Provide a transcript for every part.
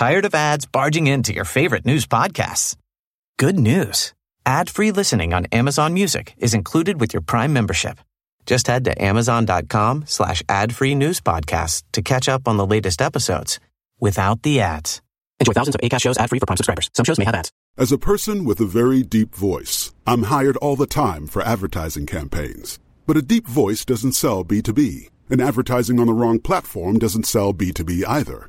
Tired of ads barging into your favorite news podcasts? Good news. Ad-free listening on Amazon Music is included with your Prime membership. Just head to amazon.com slash ad-free news podcasts to catch up on the latest episodes without the ads. Enjoy thousands of ACAST shows ad-free for Prime subscribers. Some shows may have ads. As a person with a very deep voice, I'm hired all the time for advertising campaigns. But a deep voice doesn't sell B2B, and advertising on the wrong platform doesn't sell B2B either.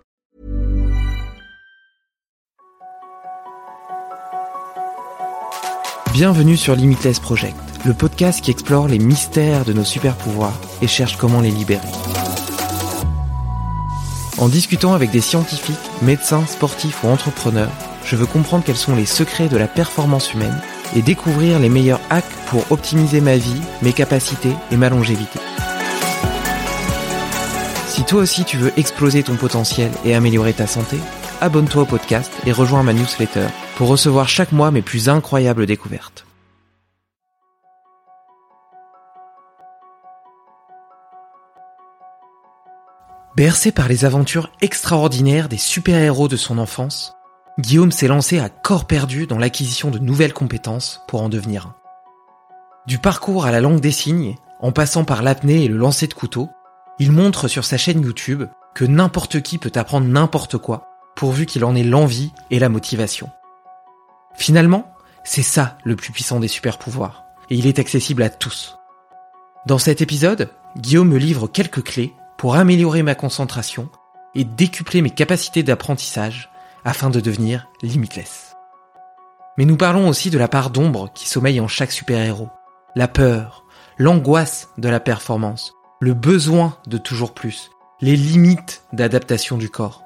Bienvenue sur Limitless Project, le podcast qui explore les mystères de nos super pouvoirs et cherche comment les libérer. En discutant avec des scientifiques, médecins, sportifs ou entrepreneurs, je veux comprendre quels sont les secrets de la performance humaine et découvrir les meilleurs hacks pour optimiser ma vie, mes capacités et ma longévité. Si toi aussi tu veux exploser ton potentiel et améliorer ta santé, abonne-toi au podcast et rejoins ma newsletter pour recevoir chaque mois mes plus incroyables découvertes. Bercé par les aventures extraordinaires des super-héros de son enfance, Guillaume s'est lancé à corps perdu dans l'acquisition de nouvelles compétences pour en devenir un. Du parcours à la langue des signes, en passant par l'apnée et le lancer de couteau, il montre sur sa chaîne YouTube que n'importe qui peut apprendre n'importe quoi, pourvu qu'il en ait l'envie et la motivation. Finalement, c'est ça le plus puissant des super pouvoirs, et il est accessible à tous. Dans cet épisode, Guillaume me livre quelques clés pour améliorer ma concentration et décupler mes capacités d'apprentissage afin de devenir limitless. Mais nous parlons aussi de la part d'ombre qui sommeille en chaque super-héros, la peur, l'angoisse de la performance, le besoin de toujours plus, les limites d'adaptation du corps.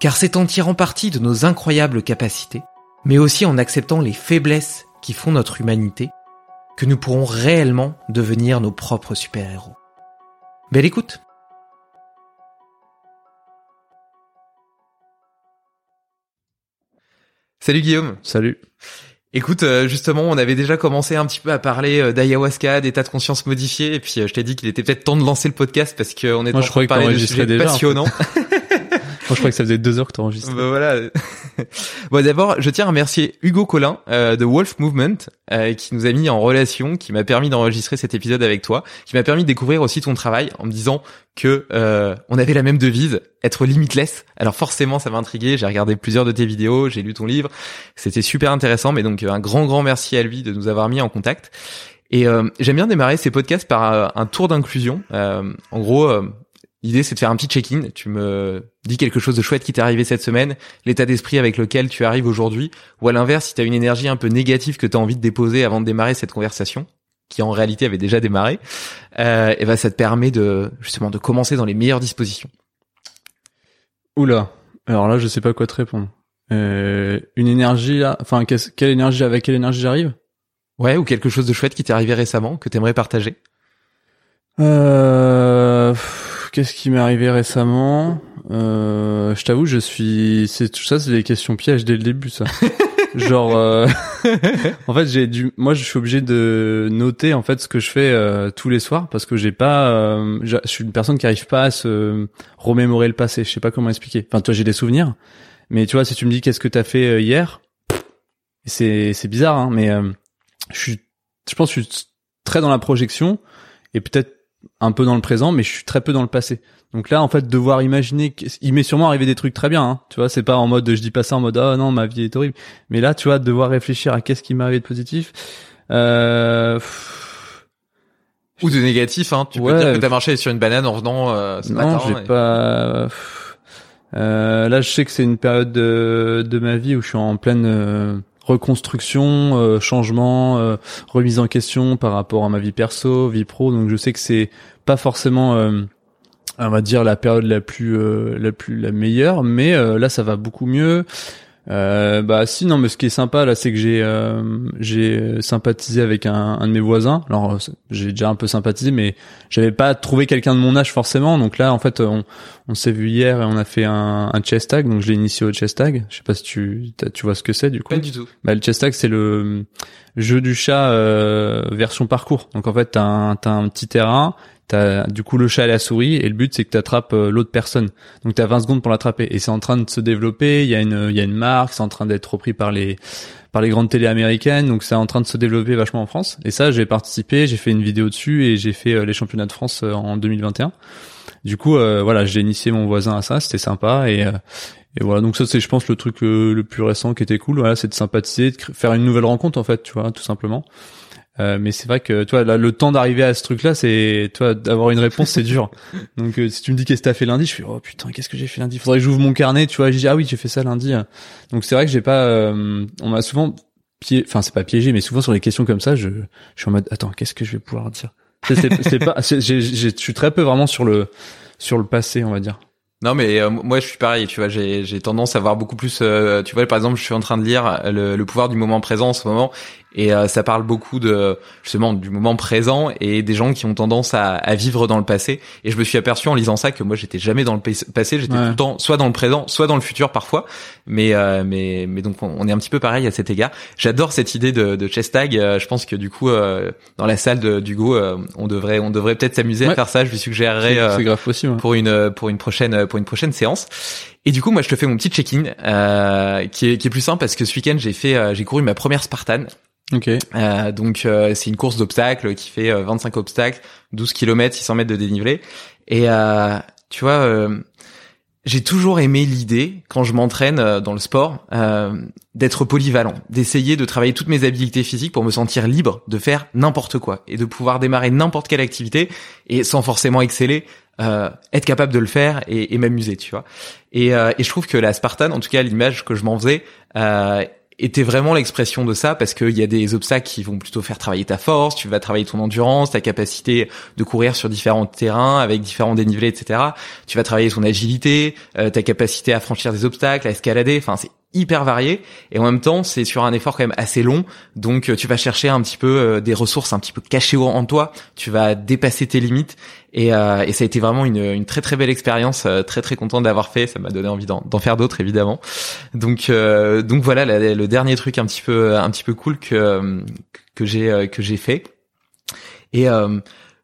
Car c'est en tirant parti de nos incroyables capacités, mais aussi en acceptant les faiblesses qui font notre humanité, que nous pourrons réellement devenir nos propres super-héros. Belle écoute Salut Guillaume Salut. Écoute, euh, justement, on avait déjà commencé un petit peu à parler euh, d'ayahuasca, d'état de conscience modifié, et puis euh, je t'ai dit qu'il était peut-être temps de lancer le podcast parce qu'on est en train de parler de sujets en fait. je crois que ça faisait deux heures que t'enregistrais. Bah, voilà. bon, d'abord, je tiens à remercier Hugo Collin euh, de Wolf Movement euh, qui nous a mis en relation, qui m'a permis d'enregistrer cet épisode avec toi, qui m'a permis de découvrir aussi ton travail en me disant que euh, on avait la même devise, être limitless. Alors forcément, ça m'a intrigué. J'ai regardé plusieurs de tes vidéos, j'ai lu ton livre, c'était super intéressant. Mais donc euh, un grand grand merci à lui de nous avoir mis en contact. Et euh, j'aime bien démarrer ces podcasts par euh, un tour d'inclusion. Euh, en gros, euh, l'idée c'est de faire un petit check-in. Tu me dis quelque chose de chouette qui t'est arrivé cette semaine, l'état d'esprit avec lequel tu arrives aujourd'hui, ou à l'inverse, si tu as une énergie un peu négative que tu as envie de déposer avant de démarrer cette conversation, qui en réalité avait déjà démarré, euh, et ben ça te permet de justement de commencer dans les meilleures dispositions. Oula. Alors là, je sais pas quoi te répondre. Euh, une énergie, là- enfin, quelle énergie, avec quelle énergie j'arrive? Ouais, ou quelque chose de chouette qui t'est arrivé récemment que t'aimerais partager? euh, Qu'est-ce qui m'est arrivé récemment? Euh, Je t'avoue, je suis. C'est tout ça, c'est des questions pièges dès le début, ça. genre, euh, en fait, j'ai dû, moi, je suis obligé de noter en fait ce que je fais euh, tous les soirs parce que j'ai pas, euh, je suis une personne qui arrive pas à se remémorer le passé. Je sais pas comment expliquer. Enfin, toi, j'ai des souvenirs, mais tu vois, si tu me dis qu'est-ce que t'as fait hier, c'est c'est bizarre, hein, mais je suis, je pense, que je suis très dans la projection et peut-être un peu dans le présent, mais je suis très peu dans le passé. Donc là, en fait, devoir imaginer, il m'est sûrement arrivé des trucs très bien, hein, tu vois, c'est pas en mode, je dis pas ça en mode, ah non, ma vie est horrible. Mais là, tu vois, devoir réfléchir à qu'est-ce qui m'est arrivé de positif, euh... Ou de négatif, hein. Tu peux dire que t'as marché sur une banane en venant euh, ce non, j'ai pas. Euh, là, je sais que c'est une période de, de ma vie où je suis en pleine euh, reconstruction, euh, changement, euh, remise en question par rapport à ma vie perso, vie pro. Donc, je sais que c'est pas forcément on va dire la période la plus euh, la plus la meilleure mais euh, là ça va beaucoup mieux euh, bah si non mais ce qui est sympa là c'est que j'ai euh, j'ai sympathisé avec un, un, de mes voisins. Alors j'ai déjà un peu sympathisé mais j'avais pas trouvé quelqu'un de mon âge forcément. Donc là en fait on, on s'est vu hier et on a fait un, un chess tag. Donc je l'ai initié au chess tag. Je sais pas si tu tu vois ce que c'est du coup. Pas du tout. Bah le chess tag c'est le jeu du chat version parcours donc en fait t'as un, t'as un petit terrain T'as du coup le chat et la souris et le but c'est que tu attrapes euh, l'autre personne. Donc tu as 20 secondes pour l'attraper et c'est en train de se développer, il y a une y a une marque, c'est en train d'être repris par les par les grandes télé américaines, donc c'est en train de se développer vachement en France. Et ça, j'ai participé, j'ai fait une vidéo dessus et j'ai fait euh, les championnats de France euh, en 2021. Du coup, voilà, j'ai initié mon voisin à ça, c'était sympa et et voilà, donc ça c'est je pense le truc le plus récent qui était cool, voilà, c'est de sympathiser, de faire une nouvelle rencontre en fait, tu vois, tout simplement. Euh, mais c'est vrai que toi là, le temps d'arriver à ce truc là c'est toi d'avoir une réponse c'est dur. Donc euh, si tu me dis qu'est-ce que t'as fait lundi je fais oh putain qu'est-ce que j'ai fait lundi? Faudrait que j'ouvre mon carnet tu vois je dis ah oui j'ai fait ça lundi. Donc c'est vrai que j'ai pas euh, on m'a souvent piégé enfin c'est pas piégé mais souvent sur les questions comme ça je, je suis en mode attends qu'est-ce que je vais pouvoir dire? C'est pas je suis très peu vraiment sur le sur le passé on va dire. Non mais moi je suis pareil, tu vois, j'ai tendance à voir beaucoup plus tu vois par exemple, je suis en train de lire le, le pouvoir du moment présent en ce moment et euh, ça parle beaucoup de justement du moment présent et des gens qui ont tendance à, à, vivre dans le passé. Et je me suis aperçu en lisant ça que moi j'étais jamais dans le passé, j'étais tout le temps soit dans le présent, soit dans le futur parfois. Mais euh, mais mais donc on est un petit peu pareil à cet égard. J'adore cette idée de, de chess tag. Euh, je pense que du coup dans la salle de, d'Hugo, on devrait on devrait peut-être s'amuser à faire ça. Je lui suggérerais pour une pour une prochaine pour une prochaine séance. Et du coup, moi, je te fais mon petit check-in, euh, qui, est, qui est plus simple parce que ce week-end, j'ai fait, j'ai couru ma première Spartan. Ok. Euh, donc euh, c'est une course d'obstacles qui fait 25 euh, obstacles, 12 km, 600 mètres de dénivelé. Et euh, tu vois, euh, j'ai toujours aimé l'idée quand je m'entraîne dans le sport d'être polyvalent, d'essayer de travailler toutes mes habiletés physiques pour me sentir libre de faire n'importe quoi et de pouvoir démarrer n'importe quelle activité et sans forcément exceller. Être capable de le faire et, et m'amuser, tu vois. Et, et, je trouve que la Spartan, en tout cas l'image que je m'en faisais, était vraiment l'expression de ça parce qu'il y a des obstacles qui vont plutôt faire travailler ta force, tu vas travailler ton endurance, ta capacité de courir sur différents terrains avec différents dénivelés, etc. Tu vas travailler ton agilité, euh, ta capacité à franchir des obstacles, à escalader. Enfin, c'est hyper varié et en même temps c'est sur un effort quand même assez long donc euh, tu vas chercher un petit peu euh, des ressources un petit peu cachées en toi tu vas dépasser tes limites et, euh, et ça a été vraiment une, très très belle expérience. Très très content d'avoir fait. Ça m'a donné envie d'en faire d'autres évidemment. Donc donc voilà le dernier truc un petit peu un petit peu cool que que j'ai que j'ai fait. Et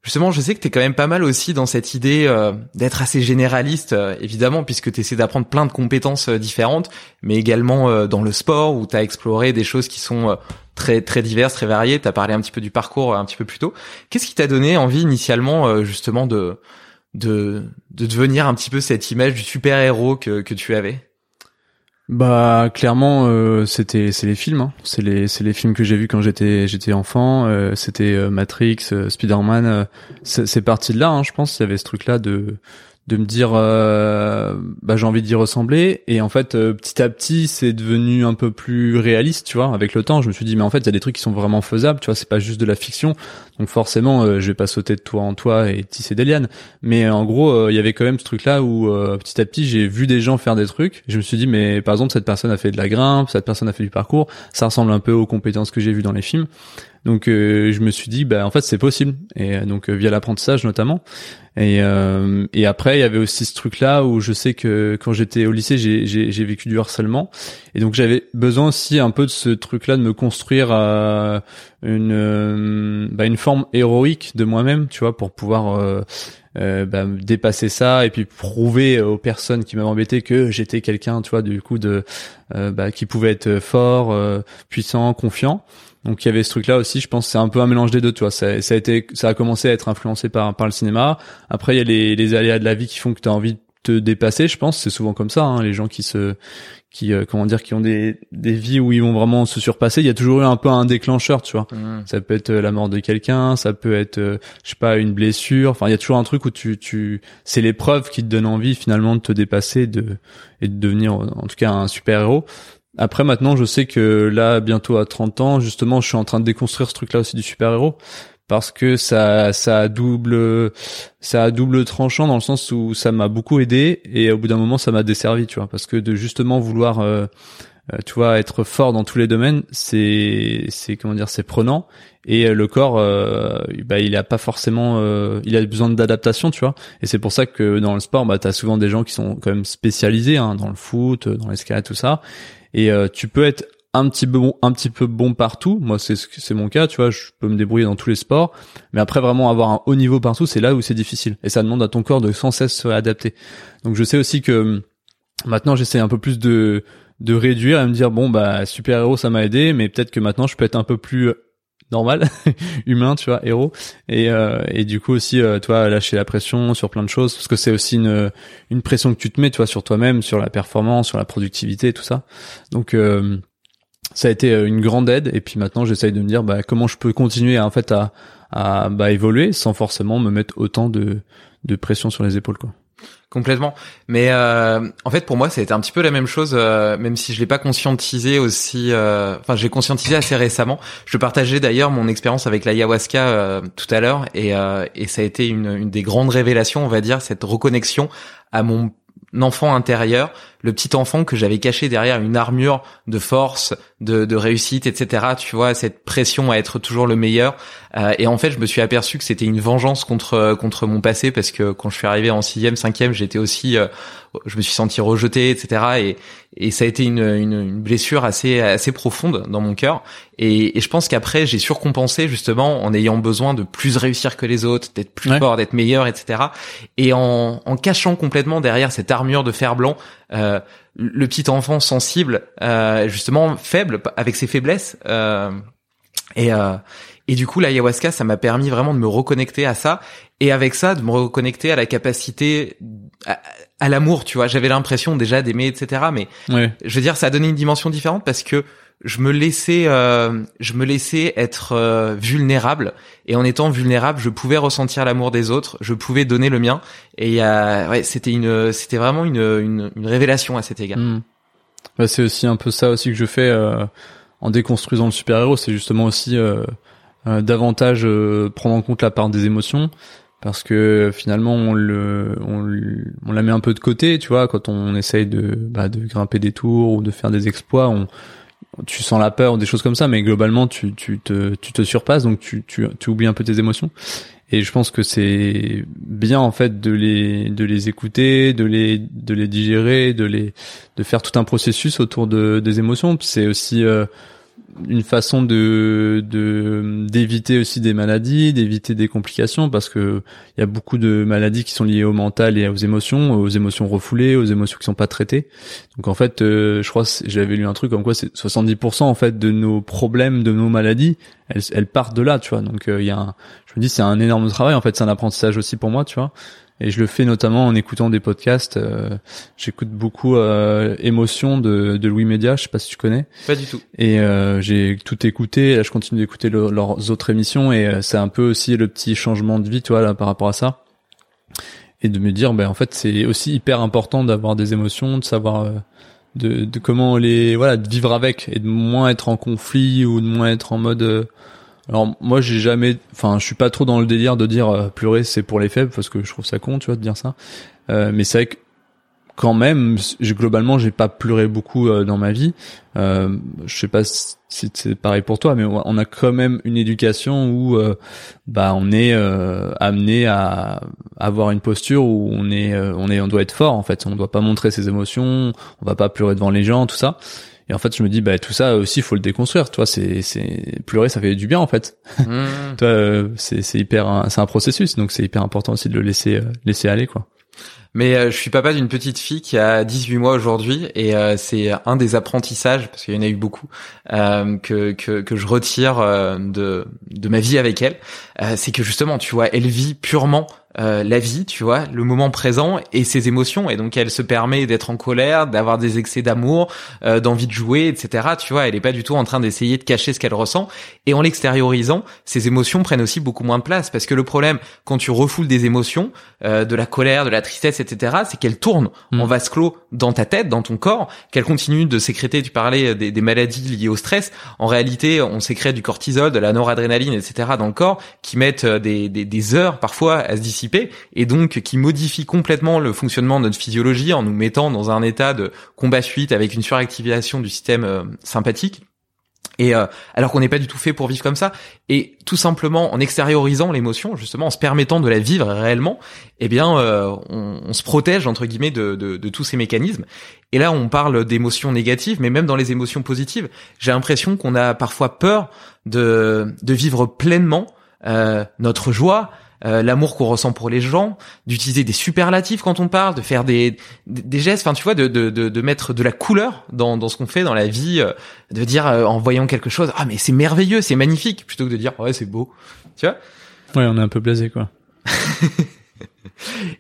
Justement, je sais que tu quand même pas mal aussi dans cette idée euh, d'être assez généraliste, euh, évidemment, puisque tu essaies d'apprendre plein de compétences euh, différentes, mais également dans le sport, où tu as exploré des choses qui sont très très diverses, très variées. Tu as parlé un petit peu du parcours un petit peu plus tôt. Qu'est-ce qui t'a donné envie initialement, justement, de, de, de devenir un petit peu cette image du super-héros que, que tu avais? Bah clairement euh, c'était c'est les films hein. c'est les c'est les films que j'ai vus quand j'étais j'étais enfant euh, c'était euh, Matrix Spider-Man c'est parti de là hein, je pense il y avait ce truc là de de me dire euh, bah j'ai envie d'y ressembler. Et en fait euh, petit à petit c'est devenu un peu plus réaliste tu vois avec le temps. Je me suis dit mais en fait il y a des trucs qui sont vraiment faisables tu vois c'est pas juste de la fiction. Donc forcément euh, je vais pas sauter de toi en toi et tisser des lianes mais en gros il y avait quand même ce truc là où petit à petit j'ai vu des gens faire des trucs. Je me suis dit mais par exemple cette personne a fait de la grimpe cette personne a fait du parcours. Ça ressemble un peu aux compétences que j'ai vues dans les films Donc euh, je me suis dit bah en fait c'est possible. Et euh, donc euh, via l'apprentissage notamment. Et et après il y avait aussi ce truc là où je sais que quand j'étais au lycée j'ai vécu du harcèlement. Et donc j'avais besoin aussi un peu de ce truc là de me construire une bah, une forme héroïque de moi-même tu vois pour pouvoir euh, bah, dépasser ça et puis prouver aux personnes qui m'avaient embêté que j'étais quelqu'un tu vois du coup de bah, qui pouvait être fort puissant confiant donc il y avait ce truc là aussi, je pense c'est un peu un mélange des deux, tu vois. Ça, ça, a été ça a commencé à être influencé par par le cinéma. Après il y a les, les aléas de la vie qui font que tu as envie de te dépasser, je pense, c'est souvent comme ça hein, les gens qui se qui euh, comment dire qui ont des des vies où ils vont vraiment se surpasser, il y a toujours eu un peu un déclencheur, tu vois. Mmh. Ça peut être euh, la mort de quelqu'un, ça peut être euh, je sais pas une blessure, enfin il y a toujours un truc où tu tu c'est l'épreuve qui te donne envie finalement de te dépasser de et de devenir en tout cas un super-héros. Après maintenant, je sais que là, bientôt à 30 ans, justement, je suis en train de déconstruire ce truc-là aussi du super-héros. Parce que ça, ça a double, ça a double tranchant dans le sens où ça m'a beaucoup aidé et au bout d'un moment, ça m'a desservi, tu vois, parce que de justement vouloir, euh, euh, tu vois, être fort dans tous les domaines, c'est, c'est comment dire, c'est prenant. Et euh, le corps, bah, il a pas forcément, il a besoin d'adaptation, tu vois, et c'est pour ça que dans le sport, bah, t'as souvent des gens qui sont quand même spécialisés, hein, dans le foot, dans l'escalade, tout ça et euh, tu peux être un petit peu bon, un petit peu bon partout. Moi, c'est c'est mon cas, tu vois. Je peux me débrouiller dans tous les sports, mais après vraiment avoir un haut niveau partout, c'est là où c'est difficile. Et ça demande à ton corps de sans cesse se réadapter. Donc, je sais aussi que hum, maintenant, j'essaie un peu plus de de réduire et me dire bon bah super héros ça m'a aidé, mais peut-être que maintenant je peux être un peu plus normal, humain, tu vois, héros. Et, euh, et du coup aussi, euh, toi, lâcher la pression sur plein de choses, parce que c'est aussi une, une pression que tu te mets, tu vois, sur toi-même, sur la performance, sur la productivité, tout ça. Donc euh, ça a été euh, une grande aide. Et puis maintenant, j'essaye de me dire, bah, comment je peux continuer en fait à, à bah, évoluer sans forcément me mettre autant de, de pression sur les épaules, quoi. Complètement. Mais euh, en fait, pour moi, ça a été un petit peu la même chose, euh, même si je l'ai pas conscientisé aussi. Euh, enfin, j'ai conscientisé assez récemment. Je partageais d'ailleurs mon expérience avec l'ayahuasca tout à l'heure, et, et ça a été une, une des grandes révélations, on va dire, cette reconnexion à mon enfant intérieur, le petit enfant que j'avais caché derrière une armure de force, de, de, réussite, etc. Tu vois, cette pression à être toujours le meilleur. Euh, et en fait, je me suis aperçu que c'était une vengeance contre contre mon passé parce que quand je suis arrivé en sixième, cinquième, j'étais aussi, euh, je me suis senti rejeté, etc. Et, et ça a été une, une, une blessure assez assez profonde dans mon cœur. Et, et je pense qu'après, j'ai surcompensé justement en ayant besoin de plus réussir que les autres, d'être plus fort, d'être meilleur, etc. Et en, en cachant complètement derrière cette armure de fer blanc. Euh, le petit enfant sensible, euh, justement faible avec ses faiblesses. Euh, et et du coup, l'ayahuasca, ça m'a permis vraiment de me reconnecter à ça, et avec ça, de me reconnecter à la capacité, à, l'amour. Tu vois, j'avais l'impression déjà d'aimer, etc. Mais je veux dire, ça a donné une dimension différente parce que je me laissais, euh, je me laissais être euh, vulnérable, et en étant vulnérable, je pouvais ressentir l'amour des autres, je pouvais donner le mien, et euh, ouais, c'était une, c'était vraiment une, une, une, révélation à cet égard. Bah, c'est aussi un peu ça aussi que je fais euh, en déconstruisant le super héros, c'est justement aussi euh, davantage prendre en compte la part des émotions. Parce que finalement on le on, on, la met un peu de côté tu vois. Quand on essaye de bah, de grimper des tours ou de faire des exploits on tu sens la peur ou des choses comme ça, mais globalement tu, tu te tu te surpasses donc tu, tu, tu oublies un peu tes émotions. Et je pense que c'est bien en fait de les de les écouter, de les de les digérer, de les de faire tout un processus autour de des émotions. C'est aussi euh, une façon de d'éviter aussi des maladies, d'éviter des complications parce que il y a beaucoup de maladies qui sont liées au mental et aux émotions, aux émotions refoulées, aux émotions qui sont pas traitées. Donc en fait, euh, je crois j'avais lu un truc comme quoi c'est 70% en fait de nos problèmes, de nos maladies, elles, elles partent de là, tu vois. Donc euh, il y a un, je me dis c'est un énorme travail en fait, c'est un apprentissage aussi pour moi, tu vois. Et je le fais notamment en écoutant des podcasts. Euh, j'écoute beaucoup euh, Émotion de, de Louis Média, je sais pas si tu connais. Pas du tout. Et euh, j'ai tout écouté. Là, je continue d'écouter leurs autres émissions et euh, c'est un peu aussi le petit changement de vie, tu vois, là, par rapport à ça. Et de me dire, ben en fait, c'est aussi hyper important d'avoir des émotions, de savoir euh, de, de comment les voilà, de vivre avec et de moins être en conflit ou de moins être en mode alors moi j'ai jamais, enfin je suis pas trop dans le délire de dire euh, pleurer c'est pour les faibles parce que je trouve ça con tu vois de dire ça. Euh, mais c'est vrai que quand même, globalement, j'ai pas pleuré beaucoup euh, dans ma vie. Euh, je sais pas si c'est pareil pour toi, mais on a quand même une éducation où euh, bah on est euh, amené à avoir une posture où on est on est on doit être fort en fait. On doit pas montrer ses émotions, on va pas pleurer devant les gens, tout ça. Et en fait, je me dis bah tout ça aussi, faut le déconstruire. Toi, c'est c'est pleurer, ça fait du bien en fait. Mmh. Toi, euh, c'est c'est hyper un- c'est un processus, donc c'est hyper important aussi de le laisser euh, laisser aller quoi. Mais euh, je suis papa d'une petite fille qui a 18 mois aujourd'hui et euh, c'est un des apprentissages parce qu'il y en a eu beaucoup euh, que, que que je retire euh, de de ma vie avec elle, Euh, c'est que justement tu vois elle vit purement euh, la vie, tu vois, le moment présent et ses émotions et donc elle se permet d'être en colère, d'avoir des excès d'amour, euh, d'envie de jouer, etc. Tu vois, elle est pas du tout en train d'essayer de cacher ce qu'elle ressent et en l'extériorisant, ses émotions prennent aussi beaucoup moins de place parce que le problème quand tu refoules des émotions, euh, de la colère, de la tristesse, etc., c'est qu'elles tournent Mm. en vase clos dans ta tête, dans ton corps, qu'elles continuent de sécréter. Tu parlais des, des maladies liées au stress. En réalité, on sécrète du cortisol, de la noradrénaline, etc. dans le corps, qui mettent euh, des, des, des heures parfois à se dissiper et donc qui modifient complètement le fonctionnement de notre physiologie en nous mettant dans un état de combat-fuite avec une suractivation du système euh, sympathique. Et euh, alors qu'on n'est pas du tout fait pour vivre comme ça, et tout simplement en extériorisant l'émotion, justement en se permettant de la vivre réellement, eh bien, euh, on, on se protège entre guillemets de, de, de tous ces mécanismes. Et là, on parle d'émotions négatives, mais même dans les émotions positives, j'ai l'impression qu'on a parfois peur de, de vivre pleinement euh, notre joie, euh, l'amour qu'on ressent pour les gens, d'utiliser des superlatifs quand on parle, de faire des, des, des gestes, enfin tu vois, de, de, de, de mettre de la couleur dans, dans ce qu'on fait dans la vie, euh, de dire euh, en voyant quelque chose, ah mais c'est merveilleux, c'est magnifique, plutôt que de dire ouais c'est beau, tu vois? Ouais, on est un peu blasé quoi.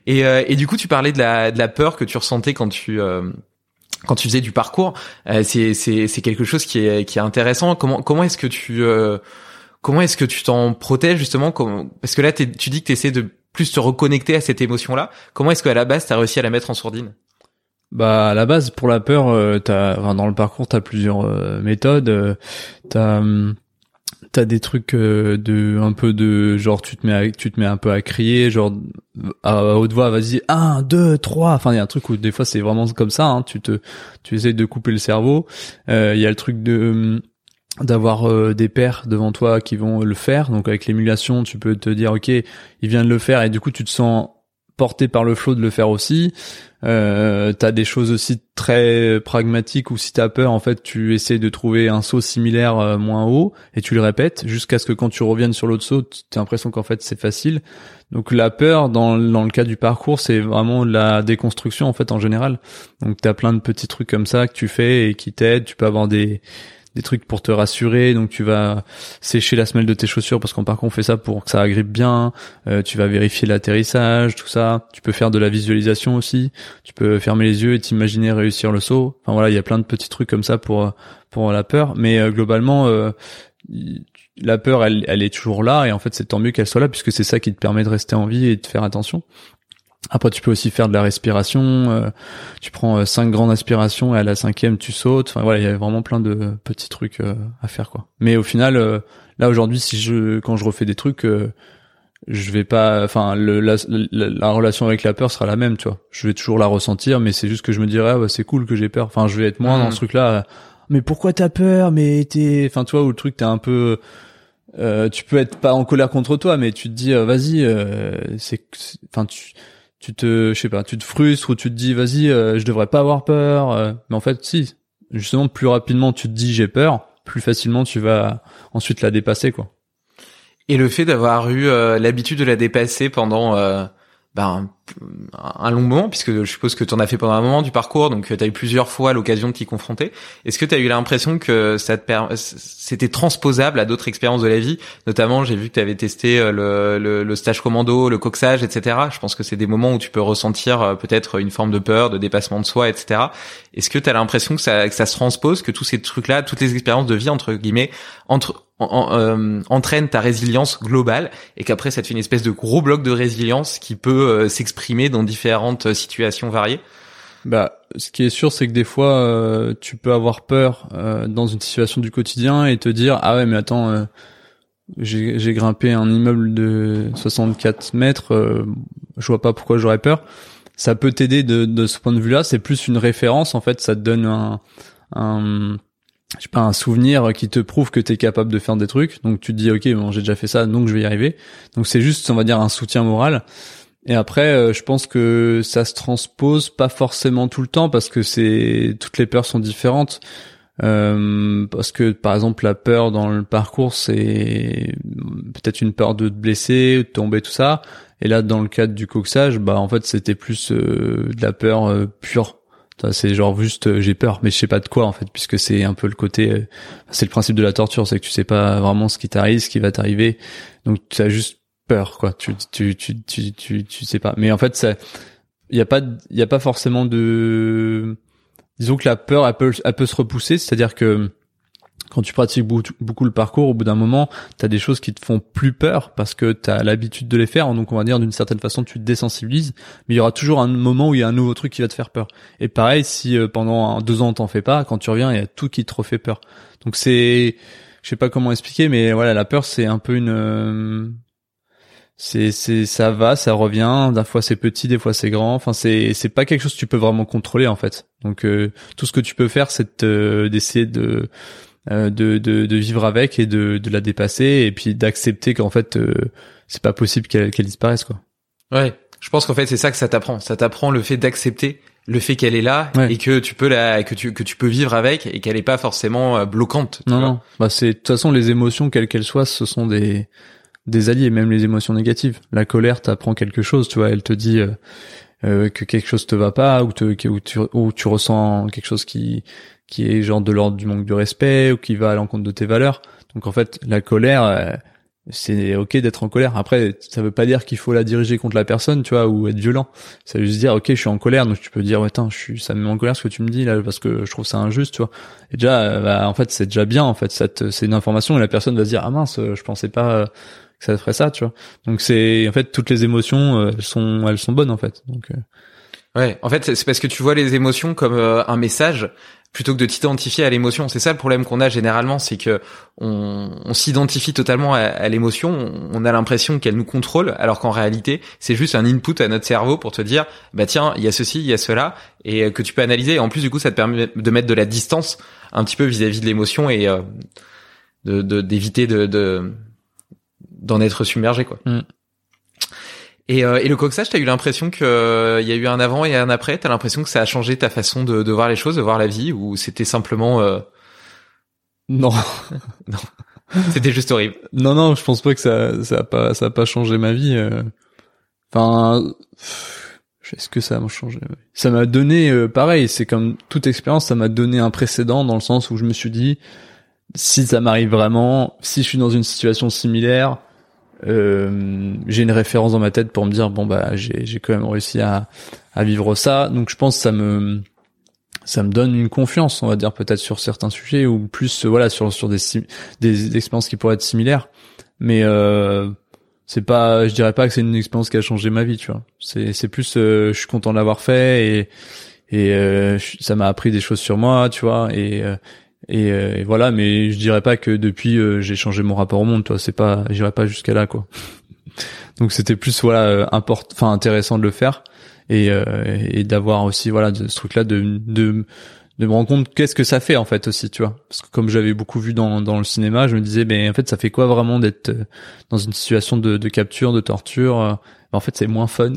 Et, euh, et du coup, tu parlais de la, de la peur que tu ressentais quand tu euh, quand tu faisais du parcours. Euh, c'est c'est c'est quelque chose qui est qui est intéressant. Comment comment est-ce que tu euh, comment est-ce que tu t'en protèges justement Parce que là, tu dis que tu essaies de plus te reconnecter à cette émotion-là. Comment est-ce qu'à la base, tu as réussi à la mettre en sourdine? Bah à la base pour la peur, euh, enfin, dans le parcours t'as plusieurs euh, méthodes. euh, t'as hum, t'as des trucs euh, de un peu de genre tu te mets tu te mets un peu à crier genre à, haute voix vas-y un deux trois enfin il y a un truc où des fois c'est vraiment comme ça hein, tu te tu essayes de couper le cerveau il y a le truc de hum, d'avoir euh, des pairs devant toi qui vont le faire donc avec l'émulation tu peux te dire ok il vient de le faire et du coup tu te sens porté par le flot de le faire aussi euh, t'as des choses aussi très pragmatiques où si t'as peur, en fait, tu essaies de trouver un saut similaire euh, moins haut et tu le répètes jusqu'à ce que quand tu reviennes sur l'autre saut, t'as l'impression qu'en fait c'est facile. Donc la peur, dans, dans le cas du parcours, c'est vraiment la déconstruction en fait en général. Donc t'as plein de petits trucs comme ça que tu fais et qui t'aident. Tu peux avoir des des trucs pour te rassurer, donc tu vas sécher la semelle de tes chaussures parce qu'en parcours on fait ça pour que ça agrippe bien. Euh, tu vas vérifier l'atterrissage, tout ça. Tu peux faire de la visualisation aussi. Tu peux fermer les yeux et t'imaginer réussir le saut. Enfin voilà, il y a plein de petits trucs comme ça pour pour la peur. Mais euh, globalement, euh, la peur, elle, elle est toujours là et en fait c'est tant mieux qu'elle soit là puisque c'est ça qui te permet de rester en vie et de faire attention. Après, tu peux aussi faire de la respiration. euh, tu prends euh, cinq grandes aspirations et à la cinquième, tu sautes. Enfin voilà, il y a vraiment plein de petits trucs euh, à faire quoi. Mais au final, euh, là aujourd'hui, si je quand je refais des trucs, je vais pas. Enfin, le, la, la, la relation avec la peur sera la même, tu vois. Je vais toujours la ressentir, mais c'est juste que je me dirais, ah, bah, c'est cool que j'ai peur. Enfin, je vais être moins dans ce truc-là. mais pourquoi t'as peur Mais t'es. Enfin, tu vois, où le truc t'es un peu. euh, tu peux être pas en colère contre toi, mais tu te dis, vas-y, euh, c'est. c'est- Enfin, tu tu te, je sais pas, tu te frustres ou tu te dis, vas-y, euh, je devrais pas avoir peur. euh, mais en fait, si, justement, plus rapidement tu te dis j'ai peur, plus facilement tu vas ensuite la dépasser, quoi. Et le fait d'avoir eu euh, l'habitude de la dépasser pendant euh, ben, un long moment, puisque je suppose que tu en as fait pendant un moment du parcours, donc tu as eu plusieurs fois l'occasion de t'y confronter. Est-ce que tu as eu l'impression que ça te c'était transposable à d'autres expériences de la vie? Notamment, j'ai vu que tu avais testé euh, le, le, le stage commando, le coxage, etc. Je pense que c'est des moments où tu peux ressentir euh, peut-être une forme de peur, de dépassement de soi, etc. Est-ce que tu as l'impression que ça, que ça se transpose, que tous ces trucs-là, toutes les expériences de vie, entre guillemets, entre, en- euh, entraînent ta résilience globale et qu'après ça te fait une espèce de gros bloc de résilience qui peut euh, s'exprimer dans différentes euh, situations variées Bah, ce qui est sûr, c'est que des fois, euh, tu peux avoir peur euh, dans une situation du quotidien et te dire ah ouais, mais attends, j'ai grimpé un immeuble de 64 mètres, je vois pas pourquoi j'aurais peur. ça peut t'aider de, de ce point de vue-là. C'est plus une référence en fait. Ça te donne un, un je sais pas un souvenir qui te prouve que tu es capable de faire des trucs. Donc tu te dis ok bon j'ai déjà fait ça donc je vais y arriver. Donc c'est juste on va dire un soutien moral. Et après, euh, je pense que ça se transpose pas forcément tout le temps parce que c'est toutes les peurs sont différentes. Euh, parce que par exemple la peur dans le parcours c'est peut-être une peur de te blesser, de tomber tout ça. Et là dans le cadre du coxage, bah en fait c'était plus euh, de la peur euh, pure. C'est genre juste j'ai peur, mais je sais pas de quoi en fait, puisque c'est un peu le côté, c'est le principe de la torture, c'est que tu sais pas vraiment ce qui t'arrive, ce qui va t'arriver, donc tu as juste peur quoi. Tu tu tu tu tu, tu sais pas. Mais en fait ça il y a pas y a pas forcément de disons que la peur elle peut elle peut se repousser c'est-à-dire que quand tu pratiques beaucoup le parcours au bout d'un moment tu as des choses qui te font plus peur parce que tu as l'habitude de les faire. Donc on va dire d'une certaine façon tu te désensibilises. Mais il y aura toujours un moment où il y a un nouveau truc qui va te faire peur. Et pareil si euh, pendant deux ans t'en fais pas quand tu reviens il y a tout qui te refait peur. Donc c'est je sais pas comment expliquer mais voilà la peur c'est un peu une euh, c'est c'est ça va ça revient. Des fois c'est petit des fois c'est grand. Enfin c'est c'est pas quelque chose que tu peux vraiment contrôler en fait. Donc euh, tout ce que tu peux faire c'est d'essayer de, de, de de vivre avec et de de la dépasser et puis d'accepter qu'en fait euh, c'est pas possible qu'elle qu'elle disparaisse quoi. Ouais. Je pense qu'en fait c'est ça que ça t'apprend. Ça t'apprend le fait d'accepter le fait qu'elle est là et que tu peux la que tu que tu peux vivre avec et qu'elle est pas forcément bloquante non non. Bah c'est de toute façon les émotions quelles qu'elles soient ce sont des des alliés, même les émotions négatives. La colère t'apprend quelque chose, tu vois, elle te dit euh, euh, que quelque chose te va pas ou, te, ou, tu, ou tu ressens quelque chose qui qui est genre de l'ordre du manque de respect ou qui va à l'encontre de tes valeurs. Donc en fait, la colère, euh, c'est ok d'être en colère. Après, ça veut pas dire qu'il faut la diriger contre la personne, tu vois, ou être violent. Ça veut juste dire, ok, je suis en colère, donc tu peux dire, ouais, je suis, ça me met en colère ce que tu me dis là, parce que je trouve ça injuste, tu vois. Et déjà, bah, en fait, c'est déjà bien, en fait, c'est une information et la personne va se dire, ah mince, je pensais pas ça ferait ça, tu vois. Donc c'est en fait toutes les émotions euh, elles sont elles sont bonnes en fait. Donc euh. Ouais, en fait, c'est parce que tu vois les émotions comme euh, un message plutôt que de t'identifier à l'émotion. C'est ça le problème qu'on a généralement, c'est que on, s'identifie totalement à, l'émotion, on a l'impression qu'elle nous contrôle, alors qu'en réalité, c'est juste un input à notre cerveau pour te dire, bah tiens, il y a ceci, il y a cela, et que tu peux analyser. Et en plus, du coup, ça te permet de mettre de la distance un petit peu vis-à-vis de l'émotion et de d'éviter de, de d'en être submergé quoi. Mm. Et, euh, et le coxage, t'as eu l'impression que euh, y a eu un avant et un après? T'as l'impression que ça a changé ta façon de, de voir les choses, de voir la vie, ou c'était simplement euh... non, non, c'était juste horrible. Non, non, je pense pas que ça, ça a pas, ça a pas changé ma vie. Euh. Enfin, est-ce que ça m'a changé Ça m'a donné, euh, pareil, c'est comme toute expérience, ça m'a donné un précédent dans le sens où je me suis dit, si ça m'arrive vraiment, si je suis dans une situation similaire, j'ai une référence dans ma tête pour me dire bon bah j'ai j'ai quand même réussi à à vivre ça. Donc je pense que ça me ça me donne une confiance on va dire peut-être sur certains sujets ou plus euh, voilà sur sur des des expériences qui pourraient être similaires. Mais euh, c'est pas je dirais pas que c'est une expérience qui a changé ma vie tu vois. C'est c'est plus euh, je suis content de l'avoir fait et et euh, ça m'a appris des choses sur moi tu vois. Et euh, et, voilà, mais je dirais pas que depuis euh, j'ai changé mon rapport au monde, toi. C'est pas, j'irais pas jusqu'à là, quoi. Donc c'était plus voilà, euh, import, enfin intéressant de le faire et, et d'avoir aussi voilà de, ce truc-là de, de de me rendre compte qu'est-ce que ça fait en fait aussi, tu vois. Parce que comme j'avais beaucoup vu dans dans le cinéma, je me disais ben en fait ça fait quoi vraiment d'être dans une situation de, de capture, de torture en fait c'est moins fun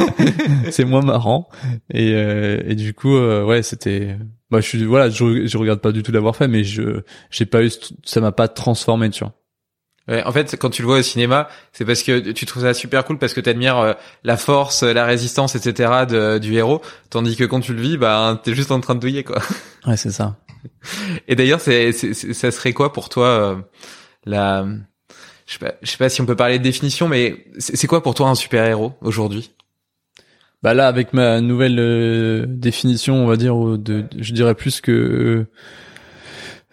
c'est moins marrant et, et du coup ouais c'était bah je suis voilà je, je regarde pas du tout l'avoir fait mais je j'ai pas eu ça m'a pas transformé tu vois Ouais, en fait, quand tu le vois au cinéma, c'est parce que tu trouves ça super cool parce que tu admires euh, la force, la résistance, etc. De, du héros, tandis que quand tu le vis, bah t'es juste en train de douiller quoi. Ouais, c'est ça. Et d'ailleurs, c'est, ça serait quoi pour toi euh, la, je sais pas, je sais pas si on peut parler de définition, mais c'est quoi pour toi un super héros aujourd'hui? Bah là avec ma nouvelle euh, définition on va dire de, je dirais plus que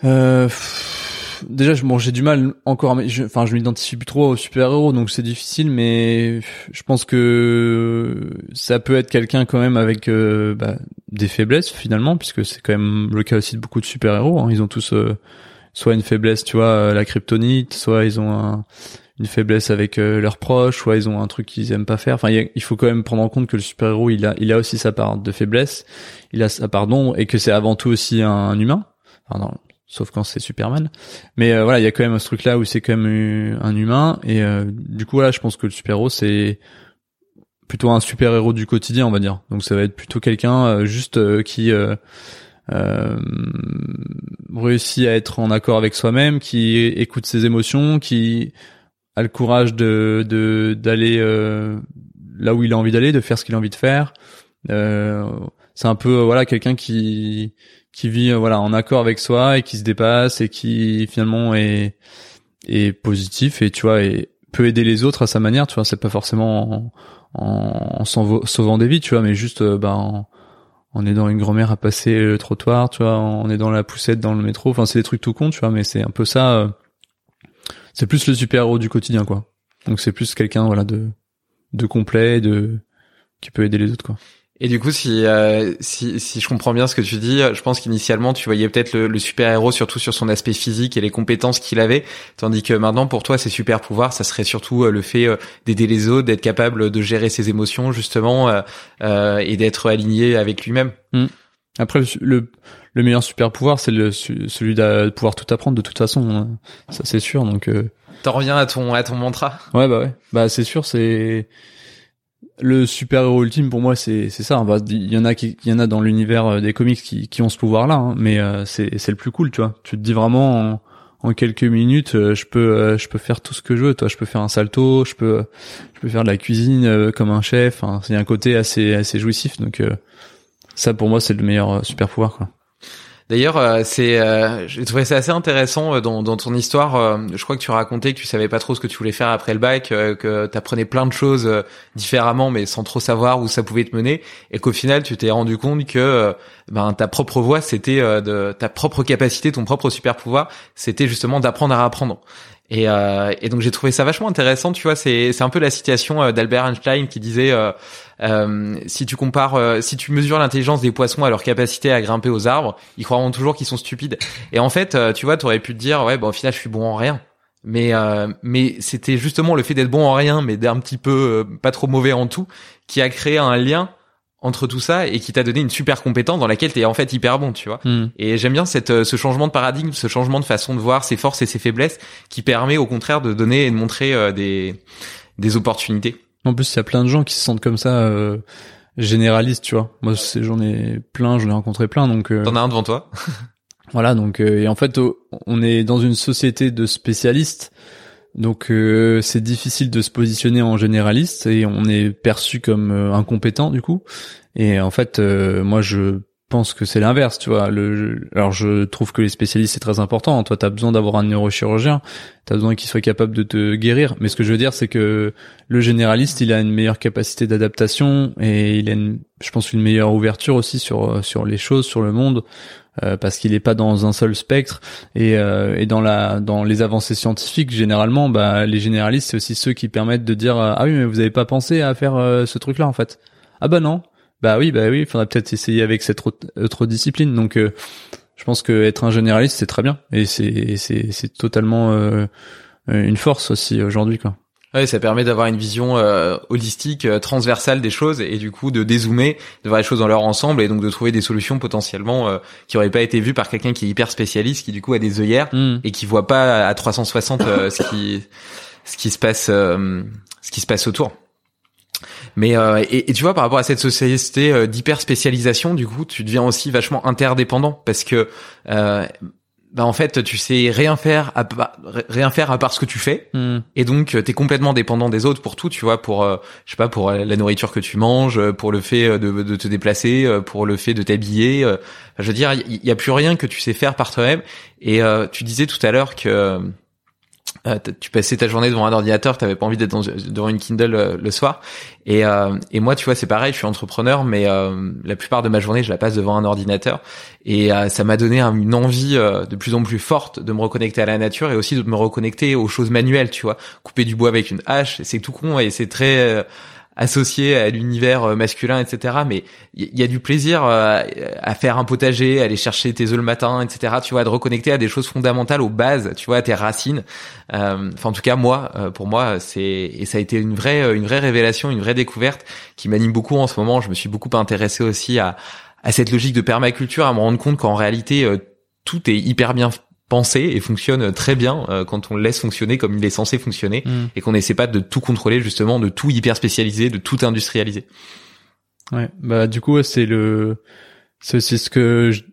euh, déjà je bon, j'ai du mal encore enfin je m'identifie plus trop aux super héros donc c'est difficile mais je pense que ça peut être quelqu'un quand même avec euh, bah, des faiblesses finalement puisque c'est quand même le cas aussi de beaucoup de super héros hein. ils ont tous euh, soit une faiblesse tu vois la kryptonite soit ils ont un une faiblesse avec euh, leurs proches, soit ils ont un truc qu'ils aiment pas faire. Enfin, a- il faut quand même prendre en compte que le super-héros, il a, il a aussi sa part de faiblesse, il a sa part d'ombre, et que c'est avant tout aussi un, humain. Enfin, non, sauf quand c'est Superman. Mais euh, voilà, il y a quand même ce truc-là où c'est quand même euh, un humain, et euh, du coup, voilà, je pense que le super-héros, c'est plutôt un super-héros du quotidien, on va dire. Donc ça va être plutôt quelqu'un euh, juste euh, qui euh, réussit à être en accord avec soi-même, qui écoute ses émotions, qui a le courage de d'aller euh, là où il a envie d'aller, de faire ce qu'il a envie de faire. Euh, c'est un peu euh, voilà quelqu'un qui qui vit voilà en accord avec soi et qui se dépasse et qui finalement est est positif et tu vois et peut aider les autres à sa manière. Tu vois, c'est pas forcément en, en, en sauvant des vies, tu vois, mais juste bah, en, en aidant une grand-mère à passer le trottoir, tu vois, en aidant la poussette dans le métro. Enfin, c'est des trucs tout con, tu vois, mais c'est un peu ça. C'est plus le super-héros du quotidien, quoi. Donc c'est plus quelqu'un, voilà, de de complet, de qui peut aider les autres, quoi. Et du coup, si, euh, si si je comprends bien ce que tu dis, je pense qu'initialement tu voyais peut-être le, le super héros surtout sur son aspect physique et les compétences qu'il avait, tandis que maintenant pour toi ses super pouvoirs, ça serait surtout euh, le fait euh, d'aider les autres, d'être capable de gérer ses émotions justement euh, euh, et d'être aligné avec lui-même. Après, le, le, le meilleur super pouvoir, c'est le celui de pouvoir tout apprendre de toute façon. hein. Ça, c'est sûr. Donc, euh, T'en reviens à ton à ton mantra? ouais, bah ouais. Bah, c'est sûr, c'est le super héros ultime pour moi. C'est c'est ça. Bah, il y en a qui, il y en a dans l'univers euh, des comics qui, qui ont ce pouvoir-là, hein, mais euh, c'est c'est le plus cool, tu vois. Tu te dis vraiment en, en quelques minutes, euh, je peux euh, je peux faire tout ce que je veux. Toi, je peux faire un salto, je peux je peux faire de la cuisine euh, comme un chef. C'est un côté assez assez jouissif. Donc euh, ça, pour moi, c'est le meilleur super pouvoir, quoi. D'ailleurs, euh, c'est, euh, j'ai trouvé ça assez intéressant euh, dans, ton histoire. je crois que tu racontais que tu savais pas trop ce que tu voulais faire après le bac, que t'apprenais plein de choses différemment, mais sans trop savoir où ça pouvait te mener, et qu'au final, tu t'es rendu compte que ben ta propre voie, c'était de ta propre capacité, ton propre super pouvoir, c'était justement d'apprendre à apprendre. Et, euh, et donc j'ai trouvé ça vachement intéressant, tu vois, c'est c'est un peu la citation euh, d'Albert Einstein qui disait euh, euh, si tu compares, euh, si tu mesures l'intelligence des poissons à leur capacité à grimper aux arbres, ils croiront toujours qu'ils sont stupides. Et en fait, euh, tu vois, t'aurais pu te dire ouais, bon au final je suis bon en rien. Mais mais c'était justement le fait d'être bon en rien, mais d'un petit peu pas trop mauvais en tout, qui a créé un lien entre tout ça et qui t'a donné une super compétence dans laquelle t'es en fait hyper bon, tu vois. Et j'aime bien cette, euh, ce changement de paradigme, ce changement de façon de voir ses forces et ses faiblesses, qui permet au contraire de donner et de montrer euh, des, des opportunités. En plus, il y a plein de gens qui se sentent comme ça, euh, généralistes, tu vois. Moi, j'en ai plein, j'en ai rencontré plein, donc euh, T'en as un devant toi voilà. Donc, euh, et en fait, on est dans une société de spécialistes, donc euh, c'est difficile de se positionner en généraliste et on est perçu comme euh, incompétent du coup. Et en fait, euh, moi, je pense que c'est l'inverse, tu vois. Le, alors, je trouve que les spécialistes c'est très important. Toi, t'as besoin d'avoir un neurochirurgien, t'as besoin qu'il soit capable de te guérir. Mais ce que je veux dire, c'est que le généraliste, il a une meilleure capacité d'adaptation et il a, une, je pense, une meilleure ouverture aussi sur sur les choses, sur le monde, euh, parce qu'il est pas dans un seul spectre. Et, euh, et dans la dans les avancées scientifiques, généralement, bah, les généralistes, c'est aussi ceux qui permettent de dire ah oui, mais vous avez pas pensé à faire euh, ce truc-là en fait. Ah bah non. Bah oui, bah oui, il faudrait peut-être essayer avec cette autre, autre discipline. Donc, euh, je pense que être un généraliste, c'est très bien et c'est c'est c'est totalement euh, une force aussi aujourd'hui, quoi. Ouais, ça permet d'avoir une vision euh, holistique, euh, transversale des choses et du coup de dézoomer, de voir les choses dans leur ensemble et donc de trouver des solutions potentiellement euh, qui auraient pas été vues par quelqu'un qui est hyper spécialiste, qui du coup a des œillères Mm. et qui voit pas à 360 euh, ce qui ce qui se passe euh, ce qui se passe autour. Mais euh, et, et tu vois par rapport à cette société euh, d'hyper spécialisation, du coup, tu deviens aussi vachement interdépendant parce que euh, bah en fait, tu sais rien faire à pa- rien faire à part ce que tu fais. Mm. Et donc, tu es complètement dépendant des autres pour tout, tu vois, pour, euh, je sais pas, pour euh, la nourriture que tu manges, euh, pour le fait euh, de, de te déplacer, euh, pour le fait de t'habiller. euh. Enfin, je veux dire, il y, a plus rien que tu sais faire par toi-même. Et euh, tu disais tout à l'heure que euh, tu passais ta journée devant un ordinateur, t'avais pas envie d'être devant une Kindle euh, le soir. Et, euh, et moi, tu vois, c'est pareil, je suis entrepreneur, mais la plupart de ma journée, je la passe devant un ordinateur. Et ça m'a donné un- une envie de plus en plus forte de me reconnecter à la nature et aussi de me reconnecter aux choses manuelles, tu vois. Couper du bois avec une hache, c'est tout con et c'est très... euh, associé à l'univers masculin, etc. Mais il y, a du plaisir à faire un potager, aller chercher tes œufs le matin, etc. Tu vois, de reconnecter à des choses fondamentales, aux bases, tu vois, à tes racines. Enfin, en tout cas, moi, pour moi, c'est et ça a été une vraie, une vraie révélation, une vraie découverte qui m'anime beaucoup en ce moment. Je me suis beaucoup intéressé aussi à à cette logique de permaculture, à me rendre compte qu'en réalité tout est hyper bien pensé et fonctionne très bien euh, quand on le laisse fonctionner comme il est censé fonctionner mm. et qu'on n'essaie pas de tout contrôler justement, de tout hyper spécialiser, de tout industrialiser. Ouais, bah du coup c'est le c'est aussi ce que je,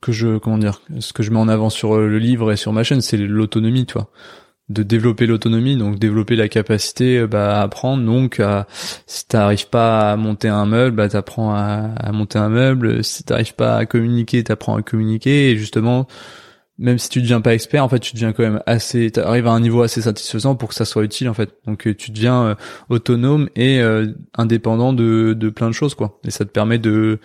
que je comment dire ce que je mets en avant sur le livre et sur ma chaîne, c'est l'autonomie, toi de développer l'autonomie, donc développer la capacité euh, bah, à apprendre. Donc, à, si t'arrives pas à monter un meuble, bah, t'apprends à, à monter un meuble. Si t'arrives pas à communiquer, t'apprends à communiquer. Et justement, même si tu deviens pas expert, en fait, tu deviens quand même assez, t'arrives à un niveau assez satisfaisant pour que ça soit utile, en fait. Donc, euh, tu deviens euh, autonome et indépendant de, de plein de choses, quoi. Et ça te permet de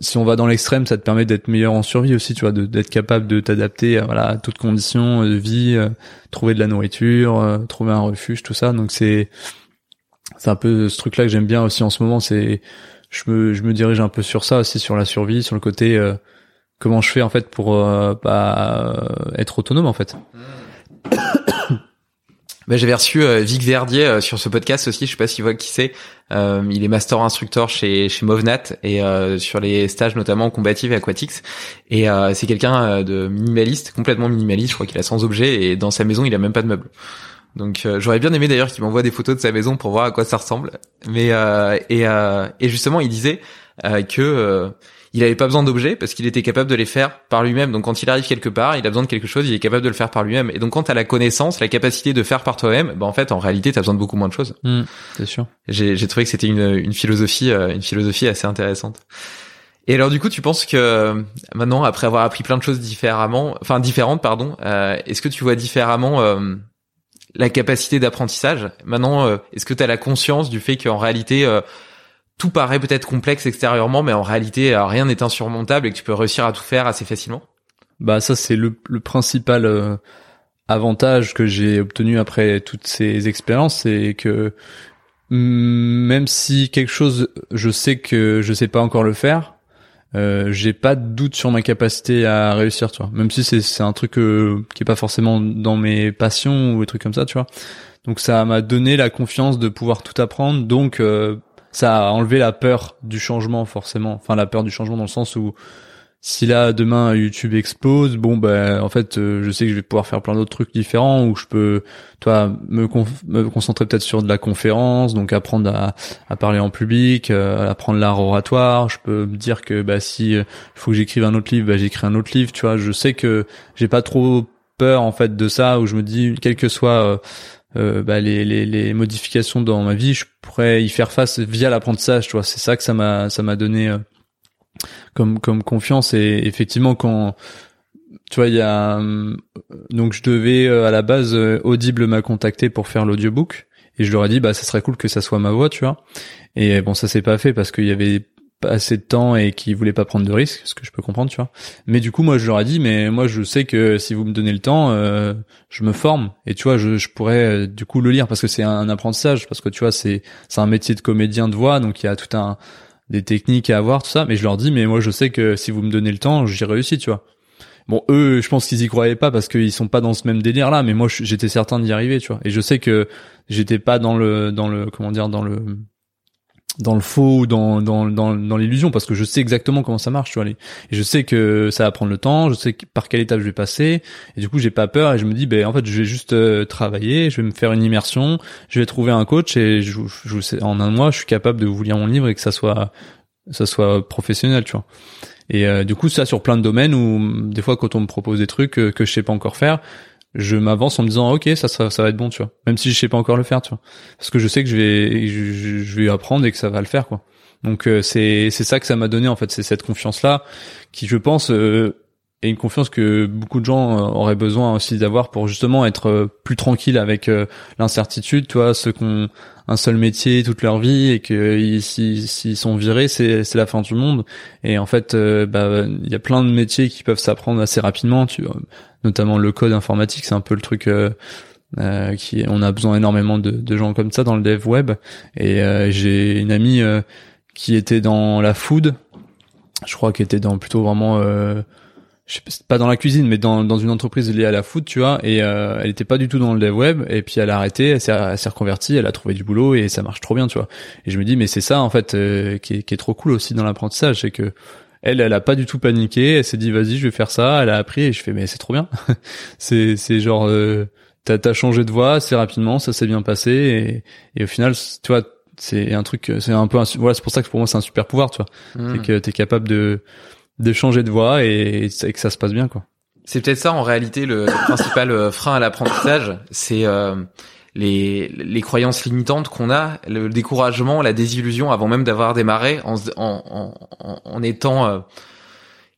si on va dans l'extrême, ça te permet d'être meilleur en survie aussi, tu vois, d'être capable de t'adapter à, voilà, à toutes conditions de vie, euh, trouver de la nourriture, euh, trouver un refuge, tout ça. Donc c'est c'est un peu ce truc-là que j'aime bien aussi en ce moment. C'est je me je me dirige un peu sur ça aussi, sur la survie, sur le côté euh, comment je fais en fait pour bah, être autonome en fait. Bah, j'avais reçu euh, Vic Verdier euh, sur ce podcast aussi. Je sais pas s'il voit qui c'est. Euh, il est master instructeur chez chez Movnat et sur les stages notamment combatifs et aquatics. Et c'est quelqu'un de minimaliste, complètement minimaliste. Je crois qu'il a 100 objets et dans sa maison il a même pas de meubles. Donc j'aurais bien aimé d'ailleurs qu'il m'envoie des photos de sa maison pour voir à quoi ça ressemble. Mais et et justement il disait que il avait pas besoin d'objets parce qu'il était capable de les faire par lui-même. Donc quand il arrive quelque part, il a besoin de quelque chose, il est capable de le faire par lui-même. Et donc quand t'as la connaissance, la capacité de faire par toi-même, bah en fait en réalité t'as besoin de beaucoup moins de choses. Mmh, c'est sûr. J'ai, j'ai trouvé que c'était une, une philosophie, euh, une philosophie assez intéressante. Et alors du coup, tu penses que maintenant, après avoir appris plein de choses différemment, enfin différentes, pardon, euh, est-ce que tu vois différemment euh, la capacité d'apprentissage? Maintenant, est-ce que tu as la conscience du fait qu'en réalité, tout paraît peut-être complexe extérieurement, mais en réalité, euh, rien n'est insurmontable et que tu peux réussir à tout faire assez facilement Bah ça, c'est le, principal euh, avantage que j'ai obtenu après toutes ces expériences, c'est que même si quelque chose, je sais que je sais pas encore le faire, euh, j'ai pas de doute sur ma capacité à réussir, tu vois. Même si c'est un truc euh, qui est pas forcément dans mes passions ou des trucs comme ça, tu vois. Donc ça m'a donné la confiance de pouvoir tout apprendre. Donc ça a enlevé la peur du changement forcément. Enfin la peur du changement dans le sens où si là demain YouTube explose, bon ben en fait euh, je sais que je vais pouvoir faire plein d'autres trucs différents où je peux toi me, me concentrer peut-être sur de la conférence, donc apprendre à, à parler en public, euh, apprendre l'art oratoire. Je peux me dire que bah si euh, faut que j'écrive un autre livre, bah j'écris un autre livre. Tu vois, je sais que j'ai pas trop peur en fait de ça où je me dis quel que soit euh, bah, les, les, les, modifications dans ma vie, je pourrais y faire face via l'apprentissage. Tu vois, c'est ça que ça m'a ça m'a donné euh, comme comme confiance. Et effectivement, quand tu vois, il y a euh, donc je devais à la base Audible m'a contacté pour faire l'audiobook et je leur ai dit bah ça serait cool que ça soit ma voix, tu vois. Et bon, ça s'est pas fait parce qu'il y avait assez de temps et qui voulaient pas prendre de risques, ce que je peux comprendre, tu vois. Mais du coup, moi, je leur ai dit, mais moi, je sais que si vous me donnez le temps, euh, je me forme et tu vois, je, je pourrais euh, du coup le lire parce que c'est un, apprentissage, parce que tu vois, c'est c'est un métier de comédien de voix, donc il y a tout un des techniques à avoir, tout ça. Mais je leur dis, mais moi, je sais que si vous me donnez le temps, j'y réussis, tu vois. Bon, eux, je pense qu'ils y croyaient pas parce qu'ils sont pas dans ce même délire là, mais moi, j'étais certain d'y arriver, tu vois. Et je sais que j'étais pas dans le dans le comment dire dans le dans le faux ou dans dans dans, dans l'illusion parce que je sais exactement comment ça marche tu vois et je sais que ça va prendre le temps je sais par quelle étape je vais passer et du coup j'ai pas peur et je me dis ben en fait je vais juste euh, travailler je vais me faire une immersion je vais trouver un coach et je, je sais, en un mois je suis capable de vous lire mon livre et que ça soit ça soit professionnel tu vois. Et euh, du coup ça sur plein de domaines où des fois quand on me propose des trucs euh, que je sais pas encore faire je m'avance en me disant ok ça, ça va être bon tu vois. Même si je sais pas encore le faire tu vois. Parce que je sais que je vais je, vais apprendre et que ça va le faire quoi. Donc euh, c'est c'est ça que ça m'a donné en fait. C'est cette confiance là qui je pense euh, est une confiance que beaucoup de gens euh, auraient besoin aussi d'avoir pour justement être euh, plus tranquille avec l'incertitude. Tu vois ceux qu'on un seul métier toute leur vie et que s'ils sont virés c'est la fin du monde. Et en fait bah il y a plein de métiers qui peuvent s'apprendre assez rapidement. Tu vois notamment le code informatique, c'est un peu le truc euh, Euh, qui on a besoin énormément de, gens comme ça dans le dev web. Et euh, j'ai une amie euh, qui était dans la food. Je crois qu'elle était dans plutôt vraiment je sais pas dans la cuisine mais dans dans une entreprise liée à la food tu vois et elle était pas du tout dans le dev web et puis elle a arrêté elle s'est reconvertie elle a trouvé du boulot et ça marche trop bien tu vois et je me dis mais c'est ça en fait qui est, qui est trop cool aussi dans l'apprentissage c'est que elle, elle a pas du tout paniqué. Elle s'est dit, vas-y, je vais faire ça. Elle a appris et je fais, mais c'est trop bien. c'est, c'est genre, t'as as changé de voie assez rapidement, ça s'est bien passé et, et au final, tu vois, c'est un truc, c'est un peu, un, voilà, c'est pour ça que pour moi c'est un super pouvoir, tu vois, mmh. c'est que t'es capable de de changer de voie et, que ça se passe bien, quoi. C'est peut-être ça en réalité le, principal euh, frein à l'apprentissage, c'est euh, les, les croyances limitantes qu'on a, le découragement, la désillusion avant même d'avoir démarré, en, en, en, en étant euh,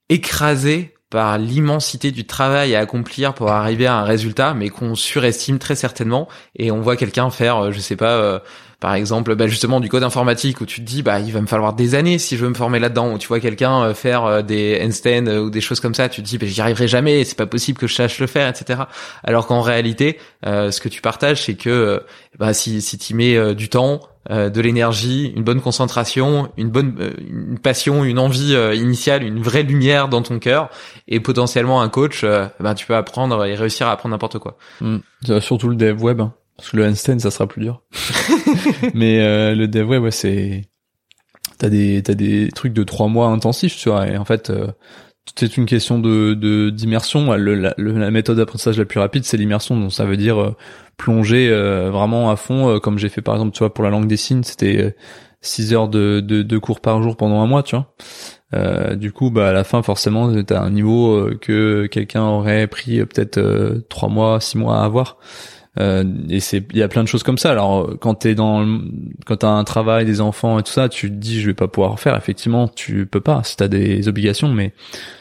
écrasé par l'immensité du travail à accomplir pour arriver à un résultat, mais qu'on surestime très certainement. Et on voit quelqu'un faire, euh, je sais pas, euh, par exemple, bah justement du code informatique où tu te dis, bah il va me falloir des années si je veux me former là-dedans. Ou tu vois quelqu'un euh, faire des handstands ou des choses comme ça, tu te dis, bah j'y arriverai jamais, c'est pas possible que je sache le faire, etc. Alors qu'en réalité, ce que tu partages, c'est que bah si si tu mets du temps, euh, de l'énergie, une bonne concentration, une bonne euh, une passion, une envie euh, initiale, une vraie lumière dans ton cœur et potentiellement un coach, ben tu peux apprendre et réussir à apprendre n'importe quoi. Mm. Surtout le dev web, hein. Parce que le handstand ça sera plus dur. Mais le dev web, ouais, c'est t'as des t'as des trucs de trois mois intensifs, tu vois. Et en fait, c'est une question de d'immersion. la, la, méthode d'apprentissage la plus rapide, c'est l'immersion. Donc ça veut dire plonger euh, vraiment à fond, euh, comme j'ai fait par exemple, tu vois, pour la langue des signes, c'était 6 euh, heures de, de, de, cours par jour pendant un mois, tu vois. Euh, du coup, bah à la fin, forcément, t'as un niveau que quelqu'un aurait pris peut-être trois mois, six mois à avoir. Euh, et c'est, il y a plein de choses comme ça. Alors, quand t'es dans, quand t'as un travail, des enfants et tout ça, tu te dis je vais pas pouvoir faire. Effectivement, tu peux pas. Si t'as des obligations, mais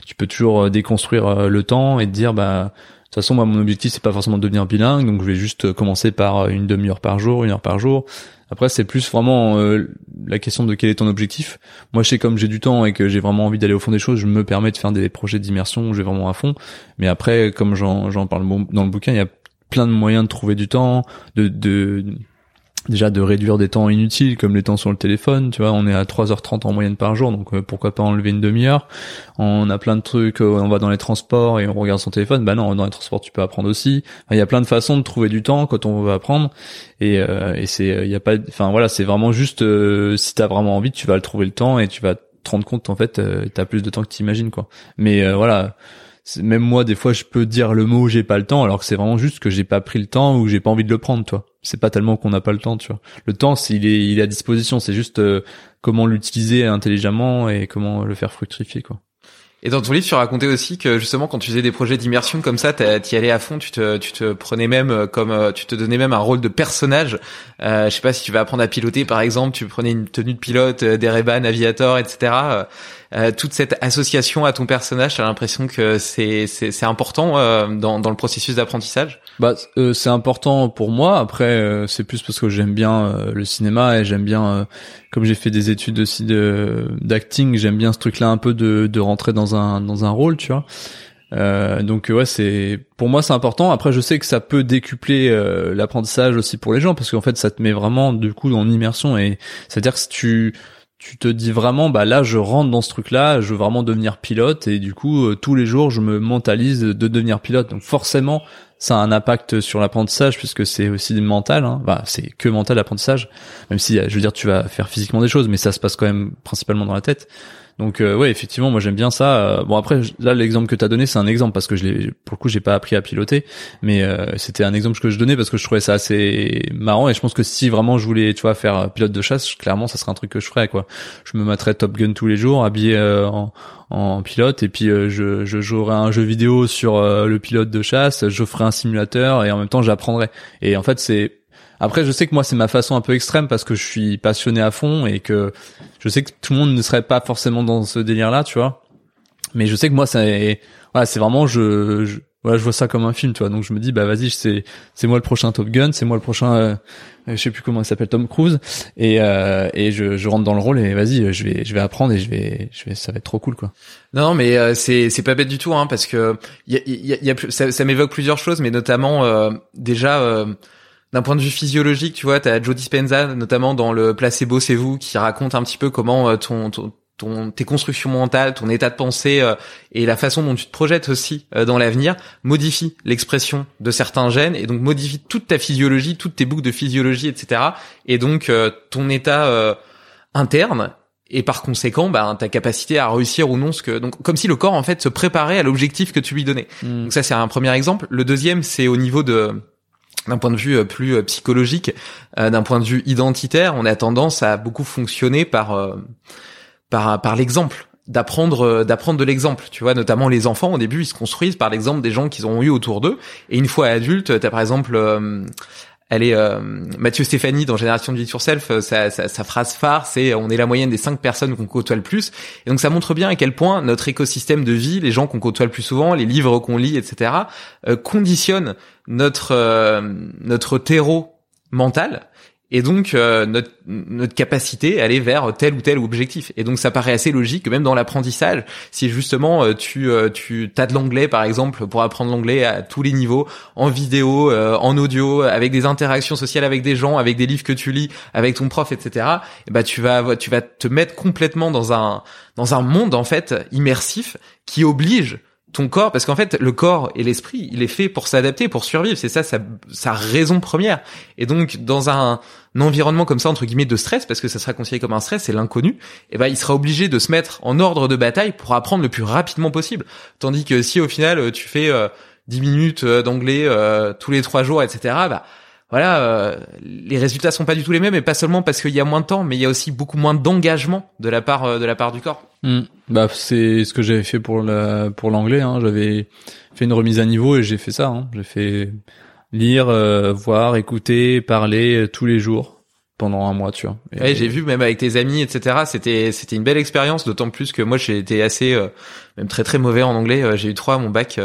tu peux toujours déconstruire le temps et te dire bah de toute façon, moi, mon objectif, c'est pas forcément de devenir bilingue, donc je vais juste commencer par une demi-heure par jour, une heure par jour. Après, c'est plus vraiment euh, la question de quel est ton objectif. Moi, je sais comme j'ai du temps et que j'ai vraiment envie d'aller au fond des choses, je me permets de faire des projets d'immersion où je vais vraiment à fond. Mais après, comme j'en parle dans le bouquin, il y a plein de moyens de trouver du temps, de, déjà de réduire des temps inutiles comme les temps sur le téléphone, tu vois, on est à 3h30 en moyenne par jour, donc euh, pourquoi pas enlever une demi-heure. On a plein de trucs, euh, on va dans les transports et on regarde son téléphone, bah non, dans les transports tu peux apprendre aussi. Il y a plein de façons de trouver du temps quand on veut apprendre et, euh, c'est il y a pas enfin voilà, c'est vraiment juste si t'as vraiment envie, tu vas trouver le temps et tu vas te rendre compte en fait t'as plus de temps que tu imagines quoi. Mais voilà, même moi des fois je peux dire le mot j'ai pas le temps alors que c'est vraiment juste que j'ai pas pris le temps ou j'ai pas envie de le prendre toi c'est pas tellement qu'on n'a pas le temps tu vois le temps il est il est à disposition c'est juste euh, comment l'utiliser intelligemment et comment le faire fructifier quoi et dans ton livre, tu racontais aussi que justement, quand tu faisais des projets d'immersion comme ça, t'y allais à fond. Tu te, tu te prenais même euh, comme, euh, tu te donnais même un rôle de personnage. Euh, je sais pas si tu vas apprendre à piloter, par exemple, tu prenais une tenue de pilote, des Ray-Ban, Aviator, etc. Euh, toute cette association à ton personnage, t'as l'impression que c'est c'est important euh, dans dans le processus d'apprentissage? Bah euh, c'est important pour moi. Après c'est plus parce que j'aime bien le cinéma et j'aime bien comme j'ai fait des études aussi de d'acting, j'aime bien ce truc-là un peu de de rentrer dans un dans un rôle, tu vois. Euh, donc ouais, c'est pour moi c'est important. Après, je sais que ça peut décupler l'apprentissage aussi pour les gens parce qu'en fait, ça te met vraiment du coup en immersion et c'est à dire que si tu tu te dis vraiment bah là je rentre dans ce truc là je veux vraiment devenir pilote et du coup euh, tous les jours je me mentalise de devenir pilote. Donc forcément ça a un impact sur l'apprentissage puisque c'est aussi mental hein. bah, c'est que mental l'apprentissage. Même si je veux dire tu vas faire physiquement des choses mais ça se passe quand même principalement dans la tête donc euh, ouais, effectivement, moi j'aime bien ça. Euh, bon après là l'exemple que tu as donné, c'est un exemple parce que je l'ai pour le coup, j'ai pas appris à piloter, mais euh, c'était un exemple que je donnais parce que je trouvais ça assez marrant et je pense que si vraiment je voulais, tu vois, faire pilote de chasse, clairement ça serait un truc que je ferais quoi. Je me mettrais Top Gun tous les jours, habillé en, en pilote et puis je, je jouerais un jeu vidéo sur le pilote de chasse, je ferais un simulateur et en même temps j'apprendrais. Et en fait, c'est après, je sais que moi, c'est ma façon un peu extrême parce que je suis passionné à fond et que je sais que tout le monde ne serait pas forcément dans ce délire-là, tu vois. Mais je sais que moi, c'est, voilà, c'est vraiment, je, voilà, je vois ça comme un film, tu vois. Donc je me dis bah vas-y, c'est c'est moi le prochain Top Gun, c'est moi le prochain euh, je sais plus comment il s'appelle Tom Cruise et euh, et je, je rentre dans le rôle et vas-y, je vais je vais apprendre et je vais je vais ça va être trop cool quoi. Non, mais euh, c'est c'est pas bête du tout hein parce que il y a, y a, y a, ça, ça m'évoque plusieurs choses mais notamment euh, déjà euh, d'un point de vue physiologique, tu vois, t'as Joe Dispenza notamment dans le placebo c'est vous qui raconte un petit peu comment euh, ton, ton ton, tes constructions mentales, ton état de pensée euh, et la façon dont tu te projettes aussi euh, dans l'avenir modifie l'expression de certains gènes et donc modifie toute ta physiologie, toutes tes boucles de physiologie, etc. Et donc euh, ton état interne et par conséquent bah, ta capacité à réussir ou non ce que donc comme si le corps en fait se préparait à l'objectif que tu lui donnais. Mm. Donc ça c'est un premier exemple. Le deuxième c'est au niveau de d'un point de vue plus psychologique, d'un point de vue identitaire, on a tendance à beaucoup fonctionner par par par l'exemple d'apprendre d'apprendre de l'exemple. Tu vois notamment les enfants au début ils se construisent par l'exemple des gens qu'ils ont eu autour d'eux. Et une fois adultes t'as par exemple euh, elle euh, Mathieu Stéphanie dans Génération de Vie sur Self euh, sa, sa, phrase phare c'est on est la moyenne des cinq personnes qu'on côtoie le plus. Et donc ça montre bien à quel point notre écosystème de vie les gens qu'on côtoie le plus souvent les livres qu'on lit etc euh, conditionnent notre euh, notre terreau mental et donc euh, notre, notre capacité à aller vers tel ou tel objectif. Et donc ça paraît assez logique que même dans l'apprentissage, si justement euh, tu euh, tu as de l'anglais par exemple pour apprendre l'anglais à tous les niveaux, en vidéo, en audio, avec des interactions sociales avec des gens, avec des livres que tu lis, avec ton prof, etc. Et bah tu vas tu vas te mettre complètement dans un dans un monde en fait immersif qui oblige ton corps, parce qu'en fait, le corps et l'esprit, il est fait pour s'adapter, pour survivre. C'est ça sa, sa, raison première. Et donc, dans un, environnement comme ça, entre guillemets, de stress, parce que ça sera considéré comme un stress, c'est l'inconnu, et ben, il sera obligé de se mettre en ordre de bataille pour apprendre le plus rapidement possible. Tandis que si, au final, tu fais euh, 10 minutes euh, d'anglais euh, tous les trois jours, etc., bah, voilà, euh, les résultats sont pas du tout les mêmes, et pas seulement parce qu'il y a moins de temps, mais il y a aussi beaucoup moins d'engagement de la part euh, de la part du corps. Mmh. Bah c'est ce que j'avais fait pour la pour l'anglais. Hein. J'avais fait une remise à niveau et j'ai fait ça. Hein. J'ai fait lire, euh, voir, écouter, parler euh, tous les jours pendant un mois, tu vois. Et ouais, j'ai vu même avec tes amis, etc. C'était c'était une belle expérience, d'autant plus que moi j'ai été assez euh, même très très mauvais en anglais. J'ai eu trois à mon bac.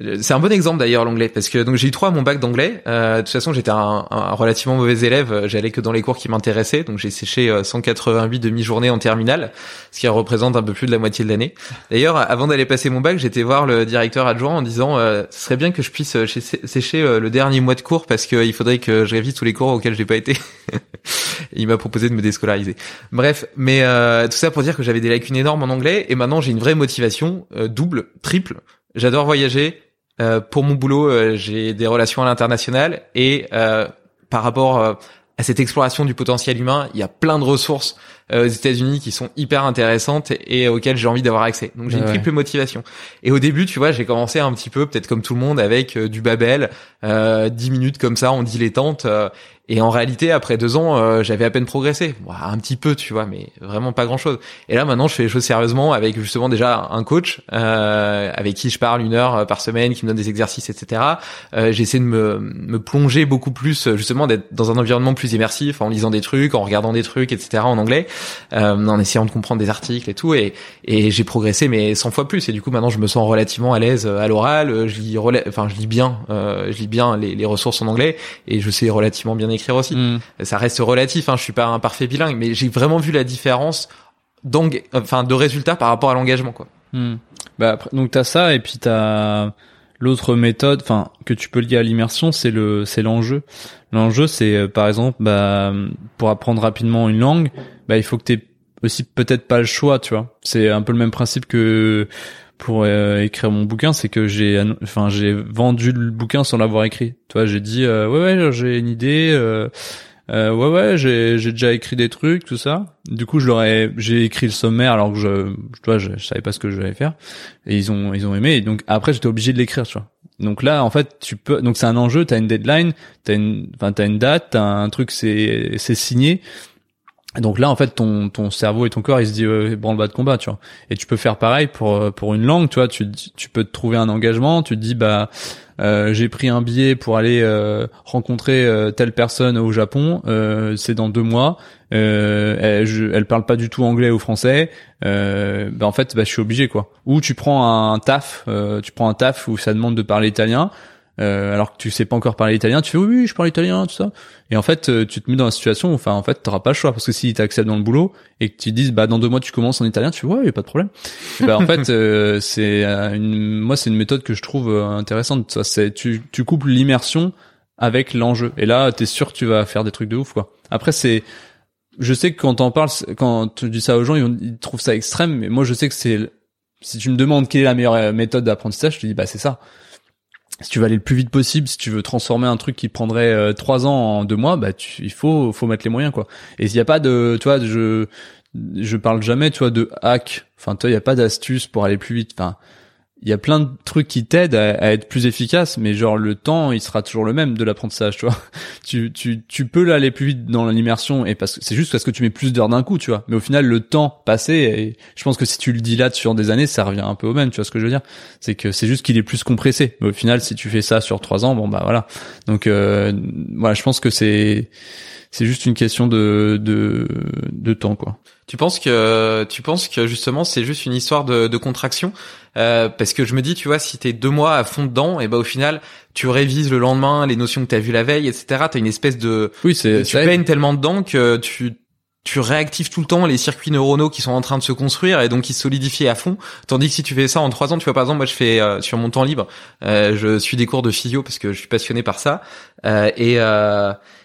C'est un bon exemple d'ailleurs l'anglais parce que donc j'ai eu trois à mon bac d'anglais. Euh, de toute façon j'étais un, relativement mauvais élève. J'allais que dans les cours qui m'intéressaient. Donc j'ai séché 188 demi-journées en terminale, ce qui représente un peu plus de la moitié de l'année. D'ailleurs avant d'aller passer mon bac, j'étais voir le directeur adjoint en disant euh, ce serait bien que je puisse sécher euh, le dernier mois de cours parce qu'il faudrait que je révise tous les cours auxquels j'ai pas été. il m'a proposé de me déscolariser. Bref, mais euh, tout ça pour dire que j'avais des lacunes énormes en anglais et maintenant j'ai une vraie motivation double, triple J'adore voyager. Euh, pour mon boulot, euh, j'ai des relations à l'international et euh, par rapport à cette exploration du potentiel humain, il y a plein de ressources aux États-Unis qui sont hyper intéressantes et, auxquelles j'ai envie d'avoir accès. Donc j'ai une triple motivation. Et au début, tu vois, j'ai commencé un petit peu, peut-être comme tout le monde, avec du Babel, 10 minutes comme ça en dilettante. Et en réalité, après deux ans, euh, j'avais à peine progressé, un petit peu, tu vois, mais vraiment pas grand-chose. Et là, maintenant, je fais les choses sérieusement avec justement déjà un coach euh, avec qui je parle une heure par semaine, qui me donne des exercices, etc. Euh, J'essaie de me, me plonger beaucoup plus, justement, d'être dans un environnement plus immersif, en lisant des trucs, en regardant des trucs, etc. en anglais, euh, en essayant de comprendre des articles et tout. Et, et j'ai progressé, mais 100 fois plus. Et du coup, maintenant, je me sens relativement à l'aise à l'oral. Je lis, enfin, je lis bien, je lis bien les, les ressources en anglais et je sais relativement bien écrire aussi. Mm. Ça reste relatif, hein, je suis pas un parfait bilingue, mais j'ai vraiment vu la différence enfin de résultats par rapport à l'engagement quoi. Mm. Bah après, donc t'as ça et puis t'as l'autre méthode, enfin que tu peux lier à l'immersion, c'est le c'est l'enjeu. L'enjeu c'est euh, par exemple bah pour apprendre rapidement une langue, il faut que t'aies aussi peut-être pas le choix, tu vois. C'est un peu le même principe que pour euh, écrire mon bouquin, c'est que j'ai, enfin, j'ai vendu le bouquin sans l'avoir écrit. Tu vois, j'ai dit, euh, ouais, ouais, j'ai une idée, euh, euh, ouais, ouais, j'ai, j'ai déjà écrit des trucs, tout ça. Du coup, je leur ai, j'ai écrit le sommaire alors que je, tu vois, je, savais pas ce que je devais faire. Et ils ont, ils ont aimé. Et donc après, j'étais obligé de l'écrire, tu vois. Donc là, en fait, tu peux, donc c'est un enjeu. T'as une deadline, t'as une, enfin, t'as une date, t'as un truc, c'est, c'est signé. Donc là, en fait, ton ton cerveau et ton corps, il se dit euh, branle-bas de combat, tu vois. Et tu peux faire pareil pour euh, pour une langue, tu vois. Tu tu peux te trouver un engagement. Tu te dis bah euh, j'ai pris un billet pour aller euh, rencontrer euh, telle personne au Japon. c'est dans deux mois. elle, je, elle parle pas du tout anglais ou français. bah en fait, bah je suis obligé quoi. Ou tu prends un taf, tu prends un taf où ça demande de parler italien. Euh, alors que tu sais pas encore parler italien, tu fais oui, oui je parle italien, tout ça. Et en fait, euh, tu te mets dans la situation où, enfin, en fait, t'auras pas le choix parce que si t'acceptes dans le boulot et que tu dises, bah, dans deux mois, tu commences en italien, tu fais ouais, y a pas de problème. bah, en fait, euh, c'est une, moi, c'est une méthode que je trouve intéressante. Ça, c'est, tu, tu couples l'immersion avec l'enjeu. Et là, t'es sûr que tu vas faire des trucs de ouf, quoi. Après, c'est, je sais que quand t'en parles, quand tu dis ça aux gens, ils, ils trouvent ça extrême, mais moi, je sais que c'est, si tu me demandes quelle est la meilleure méthode d'apprentissage, je te dis, bah, c'est ça si tu veux aller le plus vite possible, si tu veux transformer un truc qui prendrait euh, trois ans en deux mois, bah tu, il faut faut mettre les moyens quoi. Et s'il y a pas de, tu je je parle jamais, tu vois, de hack. Enfin, toi, il y a pas d'astuce pour aller plus vite. Il y a plein de trucs qui t'aident à, être plus efficace, mais genre le temps, il sera toujours le même de l'apprentissage, tu vois. Tu, tu, tu peux aller plus vite dans l'immersion et parce que c'est juste parce que tu mets plus d'heures d'un coup, tu vois. Mais au final, le temps passé, je pense que si tu le là sur des années, ça revient un peu au même, tu vois ce que je veux dire. C'est que c'est juste qu'il est plus compressé. Mais au final, si tu fais ça sur trois ans, bon bah voilà. Donc euh, voilà, je pense que c'est c'est juste une question de, de, de temps, quoi. Tu penses que tu penses que justement c'est juste une histoire de, de contraction? Euh, parce que je me dis tu vois si t'es deux mois à fond dedans et bah au final tu révises le lendemain les notions que t'as vues la veille etc t'as une espèce de oui c'est tu baignes tellement dedans que tu tu réactives tout le temps les circuits neuronaux qui sont en train de se construire et donc qui se solidifient à fond. Tandis que si tu fais ça en trois ans, tu vois par exemple, moi je fais euh, sur mon temps libre, euh, je suis des cours de physio parce que je suis passionné par ça. Euh, et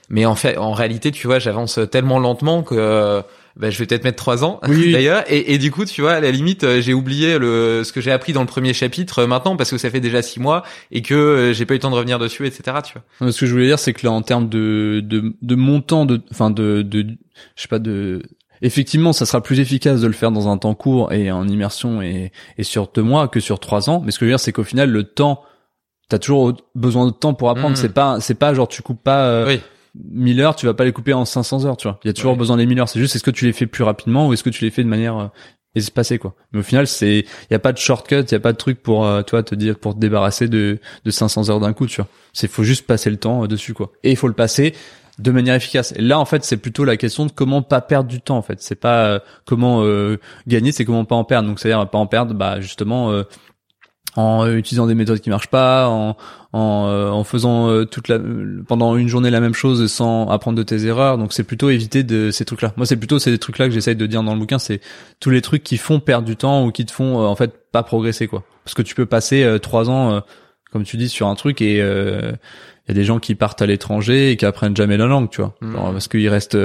mais en fait, en réalité, tu vois, j'avance tellement lentement que euh, bah, je vais peut-être mettre trois ans oui. d'ailleurs. Et, et, du coup, tu vois, à la limite, euh, j'ai oublié le ce que j'ai appris dans le premier chapitre euh, maintenant parce que ça fait déjà six mois et que j'ai pas eu le temps de revenir dessus, etc. Tu vois. Ce que je voulais dire, c'est que là, en termes de de, de montant, de, enfin de, de, je sais pas de Effectivement, ça sera plus efficace de le faire dans un temps court et en immersion et, et sur deux mois que sur trois ans. Mais ce que je veux dire, c'est qu'au final, le temps, t'as toujours besoin de temps pour apprendre. Mmh. C'est pas, c'est pas genre tu coupes pas. oui 1000 heures, tu vas pas les couper en 500 heures, tu vois. Il y a toujours besoin des 1000 heures. C'est juste, est-ce que tu les fais plus rapidement ou est-ce que tu les fais de manière euh, espacée, quoi. Mais au final, c'est, il y a pas de shortcut, il y a pas de truc pour, euh, toi, te dire, pour te débarrasser de, de 500 heures d'un coup, tu vois. C'est, faut juste passer le temps euh, dessus, quoi. Et il faut le passer de manière efficace. Et là, en fait, c'est plutôt la question de comment pas perdre du temps, en fait. C'est pas euh, comment gagner, c'est comment pas en perdre. Donc, c'est-à-dire pas en perdre, bah, justement, en utilisant des méthodes qui marchent pas, en, en, euh, en faisant euh, toute la pendant une journée la même chose sans apprendre de tes erreurs. Donc c'est plutôt éviter de ces trucs-là. Moi c'est plutôt ces trucs-là que j'essaye de dire dans le bouquin, c'est tous les trucs qui font perdre du temps ou qui te font euh, en fait pas progresser quoi. Parce que tu peux passer trois ans, comme tu dis, sur un truc et il y a des gens qui partent à l'étranger et qui apprennent jamais la langue, tu vois, mmh. parce qu'ils restent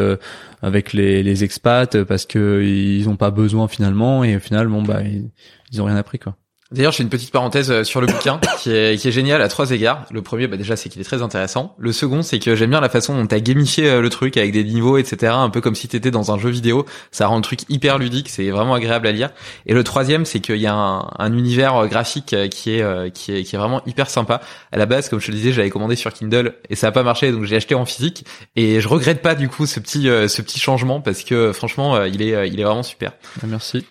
avec les, les expats, parce que ils ont pas besoin finalement et au final, bon bah ils, ils ont rien appris quoi. D'ailleurs, j'ai une petite parenthèse euh, sur le bouquin qui est, qui est génial à trois égards. Le premier, bah déjà, c'est qu'il est très intéressant. Le second, c'est que j'aime bien la façon dont t'as gamifié euh, le truc avec des niveaux, etc. Un peu comme si t'étais dans un jeu vidéo. Ça rend le truc hyper ludique. C'est vraiment agréable à lire. Et le troisième, c'est qu'il y a un, un, univers euh, graphique qui est, qui est qui est vraiment hyper sympa. À la base, comme je te le disais, j'avais commandé sur Kindle et ça a pas marché, donc j'ai acheté en physique. Et je regrette pas du coup ce petit ce petit changement parce que franchement, il est il est vraiment super. Merci.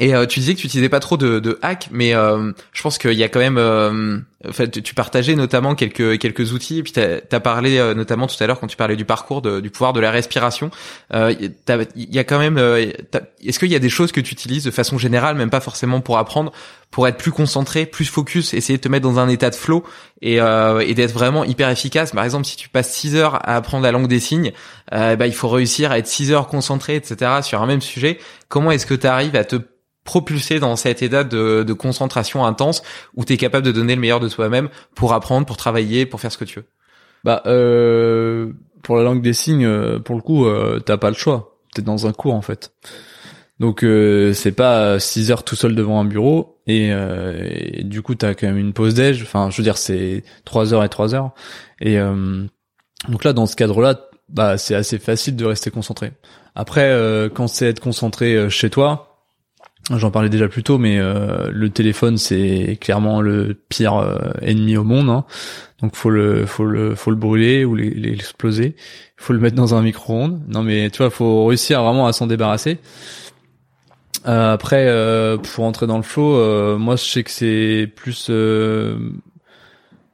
Et euh, tu disais que tu utilisais pas trop de, de hacks, mais euh, je pense qu'il y a quand même. Euh, en fait, tu partageais notamment quelques quelques outils. Et puis t'as as parlé notamment tout à l'heure quand tu parlais du parcours, du pouvoir de la respiration. Il y a quand même. Est-ce qu'il y a des choses que tu utilises de façon générale, même pas forcément pour apprendre, pour être plus concentré, plus focus, essayer de te mettre dans un état de flow et, et d'être vraiment hyper efficace? Par exemple, si tu passes 6 heures à apprendre la langue des signes, bah, il faut réussir à être 6 heures concentré, etc. sur un même sujet. Comment est-ce que tu arrives à te propulsé dans cet état de, de concentration intense où tu es capable de donner le meilleur de toi-même pour apprendre, pour travailler, pour faire ce que tu veux Bah euh, pour la langue des signes, euh, pour le coup, euh, t'as pas le choix. T'es dans un cours en fait. Donc euh, c'est pas 6 heures tout seul devant un bureau et, euh, du coup t'as quand même une pause déj. Enfin, je veux dire c'est 3 heures et 3 heures. Et euh, donc là dans ce cadre-là, bah c'est assez facile de rester concentré. Après quand c'est être concentré chez toi, J'en parlais déjà plus tôt, mais euh, le téléphone c'est clairement le pire euh, ennemi au monde. Hein. Donc faut le faut le faut le brûler ou l'exploser. Faut le mettre dans un micro-ondes. Non mais tu vois, faut réussir vraiment à s'en débarrasser. Euh, après, pour entrer dans le flow, moi je sais que c'est plus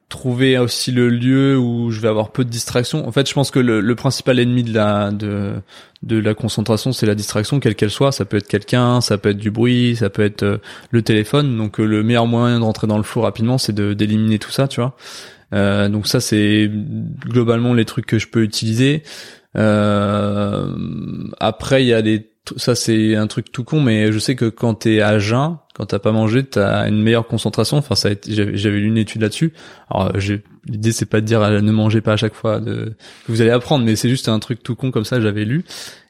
trouver aussi le lieu où je vais avoir peu de distraction. En fait, je pense que le, le principal ennemi de la de de la concentration, c'est la distraction, quelle qu'elle soit. Ça peut être quelqu'un, ça peut être du bruit, ça peut être euh, le téléphone. Donc, euh, le meilleur moyen de rentrer dans le flou rapidement, c'est de d'éliminer tout ça, tu vois. Euh, donc ça, c'est globalement les trucs que je peux utiliser. après, il y a des ça c'est un truc tout con, mais je sais que quand t'es à jeun, quand t'as pas mangé, t'as une meilleure concentration. Enfin, ça j'avais lu une étude là-dessus. Alors, l'idée c'est pas de dire ne mangez pas à chaque fois que vous allez apprendre, mais c'est juste un truc tout con comme ça. J'avais lu.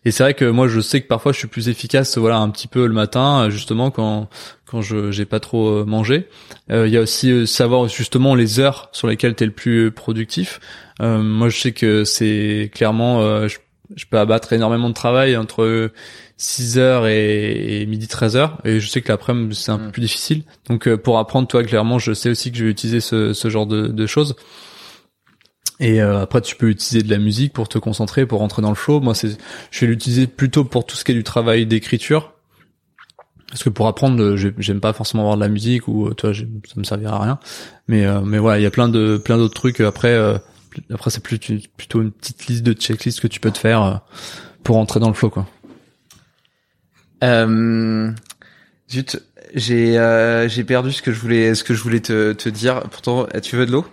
Et c'est vrai que moi, je sais que parfois je suis plus efficace, voilà, un petit peu le matin, justement quand quand je j'ai pas trop euh, mangé. Euh, il y a aussi euh, savoir justement les heures sur lesquelles t'es le plus productif. moi, je sais que c'est clairement, je, je peux abattre énormément de travail entre 6h et, midi 13h et je sais que l'après-midi c'est un peu mm. plus difficile. Donc euh, pour apprendre toi clairement je sais aussi que je vais utiliser ce, ce genre de, de choses. Et euh, après tu peux utiliser de la musique pour te concentrer pour rentrer dans le flow. Moi c'est je vais l'utiliser plutôt pour tout ce qui est du travail d'écriture. Parce que pour apprendre j'aime pas forcément avoir de la musique ou toi ça me servira à rien. Mais euh, mais voilà il y a plein de plein d'autres trucs après après c'est plutôt une petite liste de checklists que tu peux te faire pour rentrer dans le flow quoi euh, zut, j'ai euh, j'ai perdu ce que je voulais ce que je voulais te, te dire. Pourtant, tu veux de l'eau?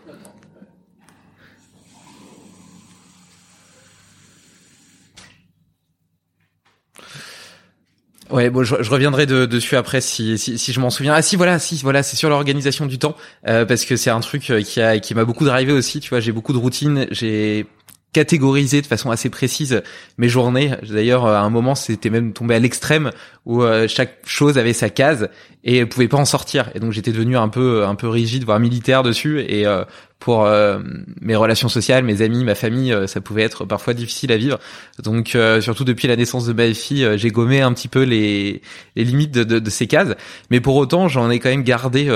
Ouais, bon, je, reviendrai de, dessus après si, si, je m'en souviens. Ah si, voilà, si, voilà, c'est sur l'organisation du temps euh, parce que c'est un truc euh, qui a qui m'a beaucoup drivé aussi. Tu vois, j'ai beaucoup de routines, j'ai catégoriser de façon assez précise mes journées. D'ailleurs, à un moment, c'était même tombé à l'extrême où euh, chaque chose avait sa case et pouvait pas en sortir. Et donc, j'étais devenu un peu un peu rigide, voire militaire dessus. Et euh, pour euh, mes relations sociales, mes amis, ma famille, ça pouvait être parfois difficile à vivre. Donc, surtout depuis la naissance de ma fille, j'ai gommé un petit peu les, limites de, de, de, ces cases. Mais pour autant, j'en ai quand même gardé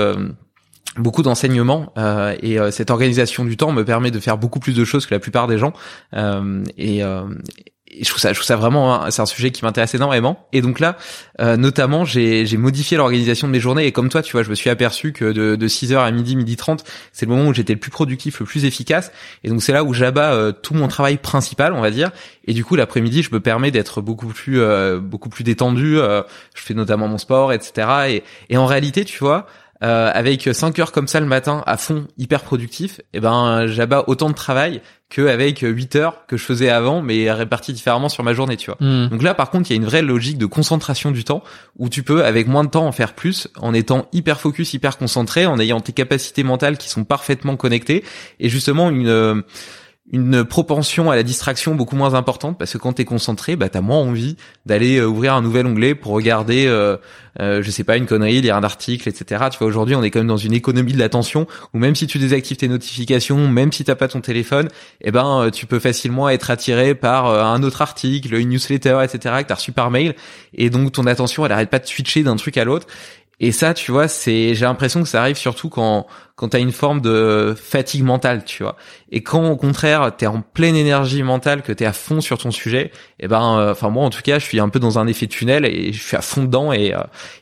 beaucoup d'enseignements euh, et euh, cette organisation du temps me permet de faire beaucoup plus de choses que la plupart des gens euh, et, euh, et, je trouve ça je trouve ça vraiment c'est un sujet qui m'intéresse énormément. Et donc là euh, notamment j'ai j'ai modifié l'organisation de mes journées et comme toi tu vois je me suis aperçu que de, de 6h à midi midi 30 c'est le moment où j'étais le plus productif le plus efficace et donc c'est là où j'abats tout mon travail principal on va dire. Et du coup l'après-midi je me permets d'être beaucoup plus beaucoup plus détendu je fais notamment mon sport etc et, et en réalité tu vois euh, avec 5 heures comme ça le matin à fond hyper productif, et eh ben j'abats autant de travail qu'avec 8 heures que je faisais avant mais réparties différemment sur ma journée, tu vois. Hmm. Donc là par contre, il y a une vraie logique de concentration du temps où tu peux avec moins de temps en faire plus en étant hyper focus, hyper concentré, en ayant tes capacités mentales qui sont parfaitement connectées et justement une euh, une propension à la distraction beaucoup moins importante parce que quand t'es concentré, bah t'as moins envie d'aller euh, ouvrir un nouvel onglet pour regarder, euh, euh, je sais pas, une connerie, lire un article, etc. Tu vois, aujourd'hui, on est quand même dans une économie de l'attention où même si tu désactives tes notifications, même si t'as pas ton téléphone, eh ben tu peux facilement être attiré par un autre article, une newsletter, etc. que t'as reçu par mail et donc ton attention, elle arrête pas de switcher d'un truc à l'autre. Et ça, tu vois, c'est, j'ai l'impression que ça arrive surtout quand quand t'as une forme de fatigue mentale, tu vois. Et quand au contraire t'es en pleine énergie mentale, que t'es à fond sur ton sujet, et eh ben, euh, enfin moi en tout cas, je suis un peu dans un effet tunnel et je suis à fond dedans et, euh,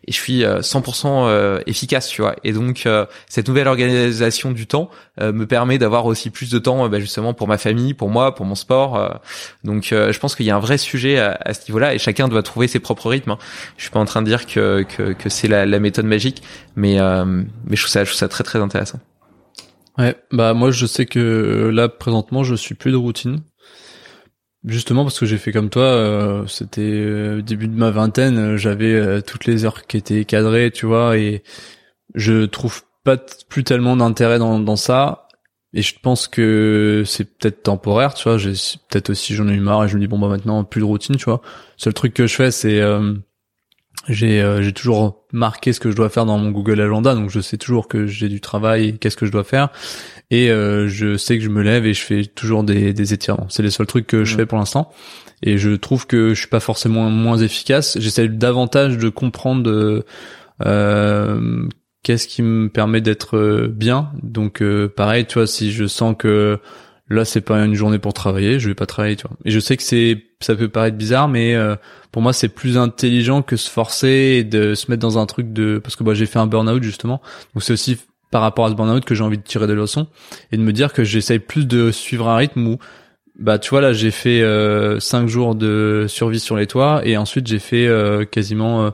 et je suis 100% euh, efficace, tu vois. Et donc cette nouvelle organisation du temps me permet d'avoir aussi plus de temps, bah, justement pour ma famille, pour moi, pour mon sport. donc je pense qu'il y a un vrai sujet à, ce niveau-là et chacun doit trouver ses propres rythmes. Hein. Je suis pas en train de dire que que, que c'est la, la, méthode magique, mais mais je trouve ça je trouve ça très très intéressant. Ouais, bah moi je sais que euh, là présentement je suis plus de routine. Justement parce que j'ai fait comme toi, euh, c'était euh, début de ma vingtaine, j'avais toutes les heures qui étaient cadrées, tu vois, et je trouve pas plus tellement d'intérêt dans, dans ça. Et je pense que c'est peut-être temporaire, tu vois. J'ai peut-être aussi j'en ai eu marre et je me dis bon bah maintenant plus de routine, tu vois. Seul truc que je fais c'est j'ai euh, j'ai toujours marqué ce que je dois faire dans mon Google Agenda, donc je sais toujours que j'ai du travail, et qu'est-ce que je dois faire, et euh, je sais que je me lève et je fais toujours des, des étirements. C'est les seuls trucs que je fais pour l'instant, et je trouve que je suis pas forcément moins efficace. J'essaie davantage de comprendre euh, qu'est-ce qui me permet d'être bien. Donc pareil, tu vois, si je sens que là c'est pas une journée pour travailler, je vais pas travailler, tu vois. Et je sais que c'est ça peut paraître bizarre, mais euh, pour moi c'est plus intelligent que se forcer et de se mettre dans un truc de parce que moi j'ai fait un burn-out justement, donc c'est aussi par rapport à ce burn-out que j'ai envie de tirer des leçons et de me dire que j'essaye plus de suivre un rythme où bah tu vois là j'ai fait euh, cinq jours de survie sur les toits et ensuite j'ai fait euh, quasiment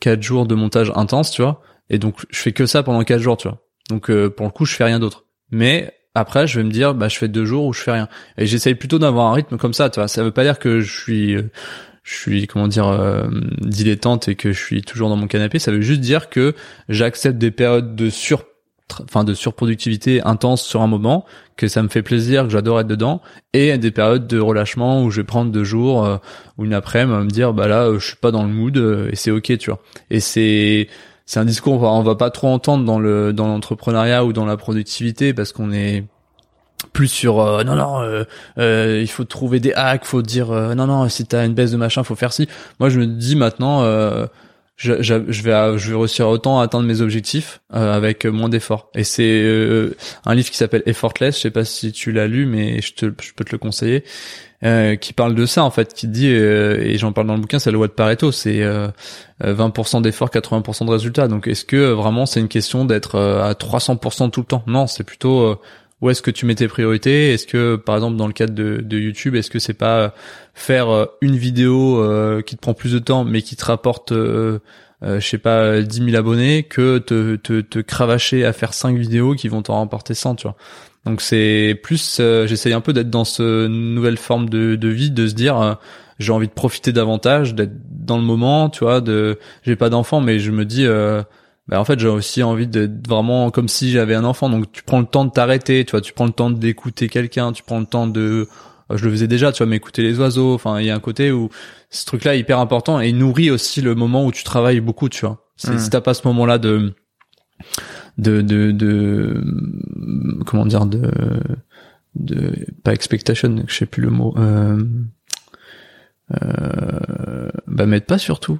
quatre jours de montage intense, tu vois, et donc je fais que ça pendant quatre jours, tu vois. Donc pour le coup je fais rien d'autre. Mais après, je vais me dire, bah, je fais deux jours où je fais rien. Et j'essaye plutôt d'avoir un rythme comme ça, tu vois. Ça veut pas dire que je suis, je suis, comment dire, euh, dilettante et que je suis toujours dans mon canapé. Ça veut juste dire que j'accepte des périodes de sur, enfin, de surproductivité intense sur un moment, que ça me fait plaisir, que j'adore être dedans, et des périodes de relâchement où je vais prendre deux jours euh, ou une après-midi, me dire, bah là, je suis pas dans le mood euh, et c'est ok, tu vois. Et c'est, c'est un discours on va, pas trop entendre dans le dans l'entrepreneuriat ou dans la productivité parce qu'on est plus sur euh, non non euh, euh, il faut trouver des hacks faut dire non non si t'as une baisse de machin faut faire ci. Moi je me dis maintenant je, je, je, vais je vais réussir autant à atteindre mes objectifs avec moins d'efforts. Et c'est un livre qui s'appelle Effortless. Je sais pas si tu l'as lu mais je te je peux te le conseiller euh, qui parle de ça en fait, qui dit euh, et j'en parle dans le bouquin, c'est la loi de Pareto, c'est 20% d'efforts, 80% de résultats. Donc est-ce que vraiment c'est une question d'être à 300% tout le temps? Non, c'est plutôt où est-ce que tu mets tes priorités? Est-ce que par exemple dans le cadre de, YouTube, est-ce que c'est pas faire une vidéo qui te prend plus de temps mais qui te rapporte euh, je sais pas 10 000 abonnés que te, te, te cravacher à faire 5 vidéos qui vont t'en remporter 100 tu vois? Donc c'est plus, euh, j'essaye un peu d'être dans ce nouvelle forme de, de vie, de se dire, euh, j'ai envie de profiter davantage, d'être dans le moment, tu vois. De, j'ai pas d'enfant, mais je me dis, euh, bah en fait j'ai aussi envie d'être vraiment comme si j'avais un enfant. Donc tu prends le temps de t'arrêter, tu vois, tu prends le temps d'écouter quelqu'un, tu prends le temps de, je le faisais déjà, tu vois, m'écouter les oiseaux. Enfin, il y a un côté où ce truc-là est hyper important et nourrit aussi le moment où tu travailles beaucoup, tu vois. Mmh. Si t'as pas ce moment-là de de, de, de comment dire de de pas expectation je sais plus le mot euh, euh, bah mettre pas surtout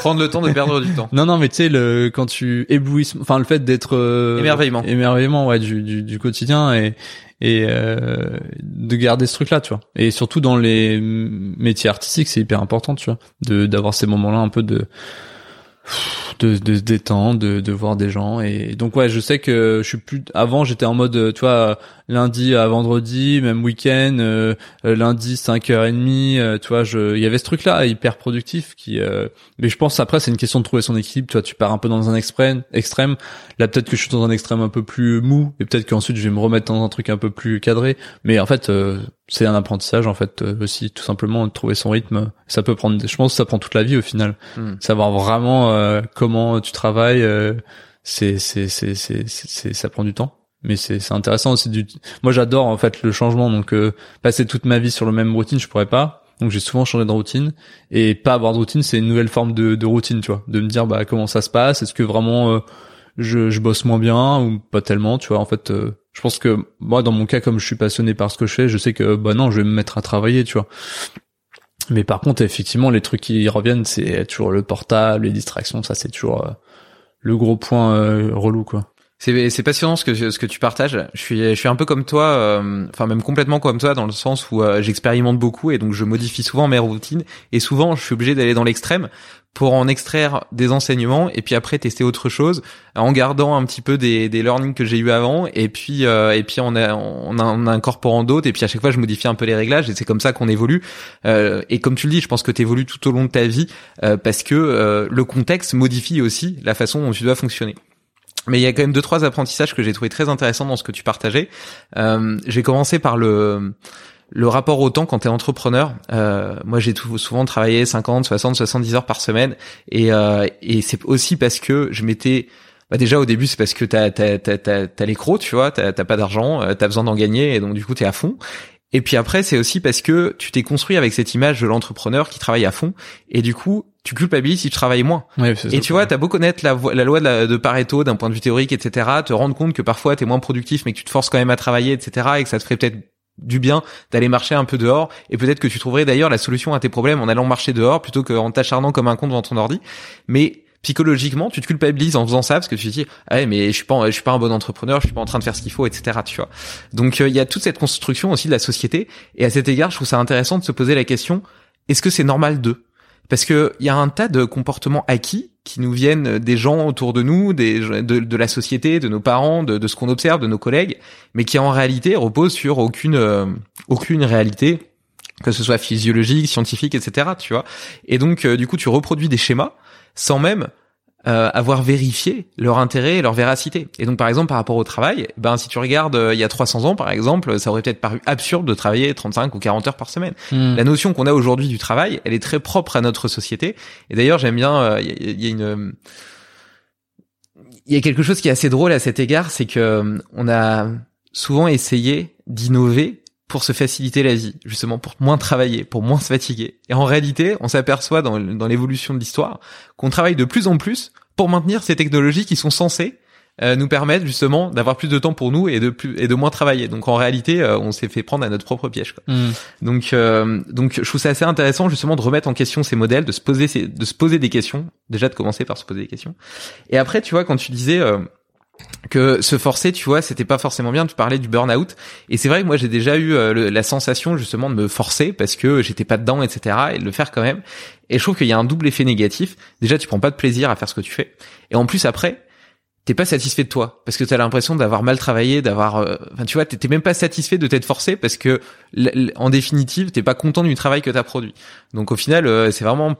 prendre, le temps de perdre du temps non non mais tu sais le quand tu éblouisses enfin le fait d'être euh, émerveillement émerveillement ouais du, du, du quotidien et et euh, de garder ce truc là tu vois et surtout dans les métiers artistiques c'est hyper important tu vois de d'avoir ces moments là un peu de de, de se détendre, de, de voir des gens et donc ouais, je sais que je suis plus. Avant, j'étais en mode, tu vois, lundi à vendredi, même week-end, euh, lundi 5h30, euh, tu vois, je, il y avait ce truc-là hyper productif qui. Euh, mais je pense après c'est une question de trouver son équilibre. Tu vois, tu pars un peu dans un extrême, extrême. Là peut-être que je suis dans un extrême un peu plus mou et peut-être qu'ensuite je vais me remettre dans un truc un peu plus cadré. Mais en fait, c'est un apprentissage en fait aussi tout simplement de trouver son rythme. Ça peut prendre. Je pense que ça prend toute la vie au final. Hmm. Savoir vraiment comment tu travailles. c'est c'est c'est c'est ça prend du temps mais c'est intéressant aussi du moi j'adore en fait le changement. Donc euh, passer toute ma vie sur le même routine je pourrais pas. Donc j'ai souvent changé de routine. Et pas avoir de routine c'est une nouvelle forme de, routine tu vois. De me dire bah comment ça se passe? Est-ce que vraiment euh, je, je bosse moins bien ou pas tellement tu vois? En fait euh, je pense que moi dans mon cas comme je suis passionné par ce que je fais je sais que bah non je vais me mettre à travailler tu vois. Mais par contre effectivement les trucs qui reviennent c'est toujours le portable les distractions. Ça c'est toujours le gros point relou quoi c'est passionnant ce que ce que tu partages. Je suis je suis un peu comme toi, euh, enfin même complètement comme toi dans le sens où euh, j'expérimente beaucoup et donc je modifie souvent mes routines et souvent je suis obligé d'aller dans l'extrême pour en extraire des enseignements et puis après tester autre chose en gardant un petit peu des des learnings que j'ai eu avant et puis euh, et puis on a incorporant d'autres et puis à chaque fois je modifie un peu les réglages et c'est comme ça qu'on évolue et comme tu le dis je pense que tu évolues tout au long de ta vie parce que le contexte modifie aussi la façon dont tu dois fonctionner. Mais il y a quand même deux trois apprentissages que j'ai trouvé très intéressants dans ce que tu partageais. Euh, j'ai commencé par le le rapport au temps quand tu es entrepreneur. Euh, moi, j'ai souvent travaillé 50, 60, 70 heures par semaine, et, euh, et c'est aussi parce que je m'étais bah déjà au début c'est parce que t'as t'as t'as t'as, t'as l'écro tu vois t'as, t'as pas d'argent t'as besoin d'en gagner et donc du coup t'es à fond Et puis après, c'est aussi parce que tu t'es construit avec cette image de l'entrepreneur qui travaille à fond, et du coup, tu culpabilises si tu travailles moins. Ouais, Et ça. tu vois, t'as beau connaître la, loi de, la- de Pareto d'un point de vue théorique, etc., te rendre compte que parfois t'es moins productif, mais que tu te forces quand même à travailler, etc., et que ça te ferait peut-être du bien d'aller marcher un peu dehors, et peut-être que tu trouverais d'ailleurs la solution à tes problèmes en allant marcher dehors plutôt qu'en t'acharnant comme un con devant ton ordi. Mais psychologiquement, tu te culpabilises en faisant ça parce que tu te dis, ah mais je suis pas, je suis pas un bon entrepreneur, je suis pas en train de faire ce qu'il faut, etc., tu vois. Donc, euh, il y a toute cette construction aussi de la société, et à cet égard, je trouve ça intéressant de se poser la question, est-ce que c'est normal d'eux? Parce que il y a un tas de comportements acquis qui nous viennent des gens autour de nous, de, la société, de nos parents, de, de ce qu'on observe, de nos collègues, mais qui en réalité reposent sur aucune euh, aucune réalité, que ce soit physiologique, scientifique, etc. Tu vois. Et donc euh, du coup, tu reproduis des schémas sans même euh, avoir vérifié leur intérêt et leur véracité. Et donc par exemple par rapport au travail, ben si tu regardes euh, il y a 300 ans par exemple, ça aurait peut-être paru absurde de travailler 35 ou 40 heures par semaine. Hmm. La notion qu'on a aujourd'hui du travail, elle est très propre à notre société. Et d'ailleurs, j'aime bien, euh, il y, a- il y a une, il y a quelque chose qui est assez drôle à cet égard, c'est que euh, on a souvent essayé d'innover pour se faciliter la vie, justement pour moins travailler, pour moins se fatiguer. Et en réalité, on s'aperçoit dans, dans l'évolution de l'histoire qu'on travaille de plus en plus pour maintenir ces technologies qui sont censées euh, nous permettre justement d'avoir plus de temps pour nous et de plus et de moins travailler. Donc en réalité, euh, on s'est fait prendre à notre propre piège. Quoi. Hmm. Donc, euh, donc, je trouve ça assez intéressant justement de remettre en question ces modèles, de se poser, ces- de se poser des questions. Déjà de commencer par se poser des questions. Et après, tu vois, quand tu disais euh, que se forcer, tu vois, c'était pas forcément bien. Tu parlais du burn-out. Et c'est vrai que moi, j'ai déjà eu euh, la sensation justement de me forcer parce que j'étais pas dedans, etc. Et de le faire quand même. Et je trouve qu'il y a un double effet négatif. Déjà, tu prends pas de plaisir à faire ce que tu fais. Et en plus, après, t'es pas satisfait de toi parce que t'as l'impression d'avoir mal travaillé, d'avoir, euh, enfin tu vois, t'es même pas satisfait de t'être forcé parce que en définitive t'es pas content du travail que t'as produit. Donc au final, euh, c'est vraiment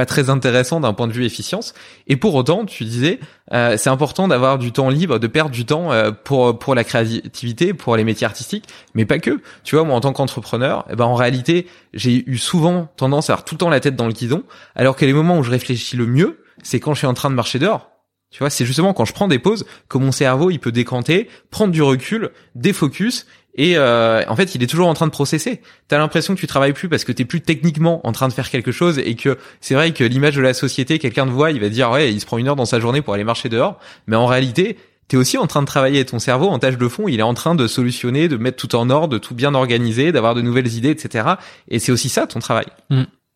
pas très intéressant d'un point de vue efficience. Et pour autant, tu disais, euh, c'est important d'avoir du temps libre, de perdre du temps euh, pour pour la créativité, pour les métiers artistiques, mais pas que. Tu vois, moi en tant qu'entrepreneur, eh ben en réalité, j'ai eu souvent tendance à avoir tout le temps la tête dans le guidon, alors que les moments où je réfléchis le mieux, c'est quand je suis en train de marcher dehors. Tu vois, c'est justement quand je prends des pauses que mon cerveau il peut décanter, prendre du recul, défocus et euh, en fait il est toujours en train de processer. T'as l'impression que tu travailles plus parce que t'es plus techniquement en train de faire quelque chose et que c'est vrai que l'image de la société, quelqu'un te voit, il va dire ouais il se prend une heure dans sa journée pour aller marcher dehors, mais en réalité T'es aussi en train de travailler ton cerveau en tâche de fond, il est en train de solutionner, de mettre tout en ordre, de tout bien organiser, d'avoir de nouvelles idées, etc. Et c'est aussi ça ton travail.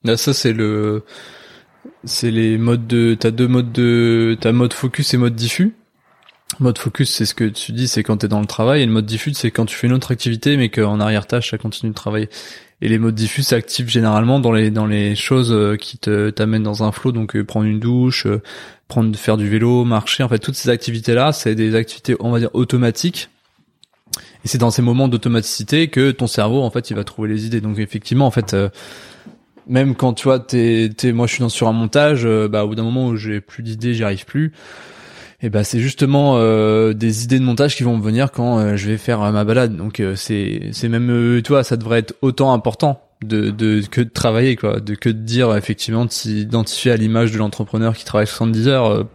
Là, ça c'est le, c'est les modes de, t'as deux modes de, t'as mode focus et mode diffus. Mode focus, c'est ce que tu dis, c'est quand t'es dans le travail, et le mode diffus, c'est quand tu fais une autre activité, mais qu'en arrière tâche, ça continue de travailler. Et les modes diffus s'activent généralement dans les dans les choses euh, qui te t'amènent dans un flow, donc euh, prendre une douche, euh, prendre faire du vélo, marcher. En fait, toutes ces activités là, c'est des activités, on va dire automatiques. Et c'est dans ces moments d'automaticité que ton cerveau, en fait, il va trouver les idées. Donc effectivement, en fait. même quand tu vois t'es t'es moi je suis dans sur un montage bah au bout d'un moment où j'ai plus d'idées j'y arrive plus et bah c'est justement euh, des idées de montage qui vont me venir quand euh, je vais faire euh, ma balade. Donc euh, c'est c'est même vois ça devrait être autant important de, de que de travailler quoi. De que de dire effectivement de s'identifier à l'image de l'entrepreneur qui travaille 70 heures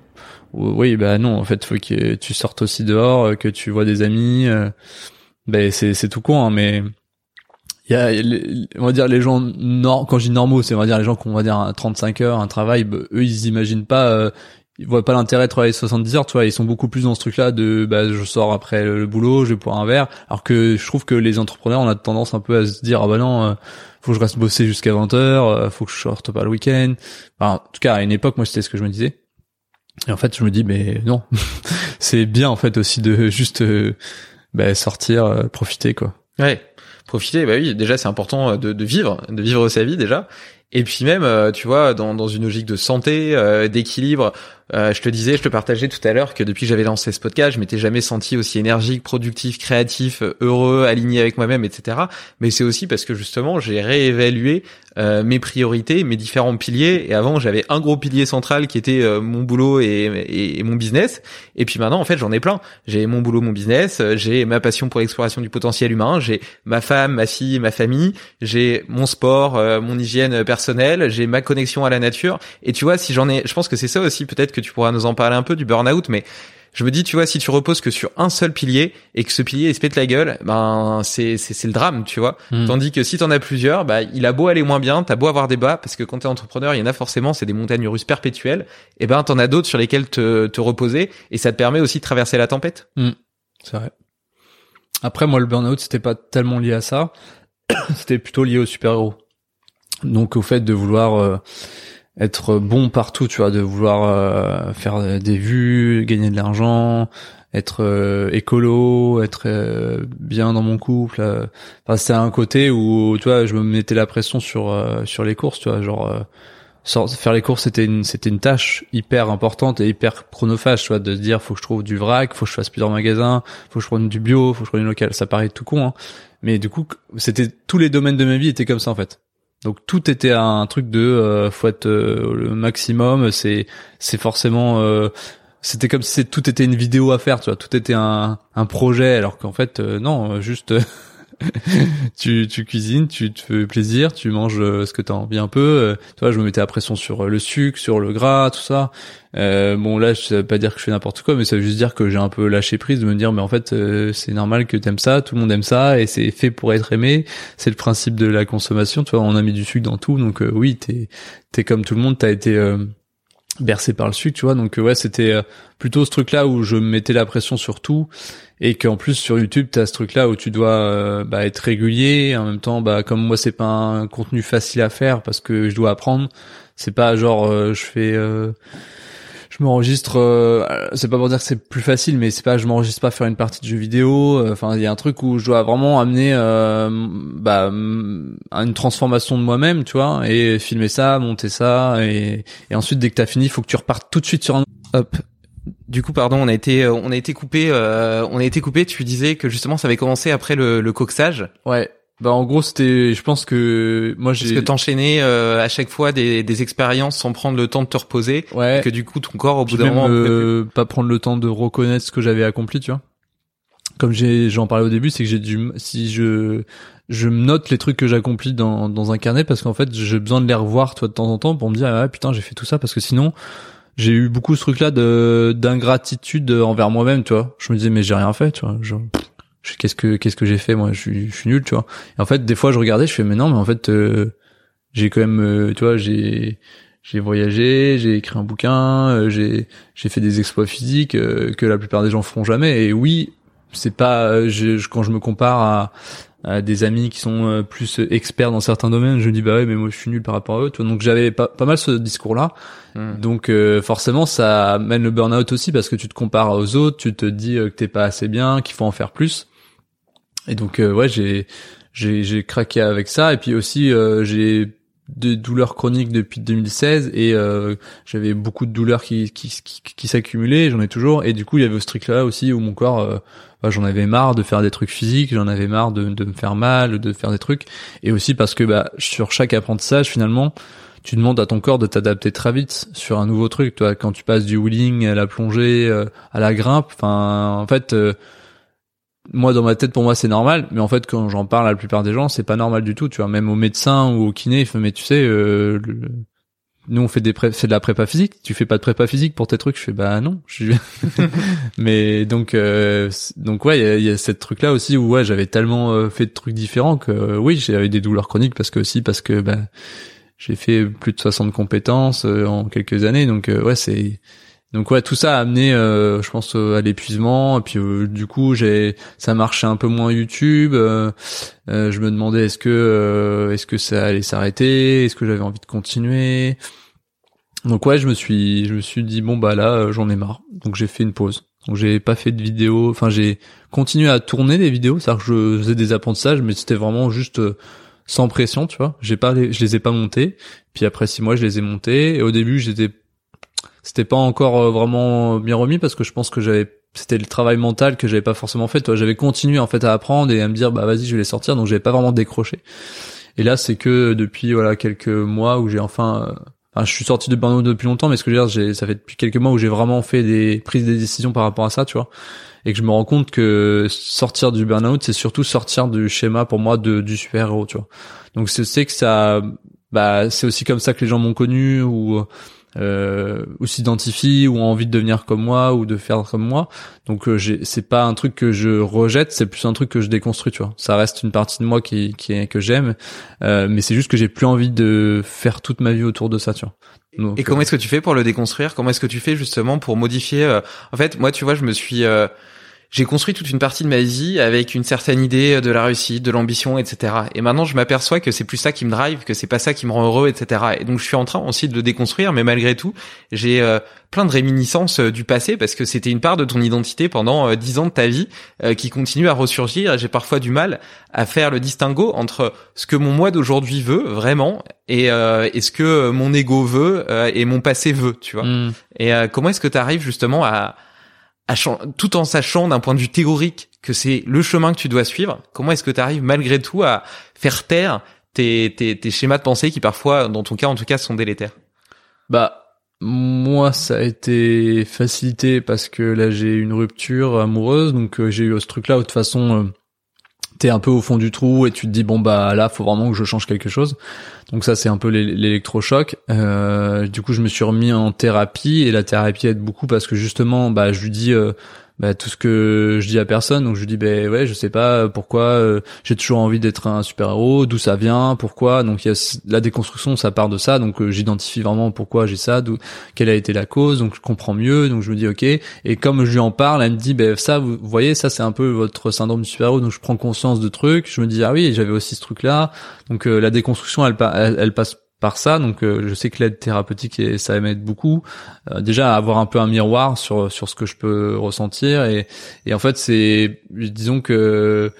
oui bah non en fait faut que tu sortes aussi dehors que tu vois des amis ben c'est c'est tout con hein, mais il y a on va dire les gens quand je dis normaux c'est on va dire les gens qui ont on va dire un 35 heures un travail bah, eux ils imaginent pas ils voient pas l'intérêt de travailler 70 heures tu vois. Ils sont beaucoup plus dans ce truc là de bah je sors après le, boulot je vais boire un verre. Alors que je trouve que les entrepreneurs on a tendance un peu à se dire ah bah non euh, faut que je reste bosser jusqu'à 20 heures euh, faut que je sorte pas le week-end. En tout cas à une époque moi c'était ce que je me disais. Et en fait je me dis mais non. C'est bien en fait aussi de juste euh, bah, sortir profiter quoi. Ouais, profiter. Bah oui, déjà c'est important de, de vivre, de vivre sa vie déjà. Et puis même, tu vois, dans, dans une logique de santé, d'équilibre, euh, je te disais, je te partageais tout à l'heure que depuis que j'avais lancé ce podcast, je m'étais jamais senti aussi énergique, productif, créatif, heureux, aligné avec moi-même, etc. Mais c'est aussi parce que justement, j'ai réévalué euh, mes priorités, mes différents piliers. Et avant, j'avais un gros pilier central qui était euh, mon boulot et, et, et mon business. Et puis maintenant, en fait, j'en ai plein. J'ai mon boulot, mon business. J'ai ma passion pour l'exploration du potentiel humain. J'ai ma femme, ma fille, ma famille. J'ai mon sport, euh, mon hygiène personnelle. J'ai ma connexion à la nature. Et tu vois, si j'en ai, je pense que c'est ça aussi peut-être que tu pourras nous en parler un peu du burn-out, mais je me dis, tu vois, si tu reposes que sur un seul pilier et que ce pilier il se pète la gueule, ben c'est c'est c'est le drame, tu vois. Hmm. Tandis que si t'en as plusieurs, bah il a beau aller moins bien, t'as beau avoir des bas, parce que quand t'es entrepreneur, il y en a forcément, c'est des montagnes russes perpétuelles. Et ben t'en as d'autres sur lesquelles te te reposer et ça te permet aussi de traverser la tempête. C'est vrai. Après, moi, le burn-out, c'était pas tellement lié à ça. c'était plutôt lié aux super-héros. Donc, au fait de vouloir euh, être bon partout, tu vois, de vouloir euh, faire des vues, gagner de l'argent, être euh, écolo, être euh, bien dans mon couple. euh. Enfin, c'était un côté où, tu vois, je me mettais la pression sur euh, sur les courses, tu vois, genre euh, faire les courses c'était une c'était une tâche hyper importante et hyper chronophage tu vois de se dire faut que je trouve du vrac faut que je fasse plusieurs magasins faut que je prenne du bio faut que je prenne du local ça paraît tout con hein mais du coup c'était tous les domaines de ma vie étaient comme ça en fait donc tout était un truc de euh, euh, le maximum. C'est c'est forcément euh, c'était comme si tout était une vidéo à faire tu vois. Tout était un un projet alors qu'en fait euh, non juste tu, tu cuisines, tu te fais plaisir, tu manges euh, ce que tu as envie un peu. Euh, tu vois, je me mettais la pression sur euh, le sucre, sur le gras, tout ça. Euh, bon, là, ça veut pas dire que je fais n'importe quoi, mais ça veut juste dire que j'ai un peu lâché prise de me dire, mais en fait, euh, c'est normal que t'aimes ça, tout le monde aime ça, et c'est fait pour être aimé. C'est le principe de la consommation. Tu vois, on a mis du sucre dans tout, donc euh, oui, t'es t'es comme tout le monde, t'as été bercé par le sucre, tu vois. Donc euh, ouais, c'était euh, plutôt ce truc-là où je me mettais la pression sur tout et qu'en plus sur YouTube t'as ce truc là où tu dois euh, bah, être régulier en même temps bah comme moi c'est pas un contenu facile à faire parce que je dois apprendre c'est pas genre euh, je fais euh, je m'enregistre euh, c'est pas pour dire que c'est plus facile mais c'est pas je m'enregistre pas faire une partie de jeu vidéo euh, enfin il y a un truc où je dois vraiment amener euh, bah une transformation de moi-même tu vois et filmer ça monter ça et, et ensuite dès que t'as fini il faut que tu repartes tout de suite sur un Hop. Du coup, pardon, on a été, euh, on a été coupé, euh, on a été coupé. Tu disais que justement, ça avait commencé après le, le coxage, ouais bah en gros c'était je pense que moi parce j'ai que t'enchaînais euh, à chaque fois des, des expériences sans prendre le temps de te reposer, ouais et que du coup, ton corps, au bout d'un moment, euh, pas prendre le temps de reconnaître ce que j'avais accompli, tu vois. Comme j'ai, j'en parlais au début, c'est que j'ai dû, si je, je me note les trucs que j'accomplis dans, dans un carnet parce qu'en fait, j'ai besoin de les revoir, toi, de temps en temps pour me dire, ah putain, j'ai fait tout ça parce que sinon, j'ai eu beaucoup ce truc-là de, d'ingratitude envers moi-même, tu vois. Je me disais, mais j'ai rien fait, tu vois. Je- qu'est-ce que, qu'est-ce que j'ai fait, moi? Je suis, je suis nul, tu vois. Et en fait, des fois, je regardais, je fais, mais non, mais en fait, euh, j'ai quand même, euh, tu vois, j'ai, j'ai voyagé, j'ai écrit un bouquin, euh, j'ai j'ai fait des exploits physiques euh, que la plupart des gens feront jamais. Et oui, c'est pas euh, je, quand je me compare à, à des amis qui sont euh, plus experts dans certains domaines, je me dis bah ouais mais moi je suis nul par rapport à eux. tu vois. Donc j'avais pas pas mal ce discours là. Hmm. Donc euh, forcément ça amène le burn-out aussi parce que tu te compares aux autres, tu te dis que t'es pas assez bien, qu'il faut en faire plus. Et donc euh, ouais j'ai j'ai j'ai craqué avec ça. Et puis aussi euh, j'ai des douleurs chroniques depuis 2016 et euh, j'avais beaucoup de douleurs qui qui qui, s'accumulaient, j'en ai toujours. Et du coup il y avait ce truc là aussi où mon corps euh, bah, j'en avais marre de faire des trucs physiques, j'en avais marre de de me faire mal, de faire des trucs. Et aussi parce que bah sur chaque apprentissage finalement tu demandes à ton corps de t'adapter très vite sur un nouveau truc. Toi quand tu passes du wheeling à la plongée euh, à la grimpe enfin en fait euh, moi dans ma tête pour moi c'est normal. Mais en fait quand j'en parle à la plupart des gens c'est pas normal du tout tu vois. Même au médecin ou au kiné il fait mais tu sais euh, nous on fait des pré- fait de la prépa physique. Tu fais pas de prépa physique pour tes trucs? Je fais bah non. Mais donc euh, donc ouais il y a, y a cette truc là aussi où ouais j'avais tellement euh, fait de trucs différents que euh, oui j'avais des douleurs chroniques parce que aussi parce que bah j'ai fait plus de 60 compétences euh, en quelques années. Donc ouais c'est donc ouais tout ça a amené euh, je pense euh, à l'épuisement. Et puis euh, du coup j'ai ça marchait un peu moins YouTube. Euh, euh, je me demandais est-ce que euh, est-ce que ça allait s'arrêter? Est-ce que j'avais envie de continuer? Donc ouais je me suis je me suis dit bon bah là j'en ai marre. Donc j'ai fait une pause. Donc j'ai pas fait de vidéos enfin j'ai continué à tourner des vidéos. C'est-à-dire que je faisais des apprentissages mais c'était vraiment juste sans pression tu vois. J'ai pas les- je les ai pas montés. Puis après six mois je les ai montés. Et au début j'étais c'était pas encore euh, vraiment bien remis parce que je pense que j'avais c'était le travail mental que j'avais pas forcément fait toi. J'avais continué en fait à apprendre et à me dire bah vas-y je vais les sortir. Donc j'avais pas vraiment décroché. Et là c'est que depuis voilà quelques mois où j'ai enfin euh, enfin, je suis sorti de burn-out depuis longtemps mais ce que je veux dire j'ai ça fait depuis quelques mois où j'ai vraiment fait des prises des décisions par rapport à ça tu vois. Et que je me rends compte que sortir du burn-out c'est surtout sortir du schéma pour moi de du super-héros tu vois. Donc c'est que ça bah c'est aussi comme ça que les gens m'ont connu ou euh, ou s'identifient ou ont envie de devenir comme moi ou de faire comme moi. Donc euh, j'ai c'est pas un truc que je rejette, c'est plus un truc que je déconstruis, tu vois. Ça reste une partie de moi qui qui est que j'aime, euh, mais c'est juste que j'ai plus envie de faire toute ma vie autour de ça, tu vois. Donc, Et comment euh, est-ce que tu fais pour le déconstruire? Comment est-ce que tu fais justement pour modifier euh, En fait, moi, tu vois, je me suis, euh, j'ai construit toute une partie de ma vie avec une certaine idée de la réussite, de l'ambition, etc. Et maintenant, je m'aperçois que c'est plus ça qui me drive, que c'est pas ça qui me rend heureux, etc. Et donc, je suis en train aussi de le déconstruire, mais malgré tout, j'ai euh, plein de réminiscences euh, du passé parce que c'était une part de ton identité pendant euh, dix ans de ta vie qui continue à ressurgir. Et j'ai parfois du mal à faire le distinguo entre ce que mon moi d'aujourd'hui veut vraiment et, et ce que mon ego veut et mon passé veut, tu vois. hmm. Et comment est-ce que tu arrives justement à, tout en sachant d'un point de vue théorique que c'est le chemin que tu dois suivre, comment est-ce que tu arrives malgré tout à faire taire tes, tes, schémas de pensée qui parfois, dans ton cas en tout cas, sont délétères? Bah moi ça a été facilité parce que là j'ai une rupture amoureuse. Donc euh, j'ai eu ce truc là où de toute façon euh, t'es un peu au fond du trou et tu te dis bon bah là faut vraiment que je change quelque chose. Donc ça c'est un peu l'é- l'électrochoc. Euh, du coup je me suis remis en thérapie et la thérapie aide beaucoup parce que justement bah je lui dis euh, bah, tout ce que je dis à personne. Donc je lui dis ben ouais je sais pas pourquoi euh, j'ai toujours envie d'être un super héros d'où ça vient pourquoi. Donc il y a la déconstruction ça part de ça. Donc euh, j'identifie vraiment pourquoi j'ai ça d'où quelle a été la cause. Donc je comprends mieux. Donc je me dis ok. Et comme je lui en parle elle me dit ben ça vous voyez ça c'est un peu votre syndrome du super héros donc je prends conscience de trucs. Je me dis ah oui j'avais aussi ce truc là donc euh, la déconstruction elle, elle, elle passe par ça. Donc euh, je sais que l'aide thérapeutique et ça m'aide beaucoup. Euh, déjà avoir un peu un miroir sur sur ce que je peux ressentir. Et et en fait c'est disons que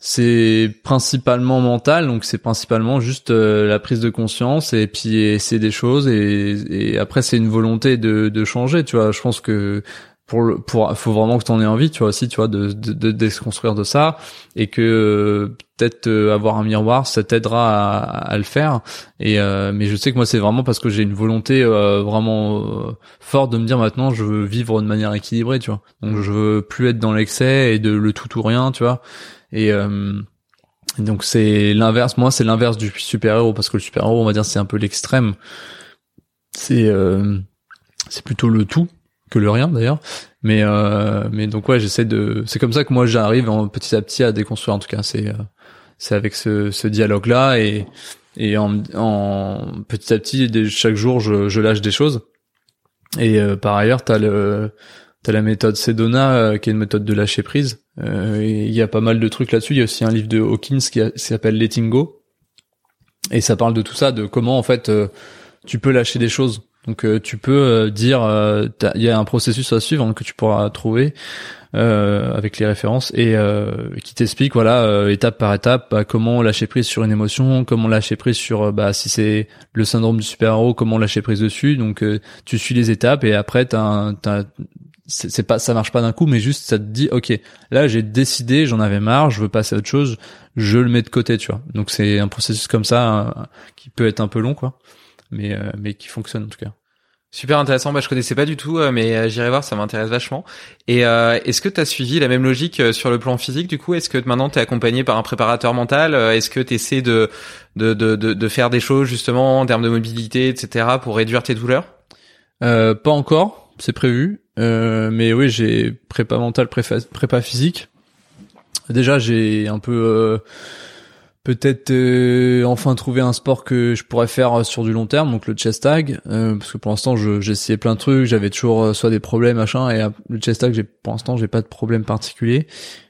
c'est principalement mental. Donc c'est principalement juste euh, la prise de conscience et puis essayer des choses. Et, et après c'est une volonté de de changer. Tu vois je pense que pour le pour faut vraiment que tu en aies envie tu vois aussi tu vois de de, de déconstruire de ça et que euh, peut-être euh, avoir un miroir ça t'aidera à, à le faire. Et euh, mais je sais que moi c'est vraiment parce que j'ai une volonté euh, vraiment euh, forte de me dire maintenant je veux vivre de manière équilibrée tu vois. Donc je veux plus être dans l'excès et de le tout ou rien tu vois. Et euh, donc c'est l'inverse. Moi c'est l'inverse du super héros parce que le super héros on va dire c'est un peu l'extrême. C'est c'est plutôt le tout que le rien d'ailleurs. Mais euh, mais donc ouais j'essaie de c'est comme ça que moi j'arrive en petit à petit à déconstruire en tout cas. C'est euh, c'est avec ce, ce dialogue là et et en, en petit à petit chaque jour je, je lâche des choses. Et euh, par ailleurs t'as le t'as la méthode Sedona euh, qui est une méthode de lâcher prise. Euh, il y a pas mal de trucs là-dessus. Il y a aussi un livre de Hawkins qui, qui s'appelle Letting Go. Et ça parle de tout ça de comment en fait euh, tu peux lâcher des choses donc euh, tu peux euh, dire euh, il y a un processus à suivre hein, que tu pourras trouver avec les références et qui t'explique voilà étape par étape bah, comment lâcher prise sur une émotion comment lâcher prise sur bah si c'est le syndrome du super héros comment lâcher prise dessus. Donc tu suis les étapes et après t'as c'est pas ça marche pas d'un coup mais juste ça te dit ok là j'ai décidé j'en avais marre je veux passer à autre chose je le mets de côté tu vois. Donc c'est un processus comme ça euh, qui peut être un peu long quoi mais mais qui fonctionne en tout cas Super intéressant, bah, je connaissais pas du tout, euh, mais euh, j'irai voir, ça m'intéresse vachement. Et euh, est-ce que tu as suivi la même logique euh, sur le plan physique du coup? Est-ce que maintenant tu es accompagné par un préparateur mental Est-ce que tu essaies de, de, de, de, faire des choses justement en termes de mobilité, etc. pour réduire tes douleurs? Euh, pas encore, c'est prévu. Euh, mais oui, j'ai prépa mental, prépa, prépa physique. Déjà, j'ai un peu peut-être euh, enfin trouvé un sport que je pourrais faire sur du long terme, donc le chest tag. euh, parce que pour l'instant, je- j'ai essayé plein de trucs, j'avais toujours euh, soit des problèmes machin, et euh, le chest tag, j'ai pour l'instant, j'ai pas de problème particulier.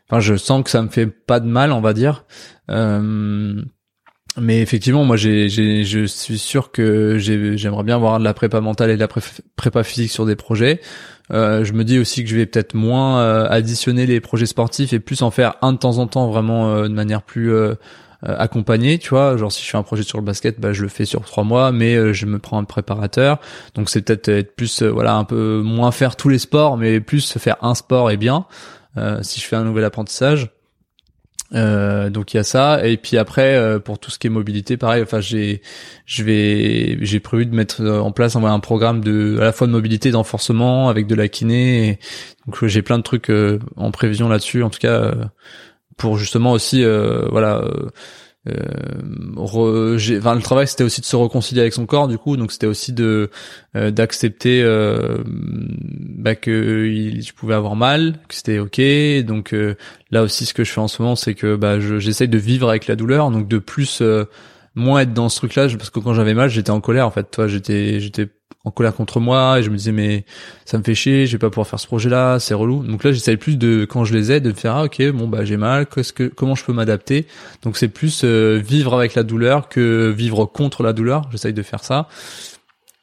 Enfin, je sens que ça me fait pas de mal, on va dire. Euh, mais effectivement, moi, j'ai, je suis sûr que j'ai- j'aimerais bien avoir de la prépa mentale et de la pré- prépa physique sur des projets. Euh, je me dis aussi que je vais peut-être moins euh, additionner les projets sportifs et plus en faire un de temps en temps, vraiment euh, de manière plus euh, euh, accompagnée. Tu vois, genre si je fais un projet sur le basket, bah je le fais sur trois mois, mais euh, je me prends un préparateur. Donc c'est peut-être être plus, euh, voilà, un peu moins faire tous les sports, mais plus faire un sport et bien. Euh, si je fais un nouvel apprentissage. Euh, donc il y a ça et puis après euh, pour tout ce qui est mobilité pareil enfin j'ai je vais j'ai prévu de mettre euh, en place un, un programme de à la fois de mobilité d'enforcement avec de la kiné donc euh, j'ai plein de trucs euh, en prévision là-dessus en tout cas euh, pour justement aussi euh, voilà euh, re, j'ai- enfin le travail c'était aussi de se réconcilier avec son corps du coup. Donc c'était aussi de euh, d'accepter euh, bah, que il, je pouvais avoir mal que c'était ok. Donc euh, là aussi ce que je fais en ce moment c'est que bah je- j'essaye de vivre avec la douleur. Donc de plus euh, moins être dans ce truc là parce que quand j'avais mal j'étais en colère en fait. Toi j'étais j'étais en colère contre moi et je me disais mais ça me fait chier, je vais pas pouvoir faire ce projet-là, c'est relou. Donc là, j'essaye plus de quand je les aide de me faire ah ok bon bah j'ai mal, qu'est-ce que comment je peux m'adapter? Donc c'est plus euh, vivre avec la douleur que vivre contre la douleur. J'essaye de faire ça.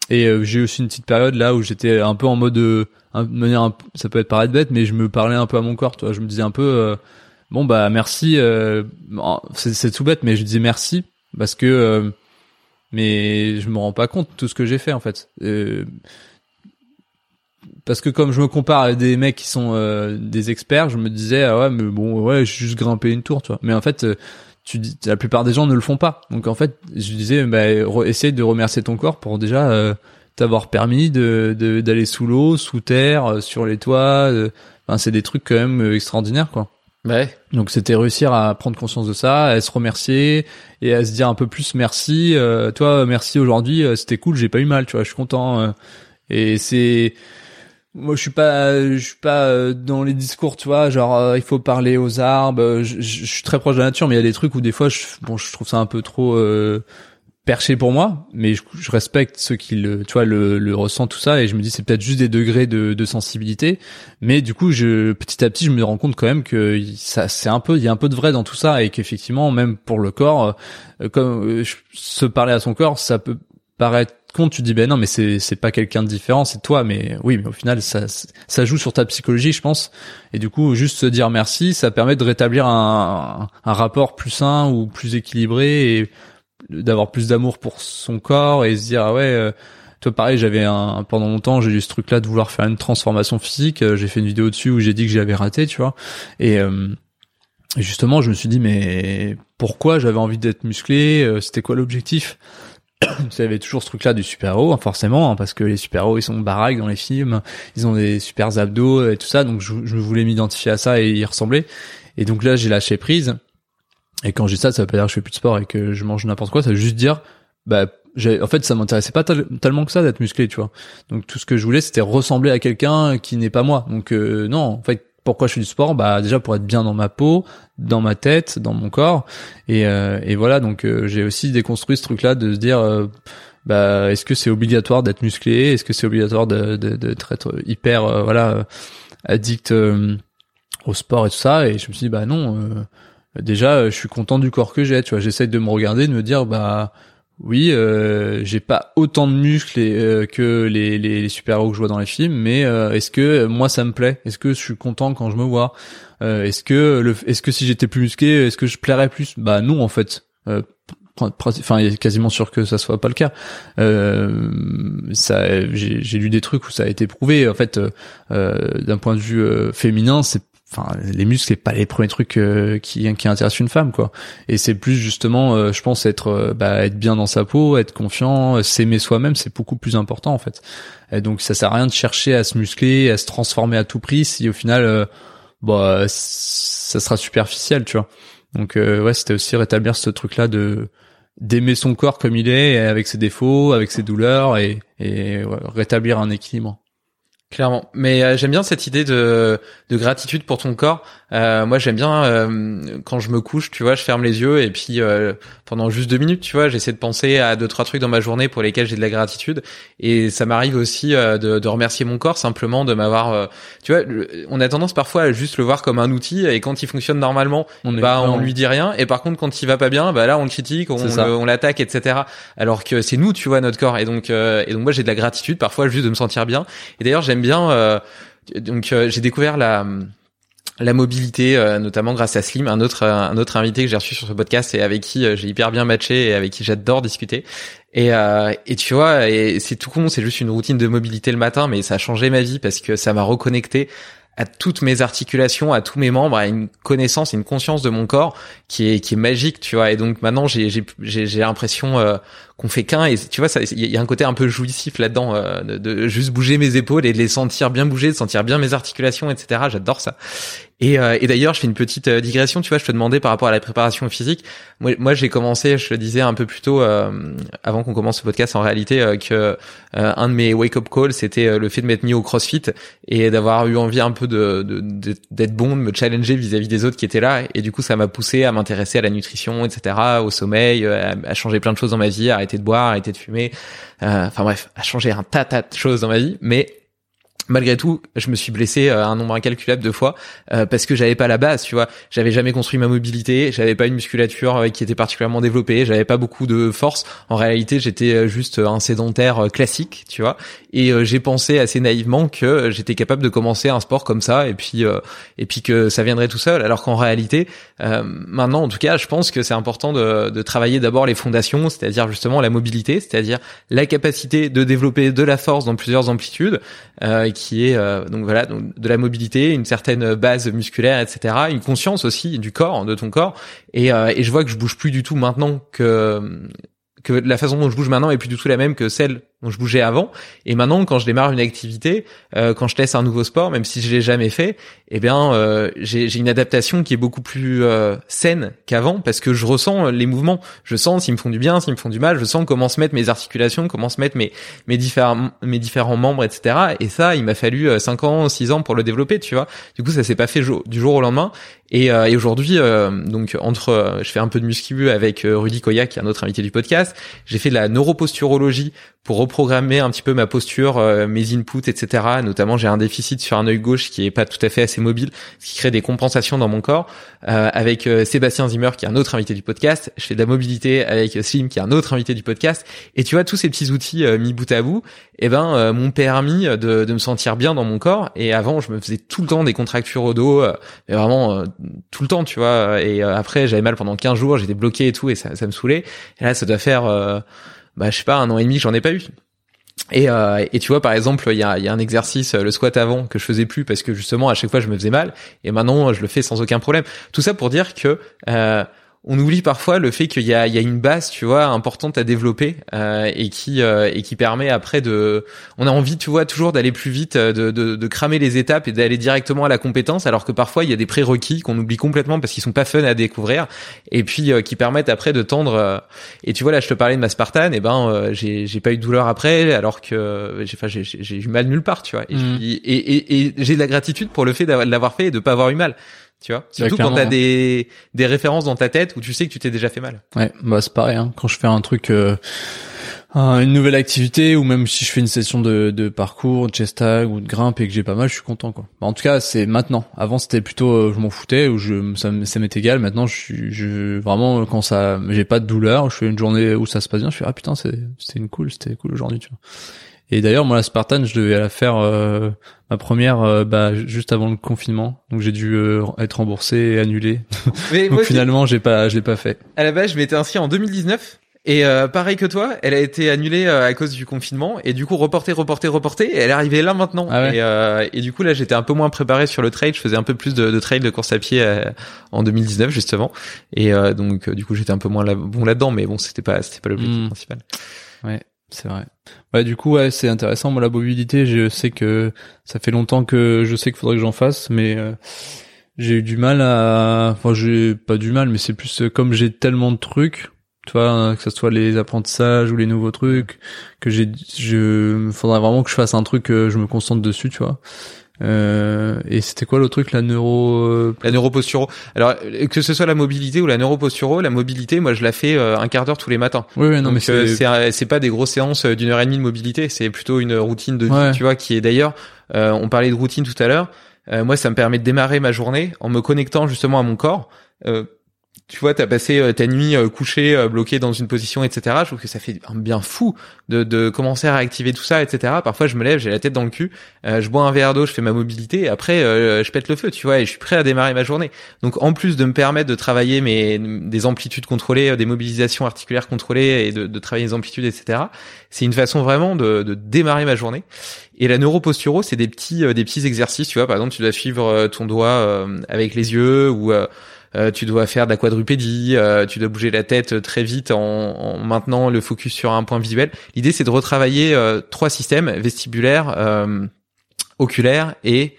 Et euh, j'ai aussi une petite période là où j'étais un peu en mode euh, manière ça peut être paraître bête mais je me parlais un peu à mon corps, tu vois, je me disais un peu euh, bon bah merci euh, c'est tout bête mais je disais merci parce que euh, mais je me rends pas compte de tout ce que j'ai fait en fait. Euh, parce que comme je me compare à des mecs qui sont euh, des experts, je me disais ah ouais mais bon ouais j'ai juste grimpé une tour tu vois. Mais en fait euh, tu dis la plupart des gens ne le font pas. Donc en fait je disais bah essaye de remercier ton corps pour déjà euh, t'avoir permis de d'aller sous l'eau, sous terre, euh, sur les toits. euh, Enfin c'est des trucs quand même extraordinaires quoi. Ouais. Donc c'était réussir à prendre conscience de ça, à se remercier et à se dire un peu plus merci. Euh, toi, merci aujourd'hui, euh, c'était cool, j'ai pas eu mal, tu vois, je suis content. euh. et c'est moi je suis pas je suis pas euh, dans les discours, tu vois, genre euh, il faut parler aux arbres. euh, Je, je- je suis très proche de la nature, mais il y a des trucs où des fois je bon je trouve ça un peu trop euh, perché pour moi, mais je, je respecte ceux qui le, tu vois, le, le ressentent tout ça, et je me dis c'est peut-être juste des degrés de, de sensibilité, mais du coup, je petit à petit, je me rends compte quand même que ça, c'est un peu, il y a un peu de vrai dans tout ça, et qu'effectivement, même pour le corps, euh, comme euh, se parler à son corps, ça peut paraître con, tu dis ben non, mais c'est c'est pas quelqu'un de différent, c'est toi, mais oui, mais au final, ça ça joue sur ta psychologie, je pense, et du coup, juste se dire merci, ça permet de rétablir un, un rapport plus sain ou plus équilibré et d'avoir plus d'amour pour son corps et se dire ah ouais euh, toi pareil j'avais un pendant longtemps j'ai eu ce truc là de vouloir faire une transformation physique euh, j'ai fait une vidéo dessus où j'ai dit que j'avais raté tu vois. Et euh, justement je me suis dit mais pourquoi j'avais envie d'être musclé euh, c'était quoi l'objectif? Il y avait toujours ce truc là du super héros hein, forcément hein, parce que les super héros ils sont baraques dans les films ils ont des super abdos et tout ça donc je, je voulais m'identifier à ça et y ressembler. Et donc là j'ai lâché prise et quand j'ai ça, ça veut pas dire que je fais plus de sport et que je mange n'importe quoi, ça veut juste dire, bah, en fait, ça m'intéressait pas tel- tellement que ça d'être musclé, tu vois. Donc tout ce que je voulais, c'était ressembler à quelqu'un qui n'est pas moi. Donc euh, non, en fait, pourquoi je fais du sport? Bah déjà pour être bien dans ma peau, dans ma tête, dans mon corps, et, euh, et voilà. Donc euh, j'ai aussi déconstruit ce truc-là de se dire. euh, bah, est-ce que c'est obligatoire d'être musclé? Est-ce que c'est obligatoire de, de, d'être être hyper euh, voilà euh, addict euh, au sport et tout ça? Et je me suis dit bah non. Déjà euh, je suis content du corps que j'ai tu vois. J'essaye de me regarder de me dire bah oui euh, j'ai pas autant de muscles euh, que les, les, les super héros que je vois dans les films mais euh, est-ce que euh, moi ça me plaît? Est-ce que je suis content quand je me vois? Est-ce que le est-ce que si j'étais plus musclé est-ce que je plairais plus? Bah non en fait. Enfin il est quasiment sûr que ça soit pas le cas. Euh, ça j'ai lu des trucs où ça a été prouvé. En fait euh, d'un point de vue féminin c'est enfin les muscles c'est pas les premiers trucs euh, qui qui intéressent une femme quoi. Et c'est plus justement euh, je pense être euh, bah, être bien dans sa peau être confiant euh, s'aimer soi-même c'est beaucoup plus important en fait. Et donc ça sert à rien de chercher à se muscler à se transformer à tout prix si au final euh, bah ça sera superficiel tu vois. Donc ouais c'était aussi rétablir ce truc là de d'aimer son corps comme il est avec ses défauts avec ses douleurs et et ouais, rétablir un équilibre Clairement. Mais euh, j'aime bien cette idée de, de gratitude pour ton corps. Euh, moi, j'aime bien euh, quand je me couche, tu vois, je ferme les yeux et puis euh, pendant juste deux minutes, tu vois, j'essaie de penser à deux trois trucs dans ma journée pour lesquels j'ai de la gratitude. Et ça m'arrive aussi euh, de, de remercier mon corps simplement de m'avoir. euh, tu vois, on a tendance parfois à juste le voir comme un outil et quand il fonctionne normalement, on bah on lui dit rien. Et par contre, quand il va pas bien, bah là on le critique, on on l'attaque, etc. Alors que c'est nous, tu vois, notre corps. Et donc, euh, et donc moi j'ai de la gratitude parfois juste de me sentir bien. Et d'ailleurs, j'aime euh, donc, euh, j'ai découvert la mobilité, euh, notamment grâce à Slim, un autre invité que j'ai reçu sur ce podcast et avec qui j'ai hyper bien matché et avec qui j'adore discuter. Et tu vois, c'est tout con, c'est juste une routine de mobilité le matin, mais ça a changé ma vie parce que ça m'a reconnecté à toutes mes articulations, à tous mes membres, à une connaissance une conscience de mon corps qui est magique, tu vois. Et donc maintenant, j'ai l'impression qu'on fait qu'un et tu vois, ça il y a un côté un peu jouissif là-dedans euh, de, de juste bouger mes épaules et de les sentir bien bouger, de sentir bien mes articulations, etc. J'adore ça. Et, euh, et d'ailleurs, je fais une petite euh, digression. Tu vois, je te demandais par rapport à la préparation physique. Moi, j'ai commencé, je le disais un peu plus tôt, euh, avant qu'on commence ce podcast, en réalité, que un de mes wake-up calls, c'était le fait de m'être mis au CrossFit et d'avoir eu envie un peu de d'être bon, de me challenger vis-à-vis des autres qui étaient là. Et du coup, ça m'a poussé à m'intéresser à la nutrition, etc., au sommeil, à, changer plein de choses dans ma vie, arrêter de boire, arrêter de fumer. Enfin bref, à changer un tas tas de choses dans ma vie. Mais malgré tout, je me suis blessé euh, un nombre incalculable de fois euh, parce que j'avais pas la base, tu vois. J'avais jamais construit ma mobilité, j'avais pas une musculature euh, qui était particulièrement développée, j'avais pas beaucoup de force. En réalité, j'étais juste un sédentaire classique, tu vois. Et j'ai pensé assez naïvement que j'étais capable de commencer un sport comme ça et puis et puis que ça viendrait tout seul. Alors qu'en réalité, maintenant, en tout cas, je pense que c'est important de, de travailler d'abord les fondations, c'est-à-dire justement la mobilité, c'est-à-dire la capacité de développer de la force dans plusieurs amplitudes qui est euh, donc voilà donc de la mobilité, une certaine base musculaire, etc. Une conscience aussi du corps, de ton corps. Et, euh, et je vois que je bouge plus du tout maintenant que que la façon dont je bouge maintenant est plus du tout la même que celle dont je bougeais avant. Et maintenant, quand je démarre une activité, euh, quand je teste un nouveau sport, même si je l'ai jamais fait, eh bien, euh, j'ai une adaptation qui est beaucoup plus euh, saine qu'avant parce que je ressens les mouvements. Je sens s'ils me font du bien, s'ils me font du mal. Je sens comment se mettre mes articulations, comment se mettre mes mes différents mes différents membres, etc. Et ça, il m'a fallu 5 ans, 6 ans pour le développer, tu vois. Du coup, ça s'est pas fait du jour au lendemain. Et, et aujourd'hui, donc entre, je fais un peu de muscu avec Rudy Koya, qui est un autre invité du podcast. J'ai fait de la neuroposturologie pour reprogrammer un petit peu ma posture, euh, mes inputs, etc. Notamment, j'ai un déficit sur un œil gauche qui est pas tout à fait assez mobile, ce qui crée des compensations dans mon corps. Euh, avec euh, Sébastien Zimmer, qui est un autre invité du podcast, je fais de la mobilité avec Slim, qui est un autre invité du podcast. Et tu vois, tous ces petits outils mis bout à bout, eh ben, m'ont permis de, de, me sentir bien dans mon corps. Et avant, je me faisais tout le temps des contractures au dos, vraiment tout le temps, tu vois. Et après, j'avais mal pendant 15 jours, j'étais bloqué et tout, et ça, ça me saoulait. Et là, ça doit faire bah je sais pas un an et demi j'en ai pas eu. Et, euh, et tu vois par exemple il y a, y a un exercice le squat avant que je faisais plus parce que justement à chaque fois je me faisais mal et maintenant je le fais sans aucun problème. Tout ça pour dire que euh, on oublie parfois le fait qu'il y a, il y a une base, tu vois, importante à développer euh, et qui euh, et qui permet après de. On a envie, tu vois, toujours d'aller plus vite, de, de, de cramer les étapes et d'aller directement à la compétence, alors que parfois il y a des prérequis qu'on oublie complètement parce qu'ils sont pas fun à découvrir et puis euh, qui permettent après de tendre. et tu vois là, je te parlais de ma Spartan, et ben j'ai j'ai pas eu de douleur après, alors que j'ai enfin j'ai eu mal nulle part, tu vois. Et, mmh. et, et, et j'ai de la gratitude pour le fait d'avoir fait et de pas avoir eu mal tu vois surtout quand t'as des des références dans ta tête où tu sais que tu t'es déjà fait mal ouais bah c'est pareil hein. quand je fais un truc euh, une nouvelle activité ou même si je fais une session de, de parcours, de chest tag ou de grimpe et que j'ai pas mal, je suis content quoi. Bah, en tout cas, c'est maintenant. Avant, c'était plutôt euh, je m'en foutais ou je ça, ça m'est égal. Maintenant, je suis je vraiment quand ça j'ai pas de douleur, je fais une journée où ça se passe bien, je fais ah putain, c'est c'était une cool, c'était cool aujourd'hui, tu vois. Et d'ailleurs, moi, la Spartan, je devais la faire euh, ma première euh, bah, juste avant le confinement, donc j'ai dû euh, être remboursé et annulé. Mais donc finalement, j'ai pas, je l'ai pas fait. À la base, je m'étais inscrit en 2019. Et pareil que toi, elle a été annulée à cause du confinement et du coup reportée, reportée, reportée. Et elle est arrivée là maintenant. Ah et, et, du coup là, j'étais un peu moins préparé sur le trail. Je faisais un peu plus de, de trail de course à pied en 2019 justement. Et donc du coup, j'étais un peu moins là, bon là-dedans, mais bon, c'était pas, c'était pas l'objectif hmm. principal. Ouais. C'est vrai. Ouais, du coup, ouais, c'est intéressant. Moi, la mobilité, je sais que ça fait longtemps que je sais qu'il faudrait que j'en fasse, mais euh, j'ai eu du mal à. Enfin, j'ai pas du mal, mais c'est plus euh, comme j'ai tellement de trucs, tu vois, que ce soit les apprentissages ou les nouveaux trucs, que j'ai, je, faudrait vraiment que je fasse un truc, que je me concentre dessus, tu vois. Euh, et c'était quoi le truc, la neuro euh, La neuroposturo. Alors que ce soit la mobilité ou la neuroposturo, la mobilité, moi je la fais euh, un quart d'heure tous les matins. Oui, oui non, mais c'est c'est pas des grosses séances d'une heure et demie de mobilité, c'est plutôt une routine de vie, tu vois, qui est d'ailleurs. on parlait de routine tout à l'heure. moi, ça me permet de démarrer ma journée en me connectant justement à mon corps tu vois, t'as passé euh, ta nuit euh, couché, euh, bloqué dans une position, etc. Je trouve que ça fait bien fou de, commencer à réactiver tout ça, etc. Parfois, je me lève, j'ai la tête dans le cul, je bois un verre d'eau, je fais ma mobilité, et après, je pète le feu, tu vois, et je suis prêt à démarrer ma journée. Donc, en plus de me permettre de travailler mes des amplitudes contrôlées, des mobilisations articulaires contrôlées, et de, travailler les amplitudes, etc. C'est une façon vraiment de, de démarrer ma journée. Et la neuroposturo, c'est des petits des petits exercices, tu vois. Par exemple, tu dois suivre ton doigt avec les yeux ou euh, tu dois faire de la quadrupédie, euh, tu dois bouger la tête très vite en, en, maintenant le focus sur un point visuel. L'idée c'est de retravailler euh, trois systèmes vestibulaires, oculaires et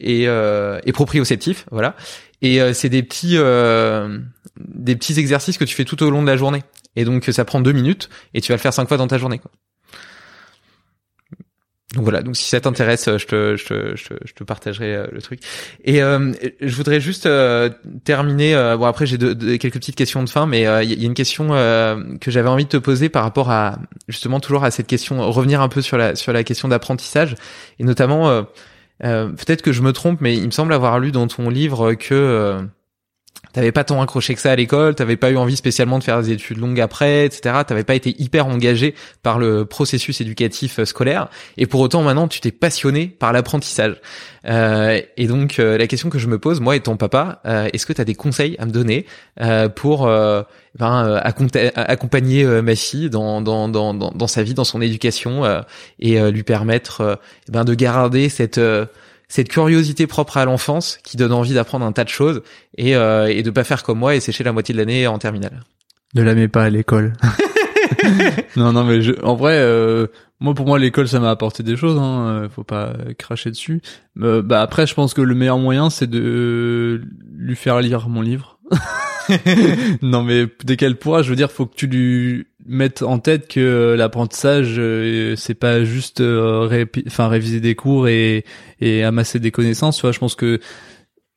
et euh, et proprioceptif, voilà. Et euh, c'est des petits euh, des petits exercices que tu fais tout au long de la journée. Et donc ça prend deux minutes et tu vas le faire cinq fois dans ta journée. Donc voilà, donc si ça t'intéresse, je te, je, te, je, te, je te partagerai euh, le truc. Et euh, je voudrais juste euh, terminer. Euh, bon après j'ai de, de- quelques petites questions de fin, mais euh, il y a une question euh, que j'avais envie de te poser par rapport à justement toujours à cette question, revenir un peu sur la sur la question d'apprentissage et notamment euh, euh, peut-être que je me trompe, mais il me semble avoir lu dans ton livre que euh, T'avais pas tant accroché que ça à l'école, t'avais pas eu envie spécialement de faire des études longues après, etc. T'avais pas été hyper engagé par le processus éducatif euh, scolaire, et pour autant maintenant tu t'es passionné par l'apprentissage. Euh, et donc euh, la question que je me pose, moi étant papa, euh, est-ce que tu as des conseils à me donner euh, pour euh, ben, accompa- accompagner ma fille dans, dans, dans, dans, sa vie, dans son éducation, et lui permettre ben, de garder cette cette curiosité propre à l'enfance qui donne envie d'apprendre un tas de choses et, euh, et de pas faire comme moi et sécher la moitié de l'année en terminale. Ne la mets pas à l'école. non, non, mais je, en vrai, euh, moi pour moi l'école ça m'a apporté des choses. Hein, euh, faut pas cracher dessus. Euh, bah après, je pense que le meilleur moyen c'est de lui faire lire mon livre. non, mais dès qu'elle pourra, je veux dire, faut que tu lui mettes en tête que euh, l'apprentissage euh, c'est pas juste euh, enfin réviser des cours et et amasser des connaissances. Tu vois, je pense que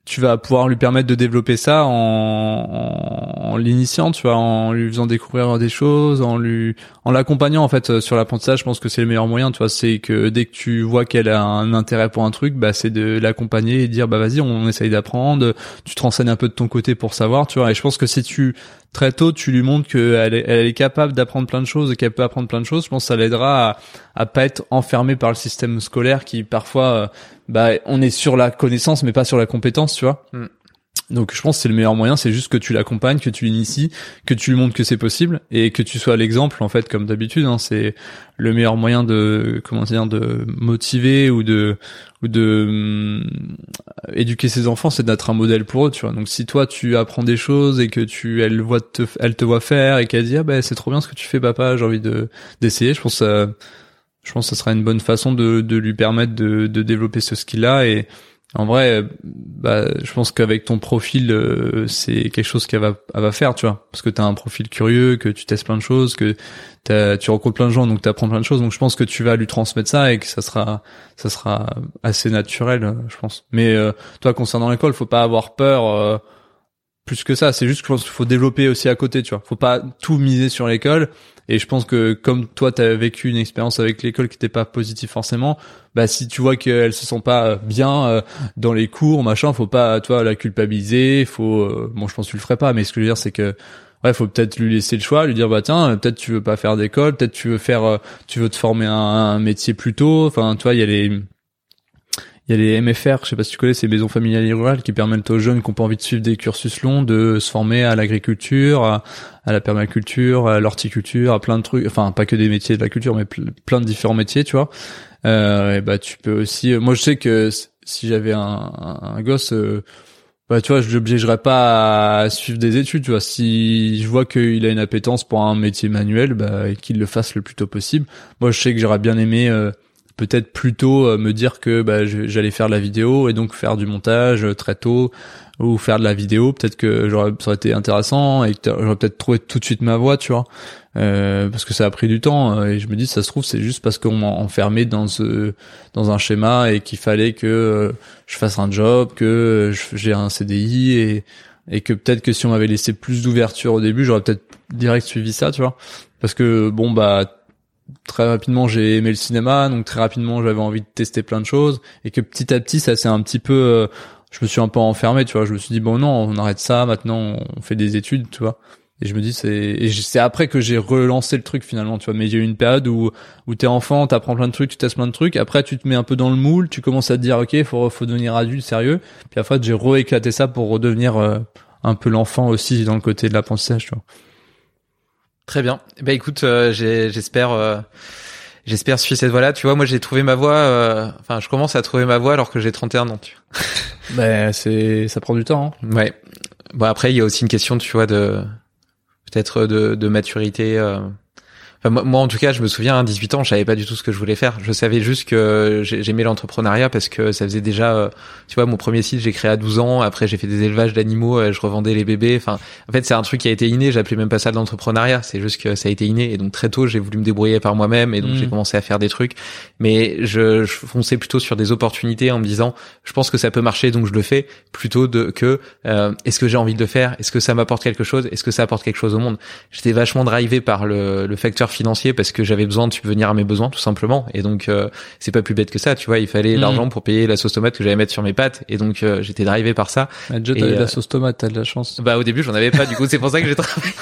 tu vas pouvoir lui permettre de développer ça en, en, en l'initiant, tu vois, en lui faisant découvrir des choses, en lui, en l'accompagnant en fait euh, sur l'apprentissage. Je pense que c'est le meilleur moyen, tu vois, c'est que dès que tu vois qu'elle a un intérêt pour un truc, bah c'est de l'accompagner et dire bah vas-y, on essaye d'apprendre. Tu te renseignes un peu de ton côté pour savoir, tu vois. Et je pense que si tu très tôt tu lui montres qu'elle est, elle est capable d'apprendre plein de choses et qu'elle peut apprendre plein de choses, je pense que ça l'aidera à, à pas être enfermé par le système scolaire qui parfois euh, bah on est sur la connaissance mais pas sur la compétence, tu vois. Mm. Donc je pense que c'est le meilleur moyen, c'est juste que tu l'accompagnes, que tu l'inities, que tu lui montres que c'est possible et que tu sois l'exemple en fait comme d'habitude. Hein, c'est le meilleur moyen de comment dire de motiver ou de ou de hum, éduquer ses enfants, c'est d'être un modèle pour eux, tu vois. Donc si toi tu apprends des choses et que tu elle voit te elle te voit faire et qu'elle dit ah ben c'est trop bien ce que tu fais papa, j'ai envie de d'essayer, je pense que ça, je pense que ça sera une bonne façon de de lui permettre de de développer ce skill là et en vrai, bah, je pense qu'avec ton profil, euh, c'est quelque chose qu'elle va, elle va faire, tu vois, parce que t'as un profil curieux, que tu testes plein de choses, que tu rencontres plein de gens, donc t'apprends plein de choses. Donc je pense que tu vas lui transmettre ça et que ça sera, ça sera assez naturel, euh, je pense. Mais euh, toi, concernant l'école, faut pas avoir peur. euh, plus que ça, c'est juste que je pense qu'il faut développer aussi à côté, tu vois. Faut pas tout miser sur l'école. Et je pense que comme toi, t'as vécu une expérience avec l'école qui n'était pas positive forcément, bah si tu vois qu'elle se sent pas bien euh, dans les cours, machin, faut pas, toi, la culpabiliser. Faut, euh, bon, je pense que tu le ferais pas, mais ce que je veux dire, c'est que ouais, faut peut-être lui laisser le choix, lui dire bah tiens, peut-être tu veux pas faire d'école, peut-être tu veux faire, euh, tu veux te former un, un métier plus tôt. Enfin, tu vois, il y a les il y a les MFR, je sais pas si tu connais, ces maisons familiales et rurales qui permettent aux jeunes qui ont pas envie de suivre des cursus longs de se former à l'agriculture, à, la permaculture, à l'horticulture, à plein de trucs. Enfin, pas que des métiers de la culture, mais ple- plein de différents métiers, tu vois. Euh, bah, tu peux aussi. Moi, je sais que si j'avais un, gosse, euh, bah, tu vois, je l'obligerais pas à suivre des études, tu vois. Si je vois qu'il a une appétence pour un métier manuel, bah, qu'il le fasse le plus tôt possible. Moi, je sais que j'aurais bien aimé. euh, peut-être plutôt euh, me dire que bah, j'allais faire de la vidéo et donc faire du montage euh, très tôt ou faire de la vidéo. Peut-être que j'aurais ça aurait été intéressant et que j'aurais peut-être trouvé tout de suite ma voie tu vois. Euh, parce que ça a pris du temps euh, et je me dis ça se trouve c'est juste parce qu'on m'a enfermé dans ce dans un schéma et qu'il fallait que je fasse un job que j'ai un CDI et et que peut-être que si on m'avait laissé plus d'ouverture au début j'aurais peut-être direct suivi ça tu vois. Parce que bon bah très rapidement j'ai aimé le cinéma donc très rapidement j'avais envie de tester plein de choses et que petit à petit ça s'est un petit peu euh, je me suis un peu enfermé tu vois. Je me suis dit bon non on arrête ça maintenant on fait des études tu vois. Et je me dis c'est c'est après que j'ai relancé le truc finalement tu vois. Mais il y a eu une période où où t'es enfant t'apprends plein de trucs tu testes plein de trucs après tu te mets un peu dans le moule tu commences à te dire ok faut faut devenir adulte sérieux. Puis après j'ai rééclaté ça pour redevenir euh, un peu l'enfant aussi dans le côté de l'apprentissage tu vois Très bien. Bah écoute, euh, j'ai- j'espère, euh, j'espère suivre cette voie-là. Tu vois, moi j'ai trouvé ma voie. euh, Enfin, je commence à trouver ma voie alors que j'ai 31 ans. Tu ben c'est ça prend du temps hein. Ouais. Bon après, il y a aussi une question, tu vois, de peut-être de, de maturité. Enfin, moi, moi, en tout cas, je me souviens, à 18 ans, je savais pas du tout ce que je voulais faire. Je savais juste que j'ai- j'aimais l'entrepreneuriat parce que ça faisait déjà, euh, tu vois, mon premier site, j'ai créé à 12 ans. Après, j'ai fait des élevages d'animaux, euh, je revendais les bébés. Enfin, en fait, c'est un truc qui a été inné. J'appelais même pas ça de l'entrepreneuriat. C'est juste que ça a été inné. Et donc, très tôt, j'ai voulu me débrouiller par moi-même. Et donc, Mm. j'ai commencé à faire des trucs. Mais je, je fonçais plutôt sur des opportunités en me disant, je pense que ça peut marcher, donc je le fais, plutôt de que, euh, est-ce que j'ai envie de le faire? Est-ce que ça m'apporte quelque chose? Est-ce que ça apporte quelque chose au monde? J'étais vachement drivé par le, le facteur financier parce que j'avais besoin de subvenir à mes besoins tout simplement. Et donc euh, c'est pas plus bête que ça tu vois. Il fallait Mhm. l'argent pour payer la sauce tomate que j'allais mettre sur mes pâtes. Et donc euh, j'étais drivé par ça. Ah, déjà, t'avais de euh, la sauce tomate, t'as de la chance. bah au début j'en avais pas du coup c'est pour ça que j'ai travaillé.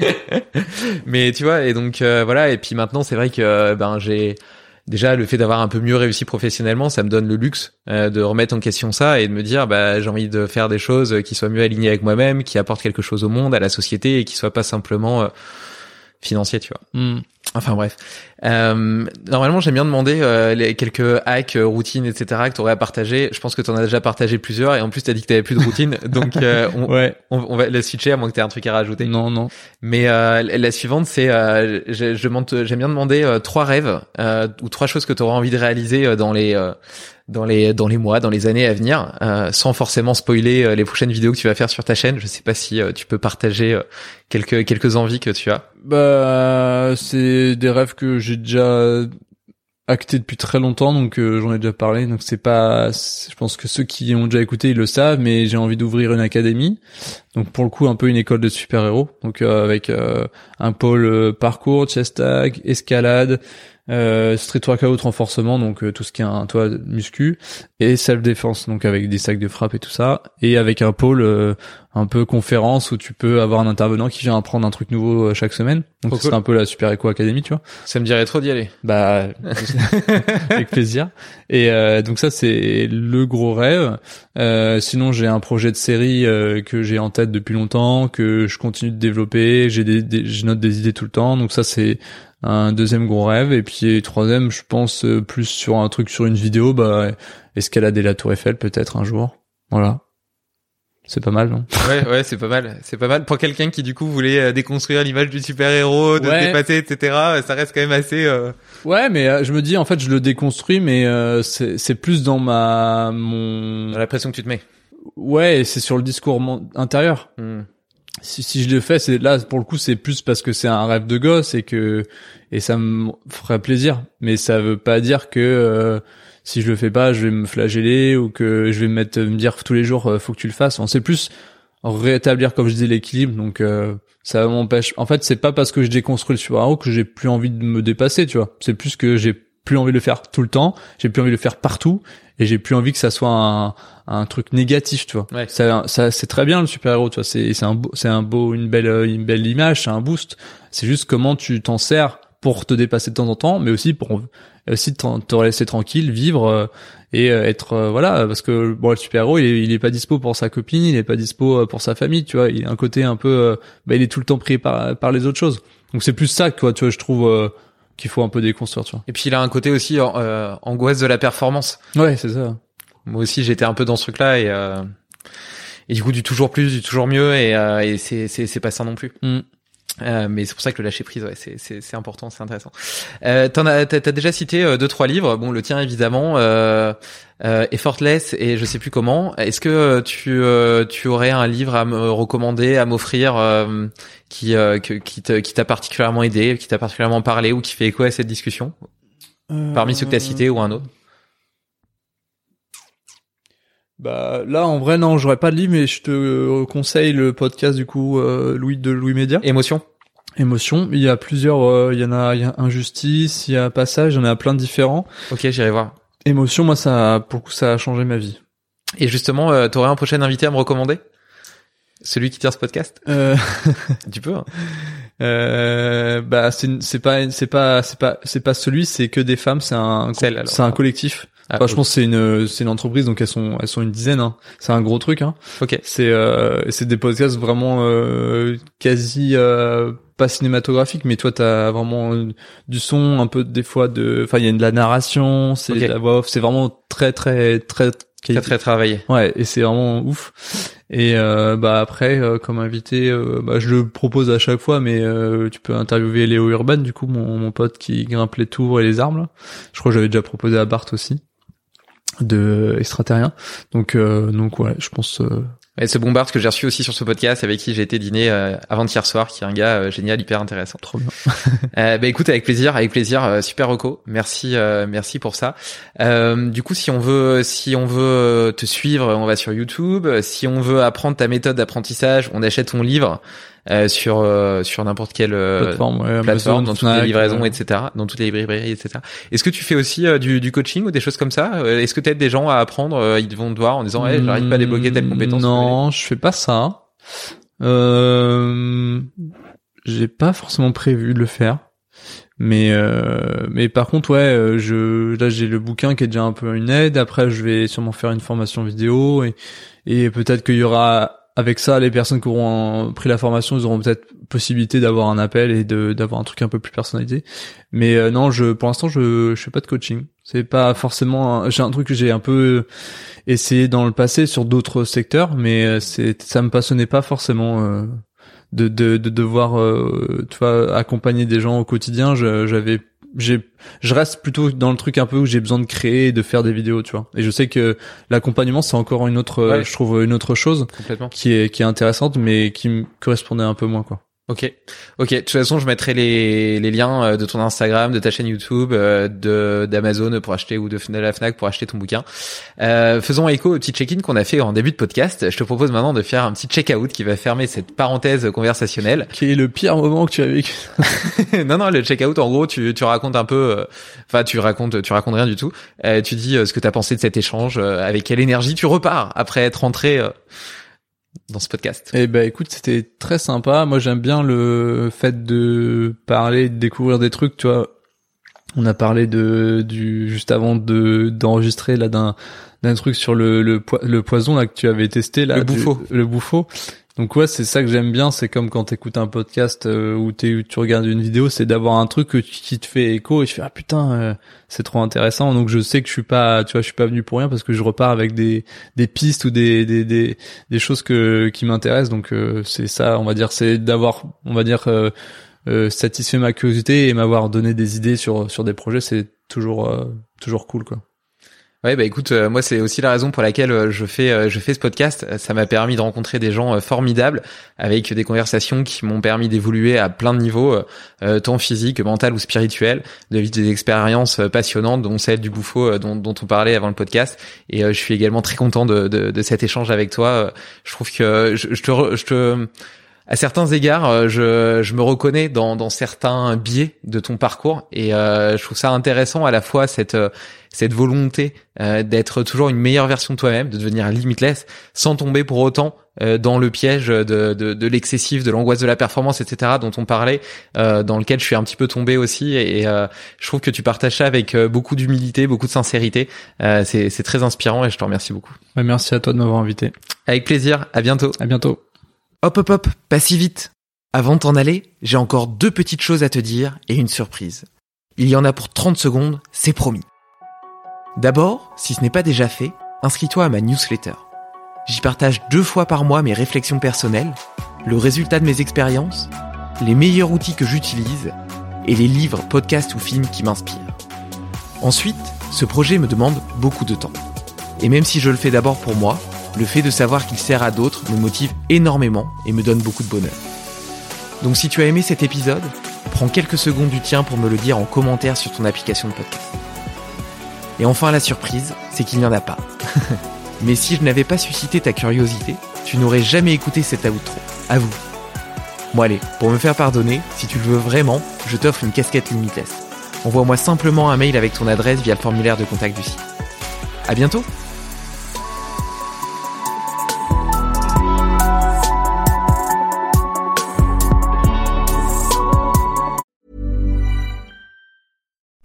Mais tu vois et donc euh, voilà. Et puis maintenant c'est vrai que ben j'ai déjà le fait d'avoir un peu mieux réussi professionnellement ça me donne le luxe euh, de remettre en question ça et de me dire bah j'ai envie de faire des choses qui soient mieux alignées avec moi-même qui apportent quelque chose au monde à la société et qui soient pas simplement euh, financiers tu vois Hmm. Enfin bref. Euh, normalement, j'aime bien demander euh, les quelques hacks, euh, routines, etc. que tu aurais à partager. Je pense que tu en as déjà partagé plusieurs et en plus tu as dit que tu plus de routine. donc euh, on, Ouais. on, on va la switcher à moins que tu aies un truc à rajouter. Non, non. Mais euh, la suivante, c'est euh, je- je j'aime bien demander euh, trois rêves euh, ou trois choses que tu auras envie de réaliser euh, dans les euh, dans les dans les mois, dans les années à venir, euh, sans forcément spoiler euh, les prochaines vidéos que tu vas faire sur ta chaîne. Je sais pas si euh, tu peux partager euh, quelques quelques envies que tu as. Bah, c'est des rêves que j'ai déjà actés depuis très longtemps, donc euh, j'en ai déjà parlé. Donc c'est pas, je pense que ceux qui ont déjà écouté ils le savent, mais j'ai envie d'ouvrir une académie. Donc pour le coup un peu une école de super héros, donc euh, avec euh, un pôle parcours, chest tag, escalade. Euh, street workout renforcement donc euh, tout ce qui est un toit muscu et self défense donc avec des sacs de frappe et tout ça et avec un pôle euh, un peu conférence où tu peux avoir un intervenant qui vient apprendre un truc nouveau euh, chaque semaine. Donc c'est cool. un peu la Super Eco Academy, tu vois. Ça me dirait trop d'y aller. Bah avec plaisir. Et euh, donc ça c'est le gros rêve. Euh, sinon j'ai un projet de série euh, que j'ai en tête depuis longtemps, que je continue de développer. J'ai des, des- je note des idées tout le temps. Donc ça c'est un deuxième gros rêve. Et puis troisième, je pense euh, plus sur un truc sur une vidéo, bah escalader la Tour Eiffel peut-être un jour. Voilà. C'est pas mal, non? Ouais, ouais, c'est pas mal. C'est pas mal pour quelqu'un qui du coup voulait euh, déconstruire l'image du super-héros, de Ouais. se dépasser, etc. Ça reste quand même assez. euh, Ouais, mais euh, je me dis en fait je le déconstruis, mais euh, c'est c'est plus dans ma mon J'ai l'impression que tu te mets. ouais, c'est sur le discours intérieur. Hmm. Si, si je le fais, c'est là pour le coup c'est plus parce que c'est un rêve de gosse et que et ça me ferait plaisir. Mais ça veut pas dire que euh, si je le fais pas, je vais me flageller ou que je vais me mettre me dire tous les jours euh, faut que tu le fasses. On sait plus rétablir comme je disais l'équilibre. Donc euh, ça m'empêche. En fait, c'est pas parce que je déconstruis le super-héros que j'ai plus envie de me dépasser, tu vois. C'est plus que j'ai plus envie de le faire tout le temps, j'ai plus envie de le faire partout et j'ai plus envie que ça soit un, un truc négatif, tu vois. Ouais. Ça, ça c'est très bien le super-héros, tu vois, c'est c'est un beau, c'est un beau une belle euh, une belle image, c'est un boost. C'est juste comment tu t'en sers pour te dépasser de temps en temps, mais aussi pour aussi t'en- te laisser tranquille, vivre euh, et euh, être euh, voilà parce que bon le super-héros il est, il est pas dispo pour sa copine, il est pas dispo euh, pour sa famille, tu vois, il a un côté un peu euh, bah, il est tout le temps pris par par les autres choses. Donc c'est plus ça quoi, tu vois, je trouve euh, qu'il faut un peu déconstruire, tu vois. Et puis il a un côté aussi euh, angoisse de la performance. Ouais, c'est ça. Moi aussi j'étais un peu dans ce truc-là et euh, et du coup du toujours plus, du toujours mieux et, euh, et c'est c'est c'est pas ça non plus. Mm. Euh, mais c'est pour ça que le lâcher prise, ouais, c'est important, c'est intéressant. Euh, t'en as t'as, t'as déjà cité euh, deux trois livres, bon le tien évidemment, euh, euh, Effortless et je sais plus comment. Est-ce que euh, tu tu aurais un livre à me recommander, à m'offrir qui que- qui te qui t'a particulièrement aidé, qui t'a particulièrement parlé ou qui fait écho à cette discussion? Parmi ceux que t'as cités ou un autre? Bah là en vrai non, j'aurais pas de livre mais je te euh, conseille le podcast du coup euh, Louis de Louis Média. Émotion. Émotion, il y a plusieurs euh, il y en a il y a Injustice, il y a Passage, il y en a plein de différents. Ok, j'irai voir. Émotion moi ça pour coup ça a changé ma vie. Et justement, euh, t'aurais un prochain invité à me recommander? Celui qui tient ce podcast? Euh, Tu peux. hein. euh, bah c'est c'est pas c'est pas c'est pas c'est pas celui, c'est que des femmes, c'est un c'est un collectif. Ah, Enfin, je pense c'est une c'est une entreprise donc elles sont elles sont une dizaine hein. C'est un gros truc hein. Ok. C'est euh, c'est des podcasts vraiment euh, quasi euh, pas cinématographiques mais toi t'as vraiment euh, du son un peu des fois de enfin il y a de la narration, c'est de la voix off, c'est vraiment très très très Très très travaillé. Ouais, et c'est vraiment ouf. Et euh, bah après, euh, comme invité, euh, bah, je le propose à chaque fois, mais tu peux interviewer Léo Urban, du coup, mon, mon pote qui grimpe les tours et les arbres. Je crois que j'avais déjà proposé à Bart aussi de extraterrien. Donc donc ouais, je pense et ce Bombard que j'ai reçu aussi sur ce podcast avec qui j'ai été dîner euh, avant-hier soir, qui est un gars euh, génial, hyper intéressant. Trop bien. euh, bah écoute, avec plaisir, avec plaisir, euh, super reco. Merci, merci pour ça. du coup, si on veut, si on veut te suivre, on va sur YouTube. Si on veut apprendre ta méthode d'apprentissage, on achète ton livre. Euh, sur euh, sur n'importe quelle euh, plateforme, plateforme dans toutes les livraisons, etc., dans toutes les librairies, etc. Est-ce que tu fais aussi du, du coaching ou des choses comme ça Est-ce que tu aides des gens à apprendre Ils vont te voir en disant, hey, j'arrive pas à débloquer telle compétence. Non, je fais pas ça. Euh, j'ai pas forcément prévu de le faire. Mais euh, mais par contre ouais je là j'ai le bouquin qui est déjà un peu une aide après je vais sûrement faire une formation vidéo et et peut-être qu'il y aura avec ça, les personnes qui auront pris la formation, ils auront peut-être possibilité d'avoir un appel et d'avoir un truc un peu plus personnalisé. Mais euh, non, je pour l'instant, je je fais pas de coaching. C'est pas forcément. J'ai un truc que j'ai un peu essayé dans le passé sur d'autres secteurs, mais euh, c'est ça me passionnait pas forcément. Euh, de, de, de devoir tu vois accompagner des gens au quotidien j'avais j'ai je reste plutôt dans le truc un peu où j'ai besoin de créer et de faire des vidéos tu vois. Et je sais que l'accompagnement c'est encore une autre je trouve une autre chose qui est qui est intéressante mais qui me correspondait un peu moins quoi Ok, ok. De toute façon, je mettrai les, les liens euh, de ton Instagram, de ta chaîne YouTube, euh, de d'Amazon pour acheter ou de, la Fnac pour acheter ton bouquin. Euh, faisons écho au petit check-in qu'on a fait en début de podcast. Je te propose maintenant de faire un petit check-out qui va fermer cette parenthèse conversationnelle. Qui est le pire moment que tu as vécu Non, non, le check-out, en gros, tu, tu racontes un peu, euh, enfin, tu racontes, tu racontes rien du tout. tu dis ce que tu as pensé de cet échange, avec quelle énergie tu repars après être rentré dans ce podcast Eh ben écoute, c'était très sympa. Moi j'aime bien le fait de parler, de découvrir des trucs, tu vois. On a parlé de du juste avant de d'enregistrer là d'un d'un truc sur le, le le poison là que tu avais testé là le bouffo le bouffo donc ouais, c'est ça que j'aime bien, c'est comme quand t'écoutes un podcast euh, ou tu regardes une vidéo, c'est d'avoir un truc qui te fait écho et je fais ah putain, euh, c'est trop intéressant. Donc je sais que je suis pas, tu vois, je suis pas venu pour rien parce que je repars avec des des pistes ou des des des, des choses que qui m'intéressent. Donc euh, c'est ça, on va dire, c'est d'avoir, on va dire satisfait ma curiosité et m'avoir donné des idées sur sur des projets, c'est toujours toujours cool quoi. Ouais, bah écoute, euh, moi c'est aussi la raison pour laquelle euh, je fais euh, je fais ce podcast. Ça m'a permis de rencontrer des gens formidables avec des conversations qui m'ont permis d'évoluer à plein de niveaux, tant physique, mental ou spirituel, de vivre des expériences passionnantes, dont celle du bouffo dont, dont on parlait avant le podcast. Et je suis également très content de, de, de, cet échange avec toi. Je trouve que je, je te je te à certains égards, je, je me reconnais dans, dans certains biais de ton parcours et euh, je trouve ça intéressant à la fois cette cette volonté euh, d'être toujours une meilleure version de toi-même, de devenir limitless, sans tomber pour autant euh, dans le piège de, l'excessif, de l'angoisse de la performance, etc. dont on parlait, euh, dans lequel je suis un petit peu tombé aussi. Et, je trouve que tu partages ça avec beaucoup d'humilité, beaucoup de sincérité. c'est, c'est très inspirant et je te remercie beaucoup. Merci à toi de m'avoir invité. Avec plaisir. À bientôt. À bientôt. Hop hop hop, pas si vite. Avant de t'en aller, j'ai encore deux petites choses à te dire et une surprise. Il y en a pour 30 secondes, c'est promis. D'abord, si ce n'est pas déjà fait, inscris-toi à ma newsletter. J'y partage deux fois par mois mes réflexions personnelles, le résultat de mes expériences, les meilleurs outils que j'utilise et les livres, podcasts ou films qui m'inspirent. Ensuite, ce projet me demande beaucoup de temps. Et même si je le fais d'abord pour moi, le fait de savoir qu'il sert à d'autres me motive énormément et me donne beaucoup de bonheur. Donc si tu as aimé cet épisode, prends quelques secondes du tien pour me le dire en commentaire sur ton application de podcast. Et enfin la surprise, c'est qu'il n'y en a pas. Mais si je n'avais pas suscité ta curiosité, tu n'aurais jamais écouté cet outro. À vous. Bon allez, pour me faire pardonner, si tu le veux vraiment, je t'offre une casquette Limitless. Envoie-moi simplement un mail avec ton adresse via le formulaire de contact du site. À bientôt